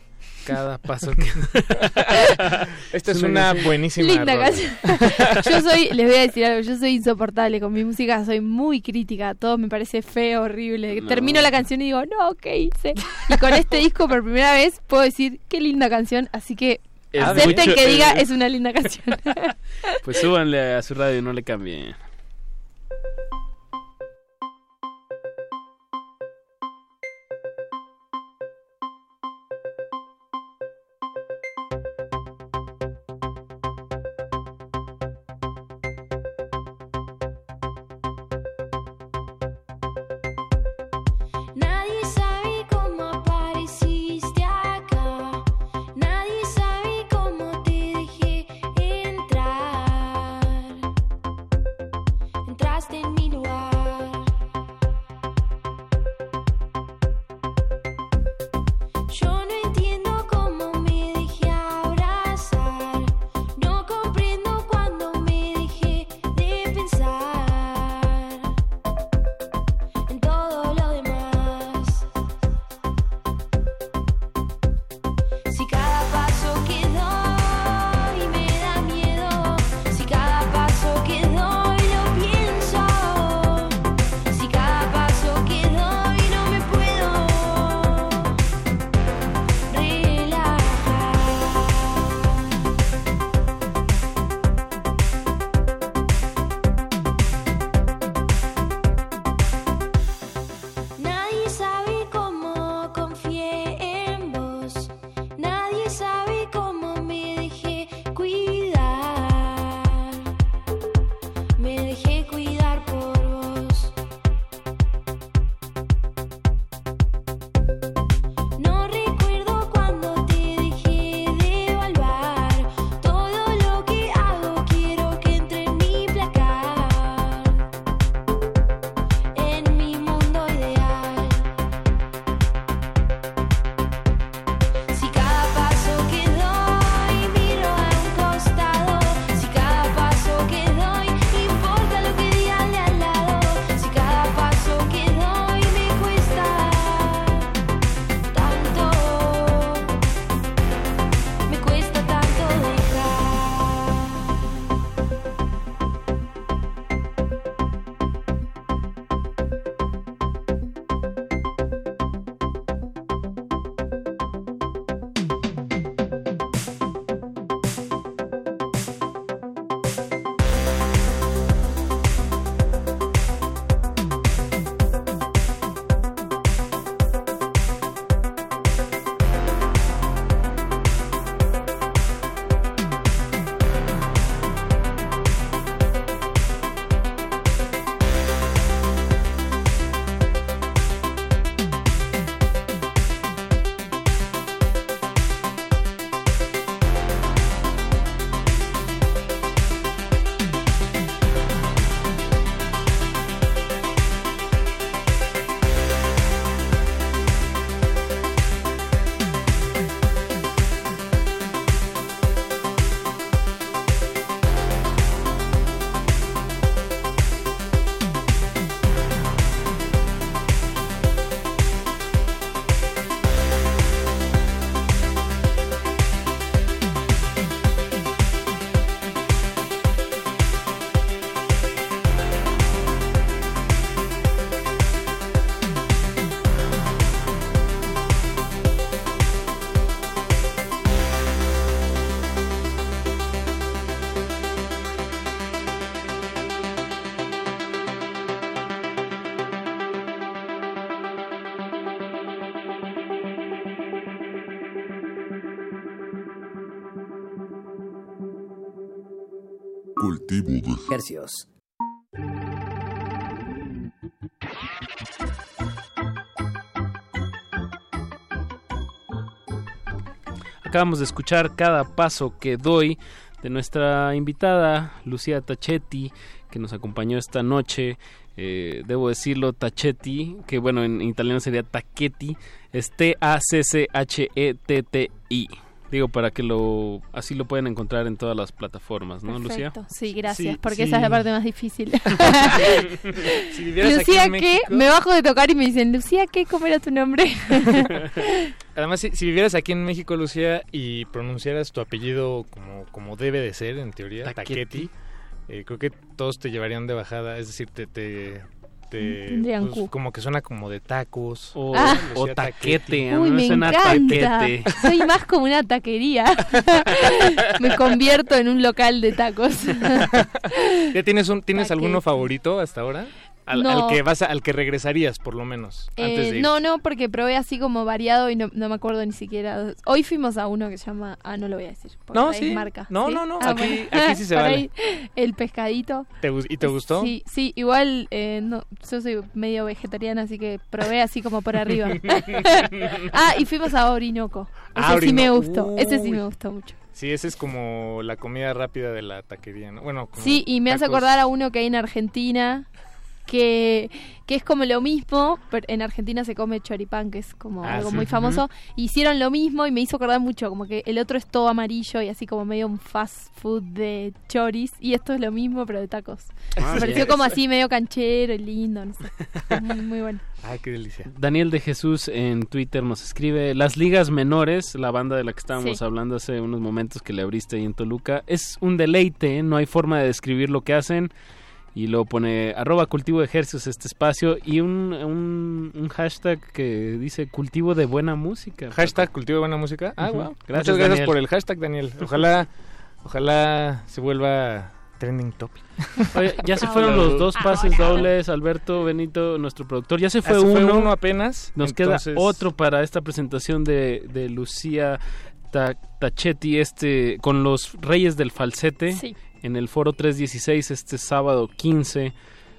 Cada paso que...
Esta es una buenísima
Linda canción. yo soy, les voy a decir algo, yo soy insoportable con mi música, soy muy crítica, todo me parece feo, horrible.
No.
Termino la canción y digo, no, ¿qué hice? Y con este disco por primera vez puedo decir, qué linda canción, así que
Es
acepten
mucho-
que diga,
es-
es una linda canción.
Pues súbanle a su radio, no le cambien. Acabamos de escuchar cada paso que doy de nuestra invitada Lucía Tachetti, que nos acompañó esta noche. Eh, debo decirlo, Tachetti, que bueno, en italiano sería Tachetti, es T-A-C-C-H-E-T-T-I. Digo, para que lo así lo pueden encontrar en todas las plataformas, ¿no, Lucía?
Perfecto. Sí, gracias,
Sí,
porque
sí.
esa es la parte más difícil.
Si vivieras aquí
Lucía, ¿qué?
México-
Me bajo de tocar y me dicen, Lucía, ¿qué? ¿Cómo era tu nombre?
Además, si, si vivieras aquí en México, Lucía, y pronunciaras tu apellido como, como debe de ser, en teoría,
Taquetti.
Taquetti, eh, creo que todos te llevarían de bajada, es decir, te... te te-
Tendrían
pues, como que suena como de tacos
O,
Ah.
o taquete,
Uy,
me suena
encanta.
taquete.
Soy más como una taquería. me convierto en un local de tacos.
¿Ya tienes un tienes alguno favorito hasta ahora? Al,
No.
al que vas a- al que regresarías por lo menos antes
Eh,
de ir.
no, no, porque probé así como variado y no, no me acuerdo ni siquiera. Hoy fuimos a uno que se llama. Ah, no lo voy a decir. porque
No, sí.
marca.
No,
¿sí?
no, no,
Ah,
aquí-
bueno.
aquí sí se vale.
el pescadito.
¿Te gus- ¿Y te gustó?
Sí, sí, igual eh, no, yo soy medio vegetariana, así que probé así como por arriba. ah, y fuimos a Orinoco. Ese
Ah,
sí me gustó, ese sí me gustó mucho.
Sí, ese es como la comida rápida de la taquería, ¿no? Bueno, como
Sí, y me hace acordar a uno que hay en Argentina, que, que es como lo mismo, pero en Argentina se come choripán, que es como
Ah,
algo
sí.
muy famoso. Hicieron lo mismo y me hizo acordar mucho, como que el otro es todo amarillo y así como medio un fast food de choris, y esto es lo mismo, pero de tacos.
Ah,
me pareció como así medio canchero y lindo, no sé. Muy, muy bueno.
Ay, qué delicia.
Daniel de Jesús en Twitter nos escribe, las ligas menores, la banda de la que estábamos
Sí.
hablando hace unos momentos que le abriste ahí en Toluca, es un deleite, no hay forma de describir lo que hacen. Y luego pone arroba cultivo de ejercicios este espacio y un, un, un hashtag que dice cultivo de buena música.
Hashtag cultivo de buena música. Ah, wow.
Gracias,
Muchas gracias
Daniel.
por el hashtag, Daniel. Ojalá, ojalá se vuelva trending topic.
Oye, ya se fueron los dos pases dobles, Alberto, Benito, nuestro productor. Ya se
Ah,
fue,
se fue
uno.
uno apenas,
Nos
entonces-
queda otro para esta presentación de, de Lucía Ta- Tachetti este, con los Reyes del Falsete
Sí.
En el Foro 316 este sábado 15.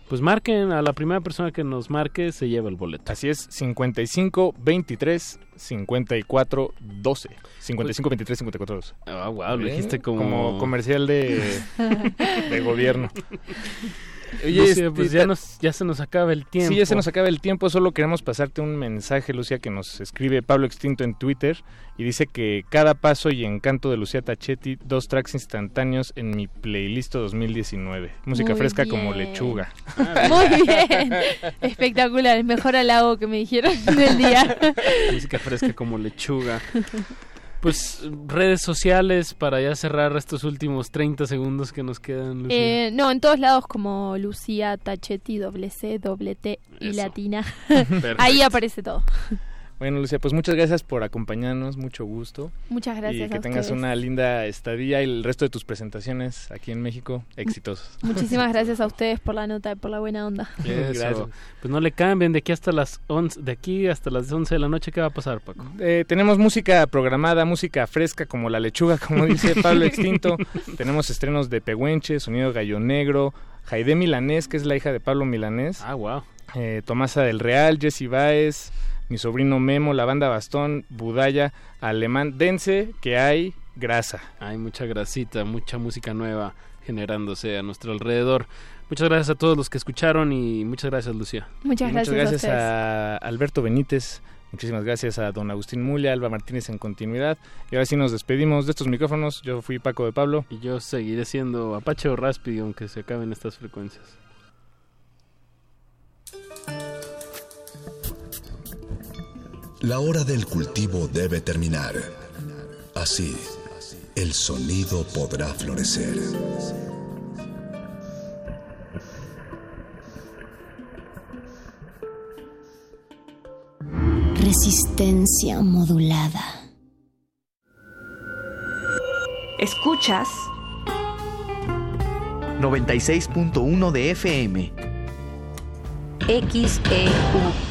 Pues marquen a la primera persona que nos marque, se lleva el boleto.
Así es, 55 23 54 12. 55 23 54 12.
Ah, wow, lo dijiste como...
como comercial de, de gobierno.
Oye,
Lucía,
pues
este,
ya, nos, ya se nos acaba el tiempo.
Sí, ya se nos acaba el tiempo. Solo queremos pasarte un mensaje, Lucía, que nos escribe Pablo Extinto en Twitter y dice que cada paso y encanto de Lucía Tachetti, dos tracks instantáneos en mi playlist 2019. Música
Muy
fresca como lechuga.
Muy bien. Espectacular. El mejor halago que me dijeron del día.
Música fresca como lechuga. Pues redes sociales para ya cerrar estos últimos 30 segundos que nos quedan. Lucía.
Eh, no, en todos lados como Lucía Tachetti, doble C, doble T y
Eso.
latina. Ahí aparece todo.
Bueno, Lucía, pues muchas gracias por acompañarnos, mucho gusto.
Muchas gracias
Y que
a
tengas
ustedes.
una linda estadía y el resto de tus presentaciones aquí en México, exitosos.
Muchísimas gracias a ustedes por la nota y por la buena onda.
Eso.
Gracias.
Pues no le cambien de aquí hasta las 11, de aquí hasta las 11 de la noche. ¿Qué va a pasar, Paco?
Eh, tenemos música programada, música fresca como la lechuga, como dice Pablo Extinto. tenemos estrenos de Pehuenche, Sonido Gallo Negro, Jaide Milanés, que es la hija de Pablo Milanés.
Ah, wow.
Eh, Tomasa del Real, Jessy Baez, mi sobrino Memo, la banda Bastón, Budaya, Alemán, Dense, que hay grasa.
Hay mucha grasita, mucha música nueva generándose a nuestro alrededor. Muchas gracias a todos los que escucharon y muchas gracias, Lucía.
Muchas gracias,
muchas gracias
a
Alberto Benítez. Muchísimas gracias a don Agustín Mulia, Alba Martínez en continuidad. Y ahora sí nos despedimos de estos micrófonos. Yo fui Paco de Pablo.
Y yo seguiré siendo Apache o Raspi aunque se acaben estas frecuencias.
La hora del cultivo debe terminar. Así, el sonido podrá florecer.
Resistencia modulada.
Escuchas 96.1 de FM.
XEU.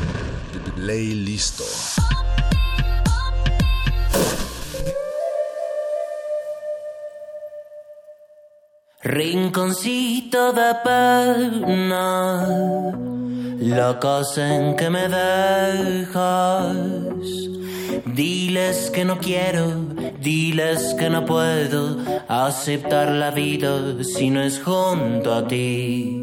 Play listo.
Rinconcito de pena, la casa en que me dejas. Diles que no quiero, diles que no puedo aceptar la vida si no es junto a ti.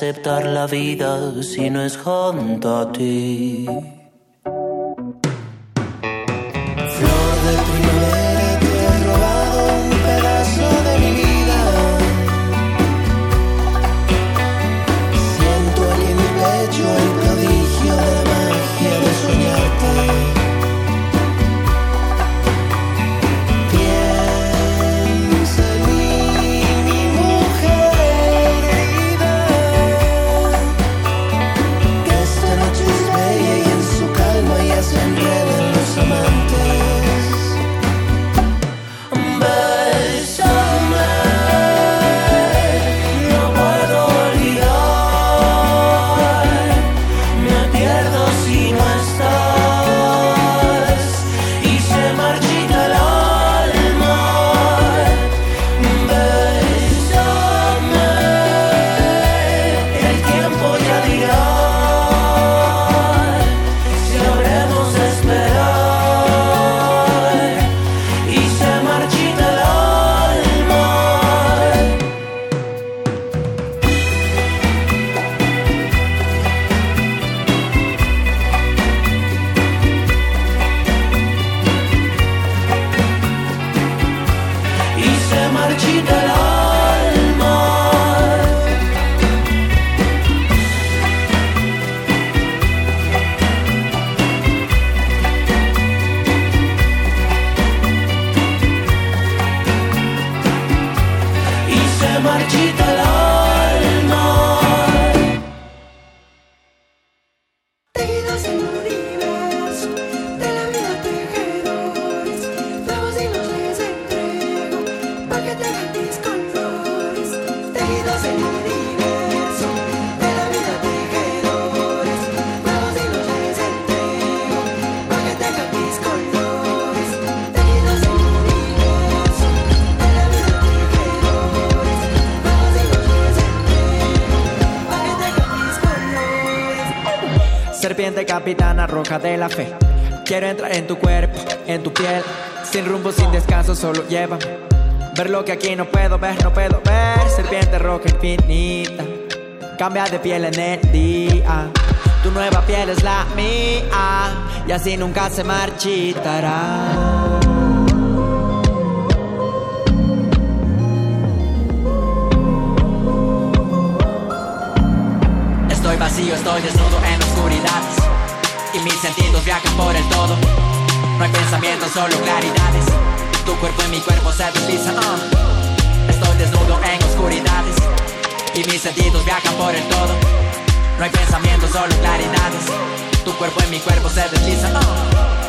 Aceptar la vida si no es junto a ti.
La
fe. Quiero entrar en tu cuerpo, en tu piel. Sin rumbo, sin descanso, solo llévame. Ver lo que aquí no puedo ver, no puedo ver. Serpiente roja infinita. Cambia de piel en el día. Tu nueva piel es la mía. Y así nunca se marchitará. Estoy vacío, estoy desnudo en oscuridades Y mis sentidos viajan por el todo. No hay pensamientos, solo claridades. Tu cuerpo y mi cuerpo se deslizan ah. Estoy desnudo en oscuridades. Y mis sentidos viajan por el todo. No hay pensamientos, solo claridades. Tu cuerpo y mi cuerpo se deslizan ah.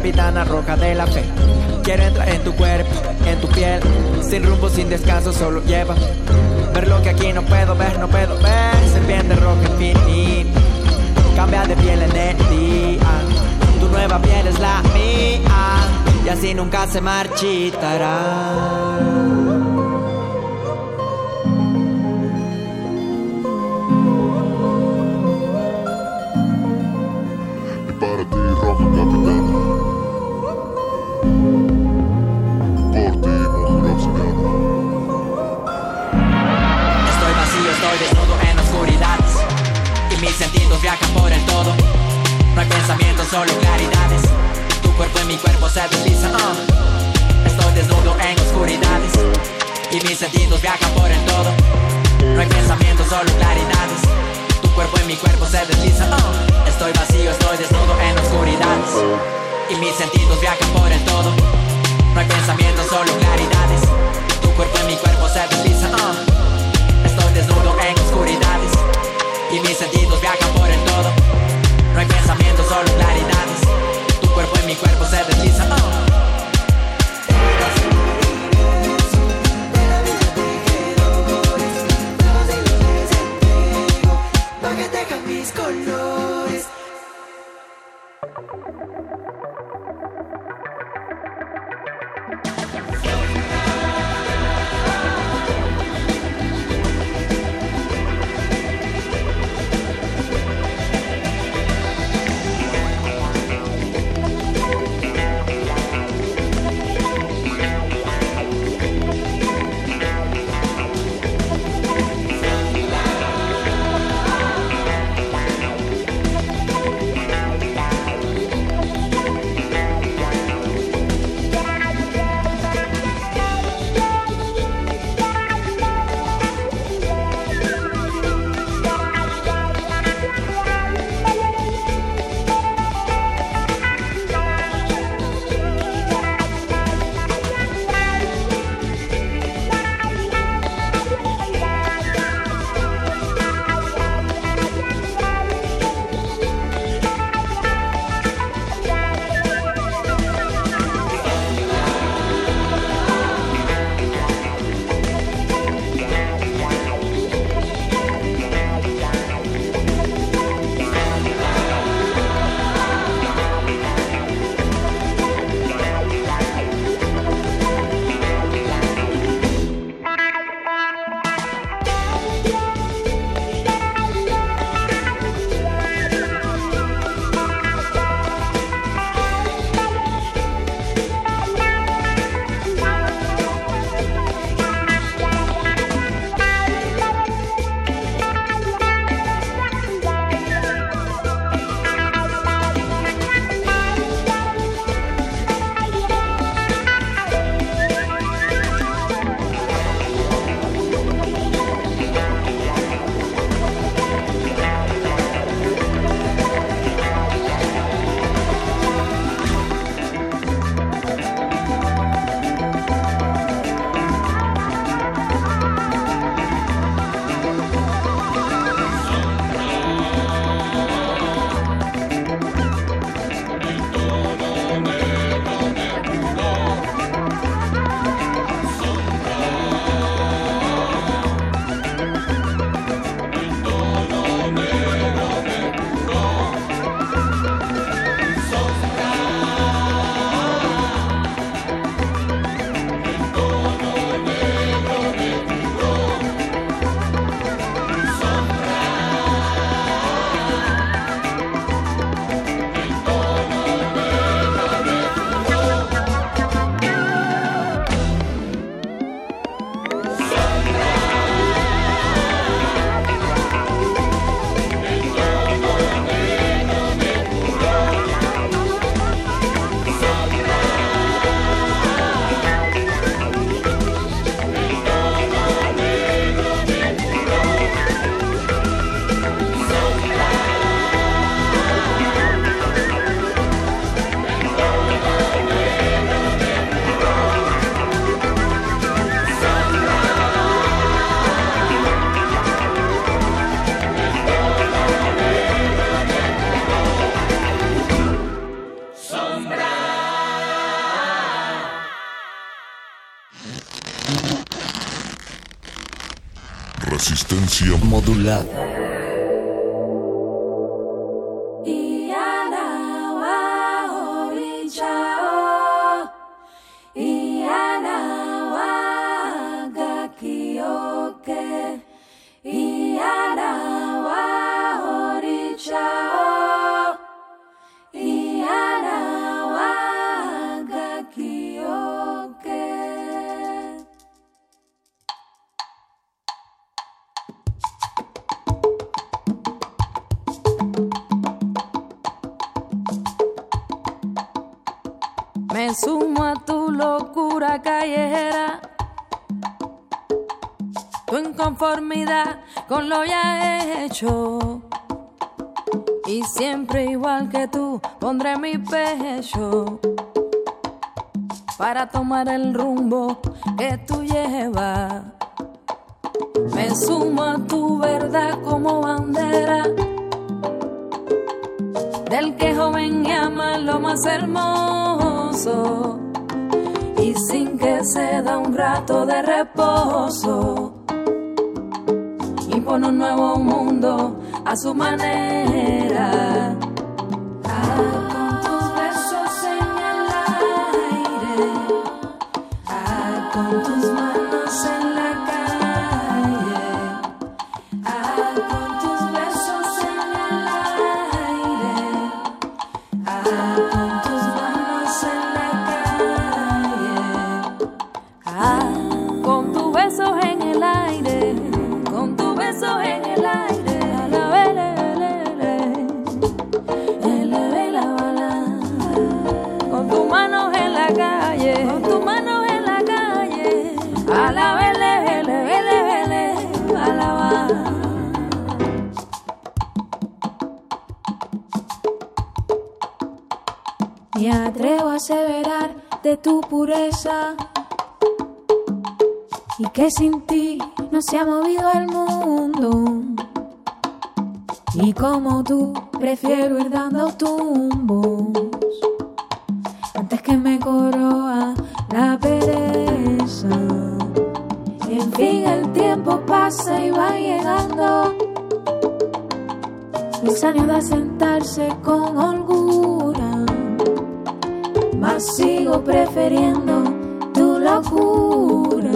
Capitana roja de la fe. Quiero entrar en tu cuerpo, en tu piel. Sin rumbo, sin descanso, solo lleva. Ver lo que aquí no puedo ver, no puedo ver. Serpiente roja infinita. Cambia de piel en el día. Tu nueva piel es la mía. Y así nunca se marchitará. Cuerpo se deslizan ah. Estoy desnudo en oscuridades Y mis sentidos viajan por el todo No hay pensamientos, solo claridades Tu cuerpo y mi cuerpo se deslizan ah. Estoy vacío, estoy desnudo en oscuridades Y mis sentidos viajan por el todo No hay pensamientos, solo claridades Tu cuerpo y mi cuerpo se deslizan ah. Estoy desnudo en oscuridades Y mis sentidos viajan mi cuerpo se
dejan mis colores.
verdade. con lo ya hecho. Y siempre igual que tú pondré mi pecho para tomar el rumbo que tú llevas. Me sumo a tu verdad como bandera del que joven llama lo más hermoso y sin que se da un rato de reposo con un nuevo mundo a su manera. con tus manos en la tu pureza y que sin ti no se ha movido el mundo. Y como tú, prefiero ir dando tumbos antes que me coroa la pereza. En fin, el tiempo pasa y va llegando. Es año de sentarse con sigo prefiriendo tu locura.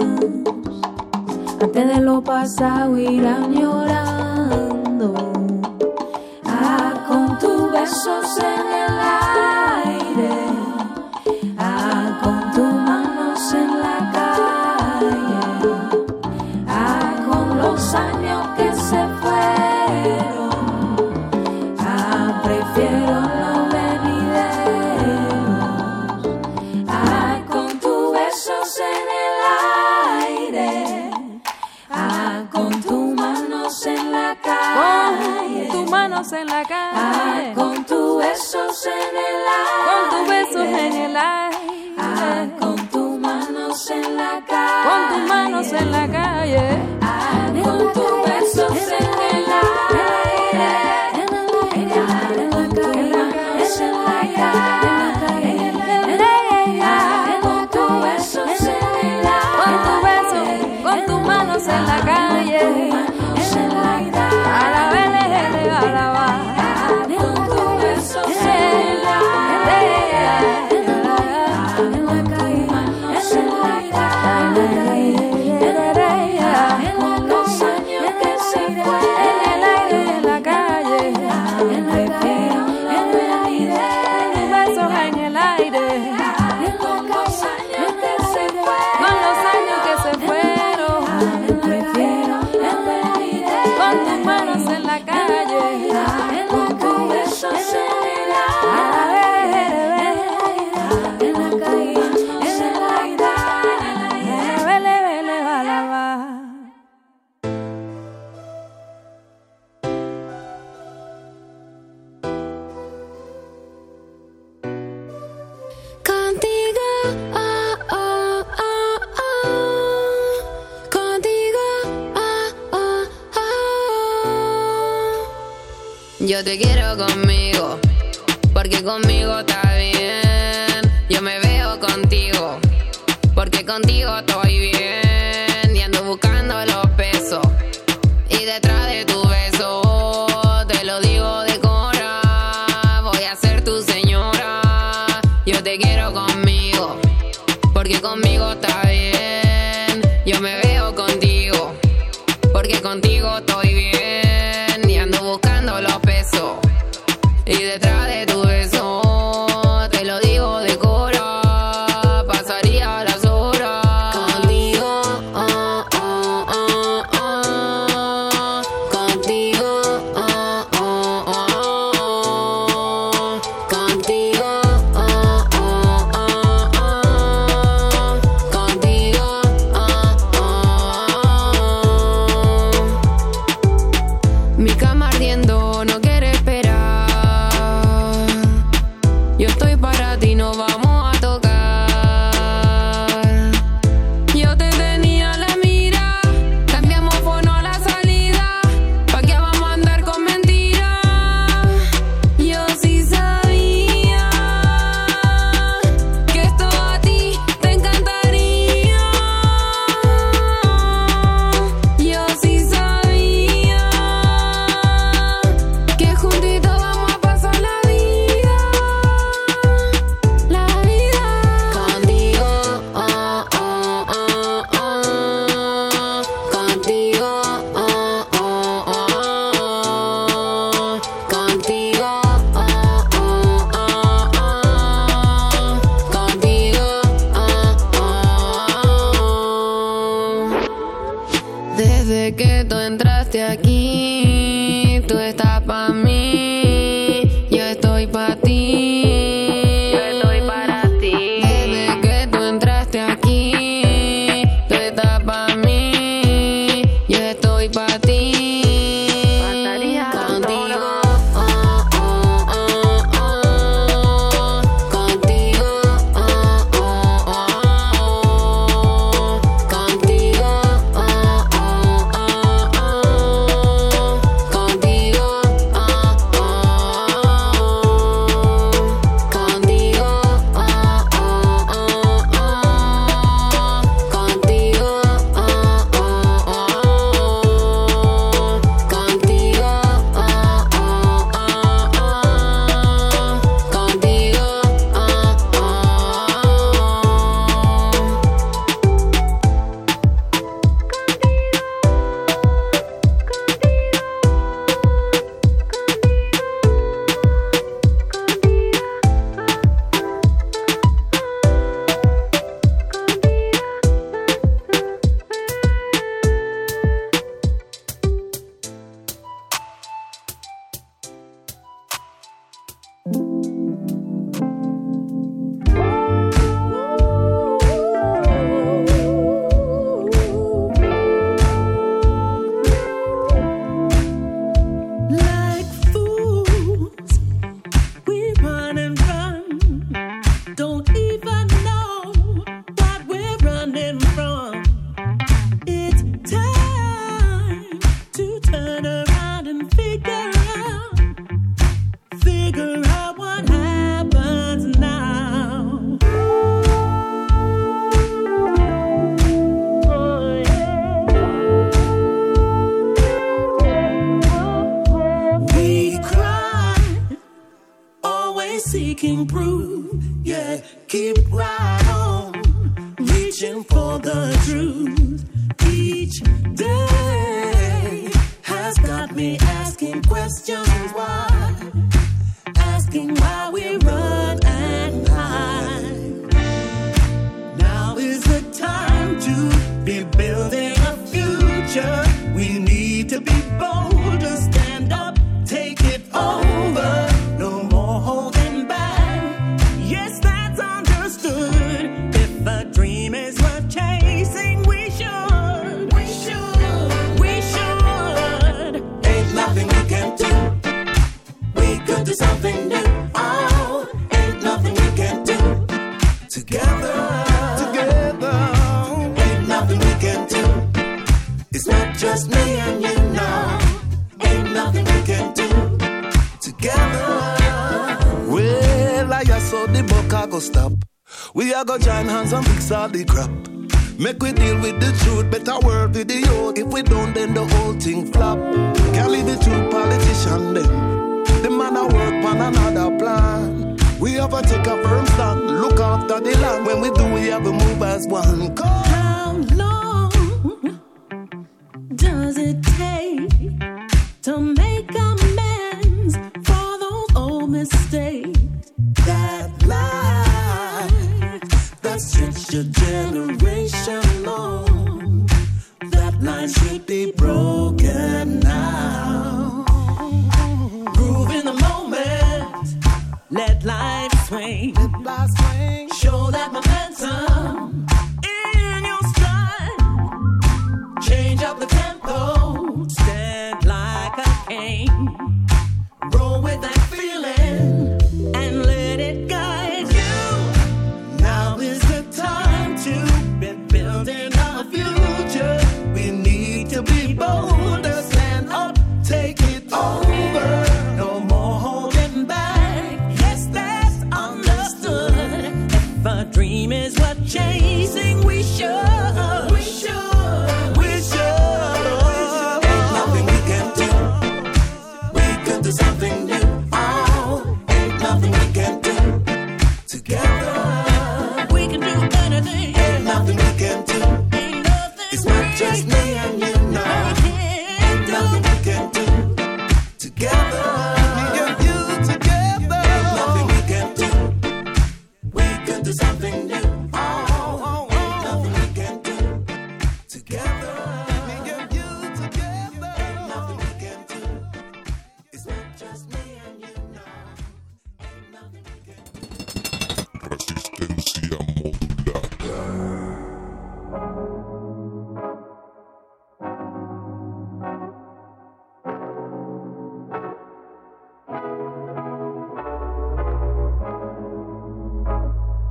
Antes de lo pasado
irán llorando. Aquí,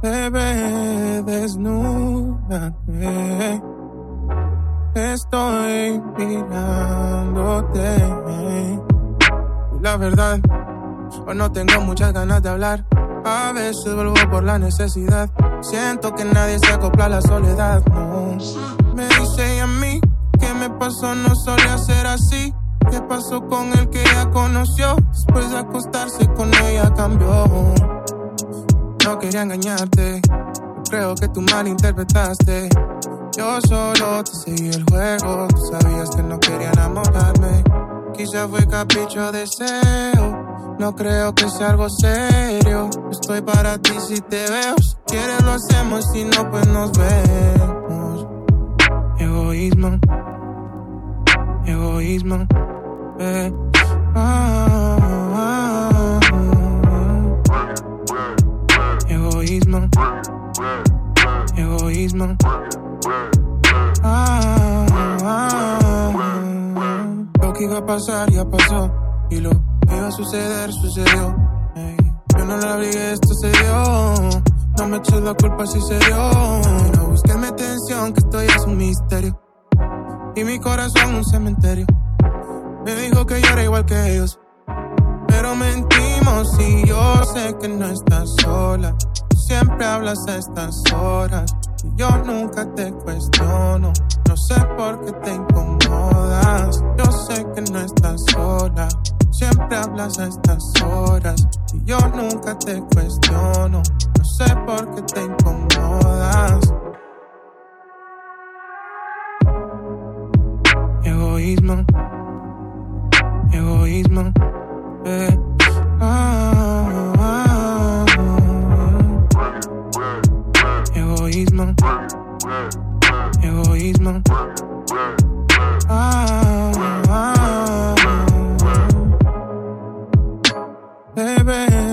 Bebé, desnúdate. Estoy mirándote. Y La verdad, hoy no tengo muchas ganas de hablar. A veces vuelvo por la necesidad. Siento que nadie se acopla a la soledad. No. Me dice a mí que me pasó, no solía ser así. ¿Qué pasó con el que ella conoció? Después de acostarse con ella cambió. No quería engañarte, creo que tú malinterpretaste. Yo solo te seguí el juego, sabías que no quería enamorarme. Quizá fue capricho deseo, no creo que sea algo serio. Estoy para ti si te veo, si quieres lo hacemos, si no pues nos vemos. Egoísmo, egoísmo, eh. Ah, Egoísmo. Egoísmo. Ah, ah, Lo que iba a pasar ya pasó. Y lo que iba a suceder sucedió. Yo no la obligué, esto se dio. No me eches la culpa si se dio. No busques mi atención, que esto ya es un misterio. Y mi corazón un cementerio. Me dijo que yo era igual que ellos. Pero mentimos y yo sé que no estás sola. Siempre hablas a estas horas y yo nunca te cuestiono. No sé por qué te incomodas. Yo sé que no estás sola. Siempre hablas a estas horas y yo nunca te cuestiono. No sé por qué te incomodas. Egoísmo, egoísmo. Eh. Ah, Egoísmo. Egoísmo. Ah, ah, Bebé, desnúdate.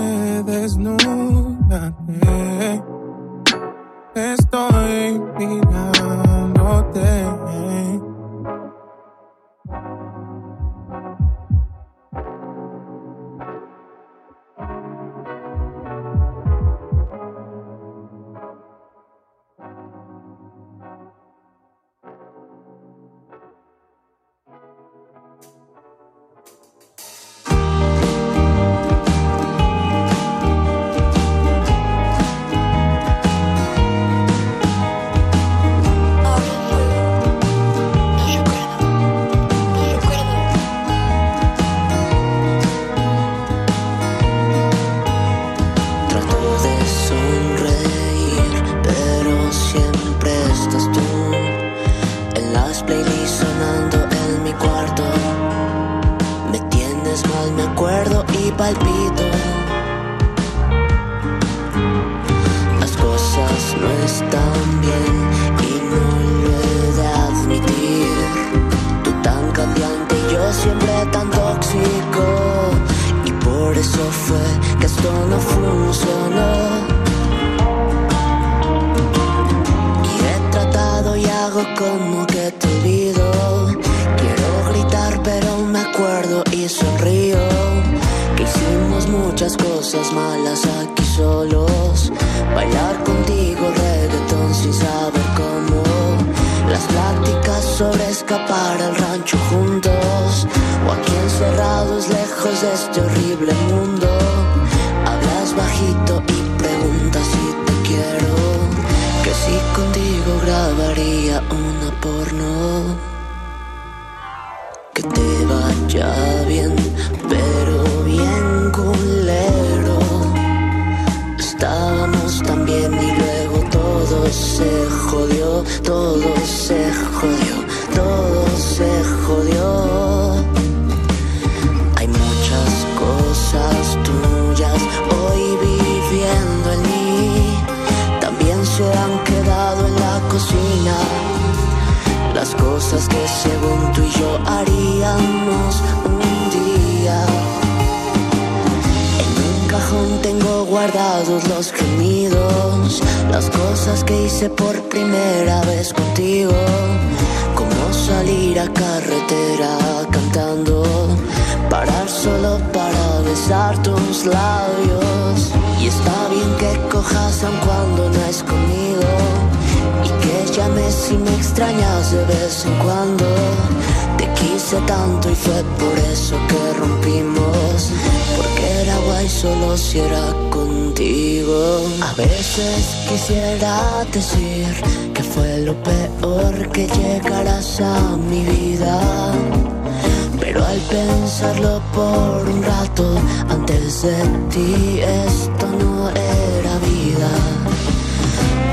de ti esto no era vida.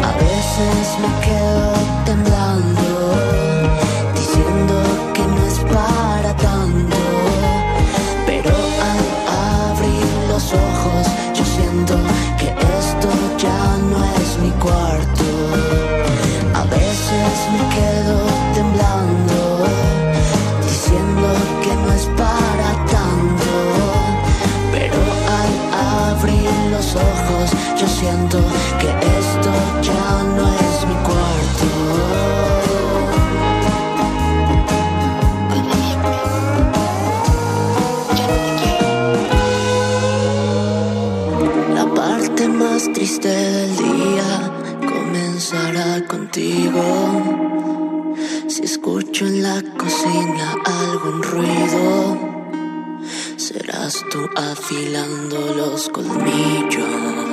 A veces me quedo parte del día comenzará contigo. Si escucho en la cocina algún ruido, serás tú afilando los colmillos.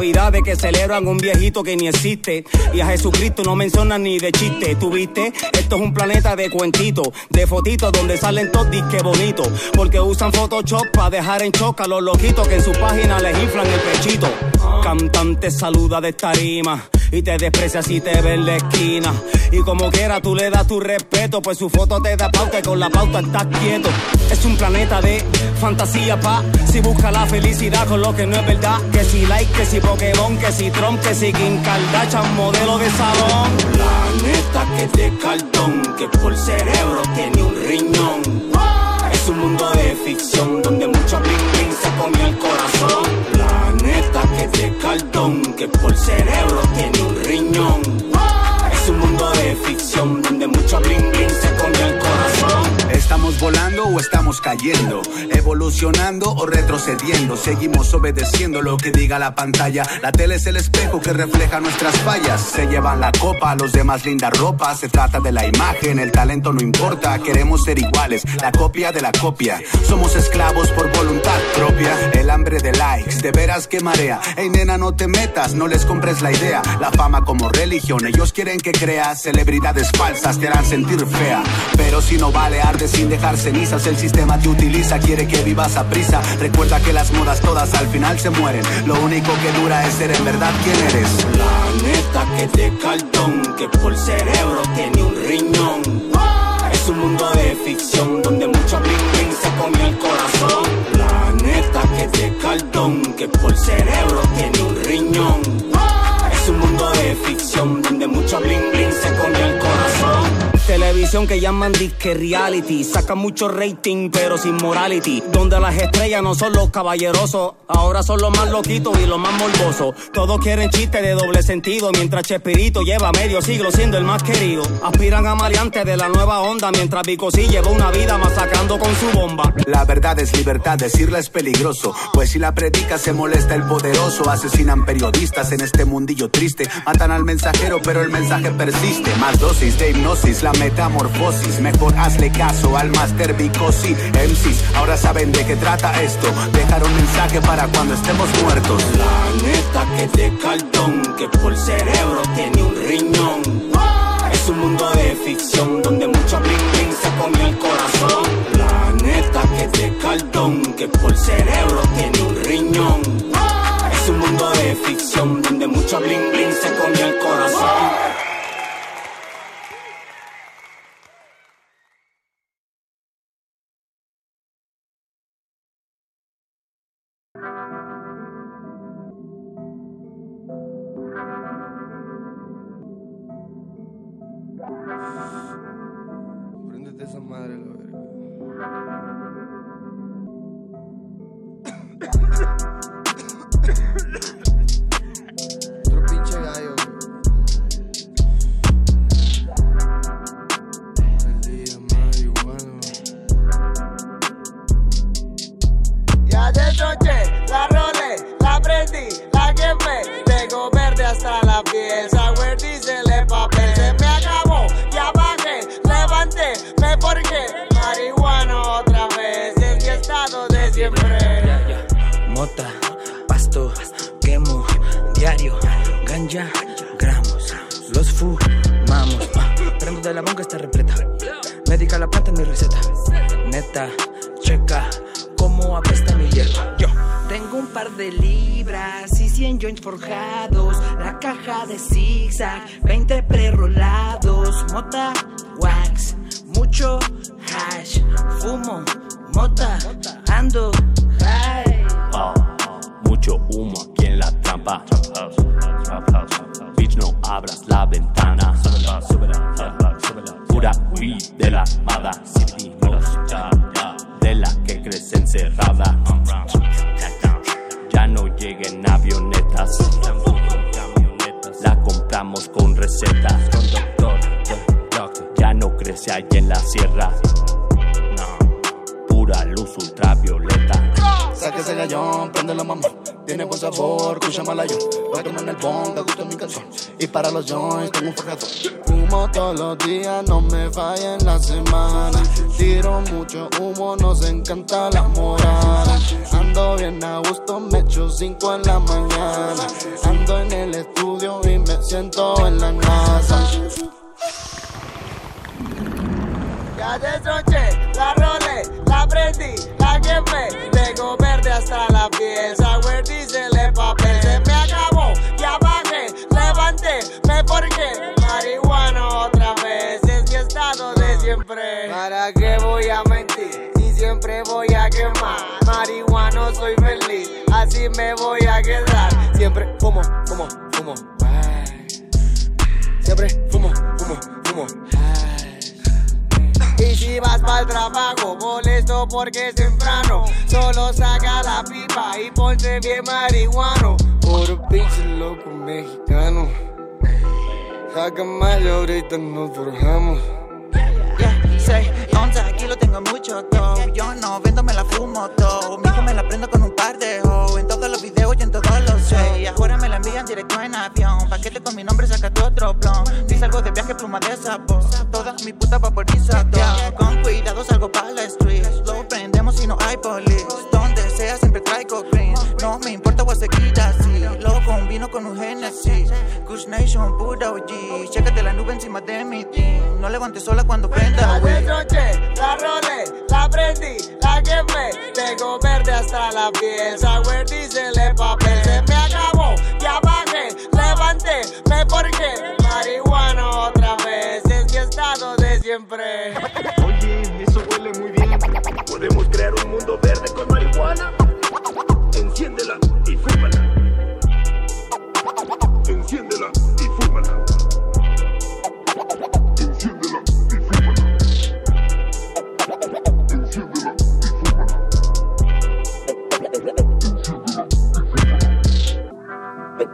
Como
en Navidad de que celebran un viejito que ni existe. Y a Jesucristo no mencionan ni de chiste. ¿Tú viste? Esto es un planeta de cuentitos. De fotitos donde salen todos disque bonitos. Porque usan Photoshop para dejar en choca a los loquitos que en su página les inflan el pechito. Cantante saluda de tarima. Y te desprecia si te ve en la esquina. Y como quiera tú le das tu respeto. Pues su foto te da pauta y con la pauta estás quieto. Es un planeta de fantasía pa. Si busca la felicidad con lo que no es verdad. Que si like, que si Pokémon, que si Trump, que si Kim Kardashian, modelo de salón. Planeta que es de cartón, que por cerebro tiene un riñón. Es un mundo de ficción donde mucho bling bling se comió el corazón. Planeta que es de cartón, que por cerebro tiene un riñón. Es un mundo de ficción donde mucho bling bling se comió el corazón.
¿Estamos volando o estamos cayendo? ¿Evolucionando o retrocediendo? Seguimos obedeciendo lo que diga la pantalla. La tele es el espejo que refleja nuestras fallas. Se llevan la copa, los demás linda ropa. Se trata de la imagen, el talento no importa. Queremos ser iguales, la copia de la copia. Somos esclavos por voluntad propia. El hambre de likes, de veras que marea. Ey nena, no te metas, no les compres la idea. La fama como religión, ellos quieren que creas. Celebridades falsas te harán sentir fea. Pero si no vale, arde sin dejar cenizas. El sistema te utiliza, quiere que vivas a prisa. Recuerda que las modas todas al final se mueren. Lo único que dura es ser en verdad quien eres.
Planeta que de cartón, que por cerebro tiene un riñón. Es un mundo de ficción donde mucho bling bling se comió el corazón. Planeta que de cartón, que por cerebro tiene un riñón. Es un mundo de ficción donde mucho bling bling se comió el corazón. Televisión que llaman disque reality. Saca mucho rating, pero sin morality. Donde las estrellas no son los caballerosos. Ahora son los más loquitos y los más morbosos. Todos quieren chistes de doble sentido. Mientras Chespirito lleva medio siglo siendo el más querido. Aspiran a maleantes de la nueva onda. Mientras Vico sí lleva una vida masacrando con su bomba.
La verdad es libertad, decirla es peligroso. Pues si la predica se molesta el poderoso. Asesinan periodistas en este mundillo triste. Matan al mensajero, pero el mensaje persiste. Más dosis de hipnosis, la metamorfosis. Mejor hazle caso al Master Vicosi. MCs ahora saben de qué trata esto. Dejar un mensaje para cuando estemos muertos.
Planeta que es de cartón, que por cerebro tiene un riñón. Es un mundo de ficción donde mucho bling bling se comió el corazón. Planeta que es de cartón, que por cerebro tiene un riñón. Es un mundo de ficción donde mucho bling bling se comió el corazón.
Madre, la
Mota, pasto, quemo, diario, ganja, gramos, los fumamos. Prendo de la banca está repleta. Médica la planta en mi receta. Neta, checa cómo apesta mi hierba. Yo tengo un par de libras y 100 joints forjados. La caja de zigzag, 20 prerolados. Mota, wax, mucho hash. Fumo, mota, ando high.
Mucho humo aquí en la trampa. Bitch, no abras la ventana. Pura weed de la armada. De la que crece encerrada. Ya no lleguen avionetas. La compramos con recetas. Ya no crece allá en la sierra. Pura luz ultravioleta.
Saque ese gallón, prende la mamá. Tiene buen sabor, escucha malayo. Tomar en el bonga, gusta mi canción. Y para los joints tengo un forjador.
Humo todos los días, no me falla en la semana. Tiro mucho humo, nos encanta la morada. Ando bien a gusto, me echo cinco en la mañana. Ando en el estudio y me siento en la NASA. Ya destroché, la prendí, la quemé. Tengo verde hasta la piel, sour diesel el papel. Se me acabó, ya bajé, levanté, me forqué. Marihuana otra vez, es mi estado de siempre. ¿Para qué voy a mentir? Si siempre voy a quemar. Marihuana soy feliz, así me voy a quedar. Siempre fumo, fumo, fumo. Siempre fumo, fumo, fumo. Y si vas para el trabajo, molesto porque es temprano. Solo saca la pipa y ponte bien marihuano. Por pinche loco mexicano. Saca más y ahorita nos forjamos.
Say, once, aquí lo tengo mucho dough. Yo no vendo, me la fumo todo. Mi me la prendo con un par de ho. En todos los videos y en todos los shows. Y ahora me la envían directo en avión. Paquete con mi nombre, sácate otro blon. Si salgo de viaje, pluma de sabor. Toda mi puta vaporizador. Con cuidado salgo para la street. Lo prendemos si no hay police. Donde sea, siempre traigo green. No me importa, voy a seguir así. Combino con un Genesis. Kush Nation, pura OG. Chécate la nube encima de mi team. No levantes sola cuando prenda,
La
güey.
la rolé, la prendí, la quemé. Tengo verde hasta la piel, sour diesel el papel. Se me acabó, ya bajé, levanté, me forqué. Marihuana otra vez, es mi estado de siempre.
Oye, eso huele muy bien. Podemos crear un mundo verde con marihuana.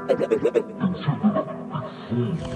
I'm sorry.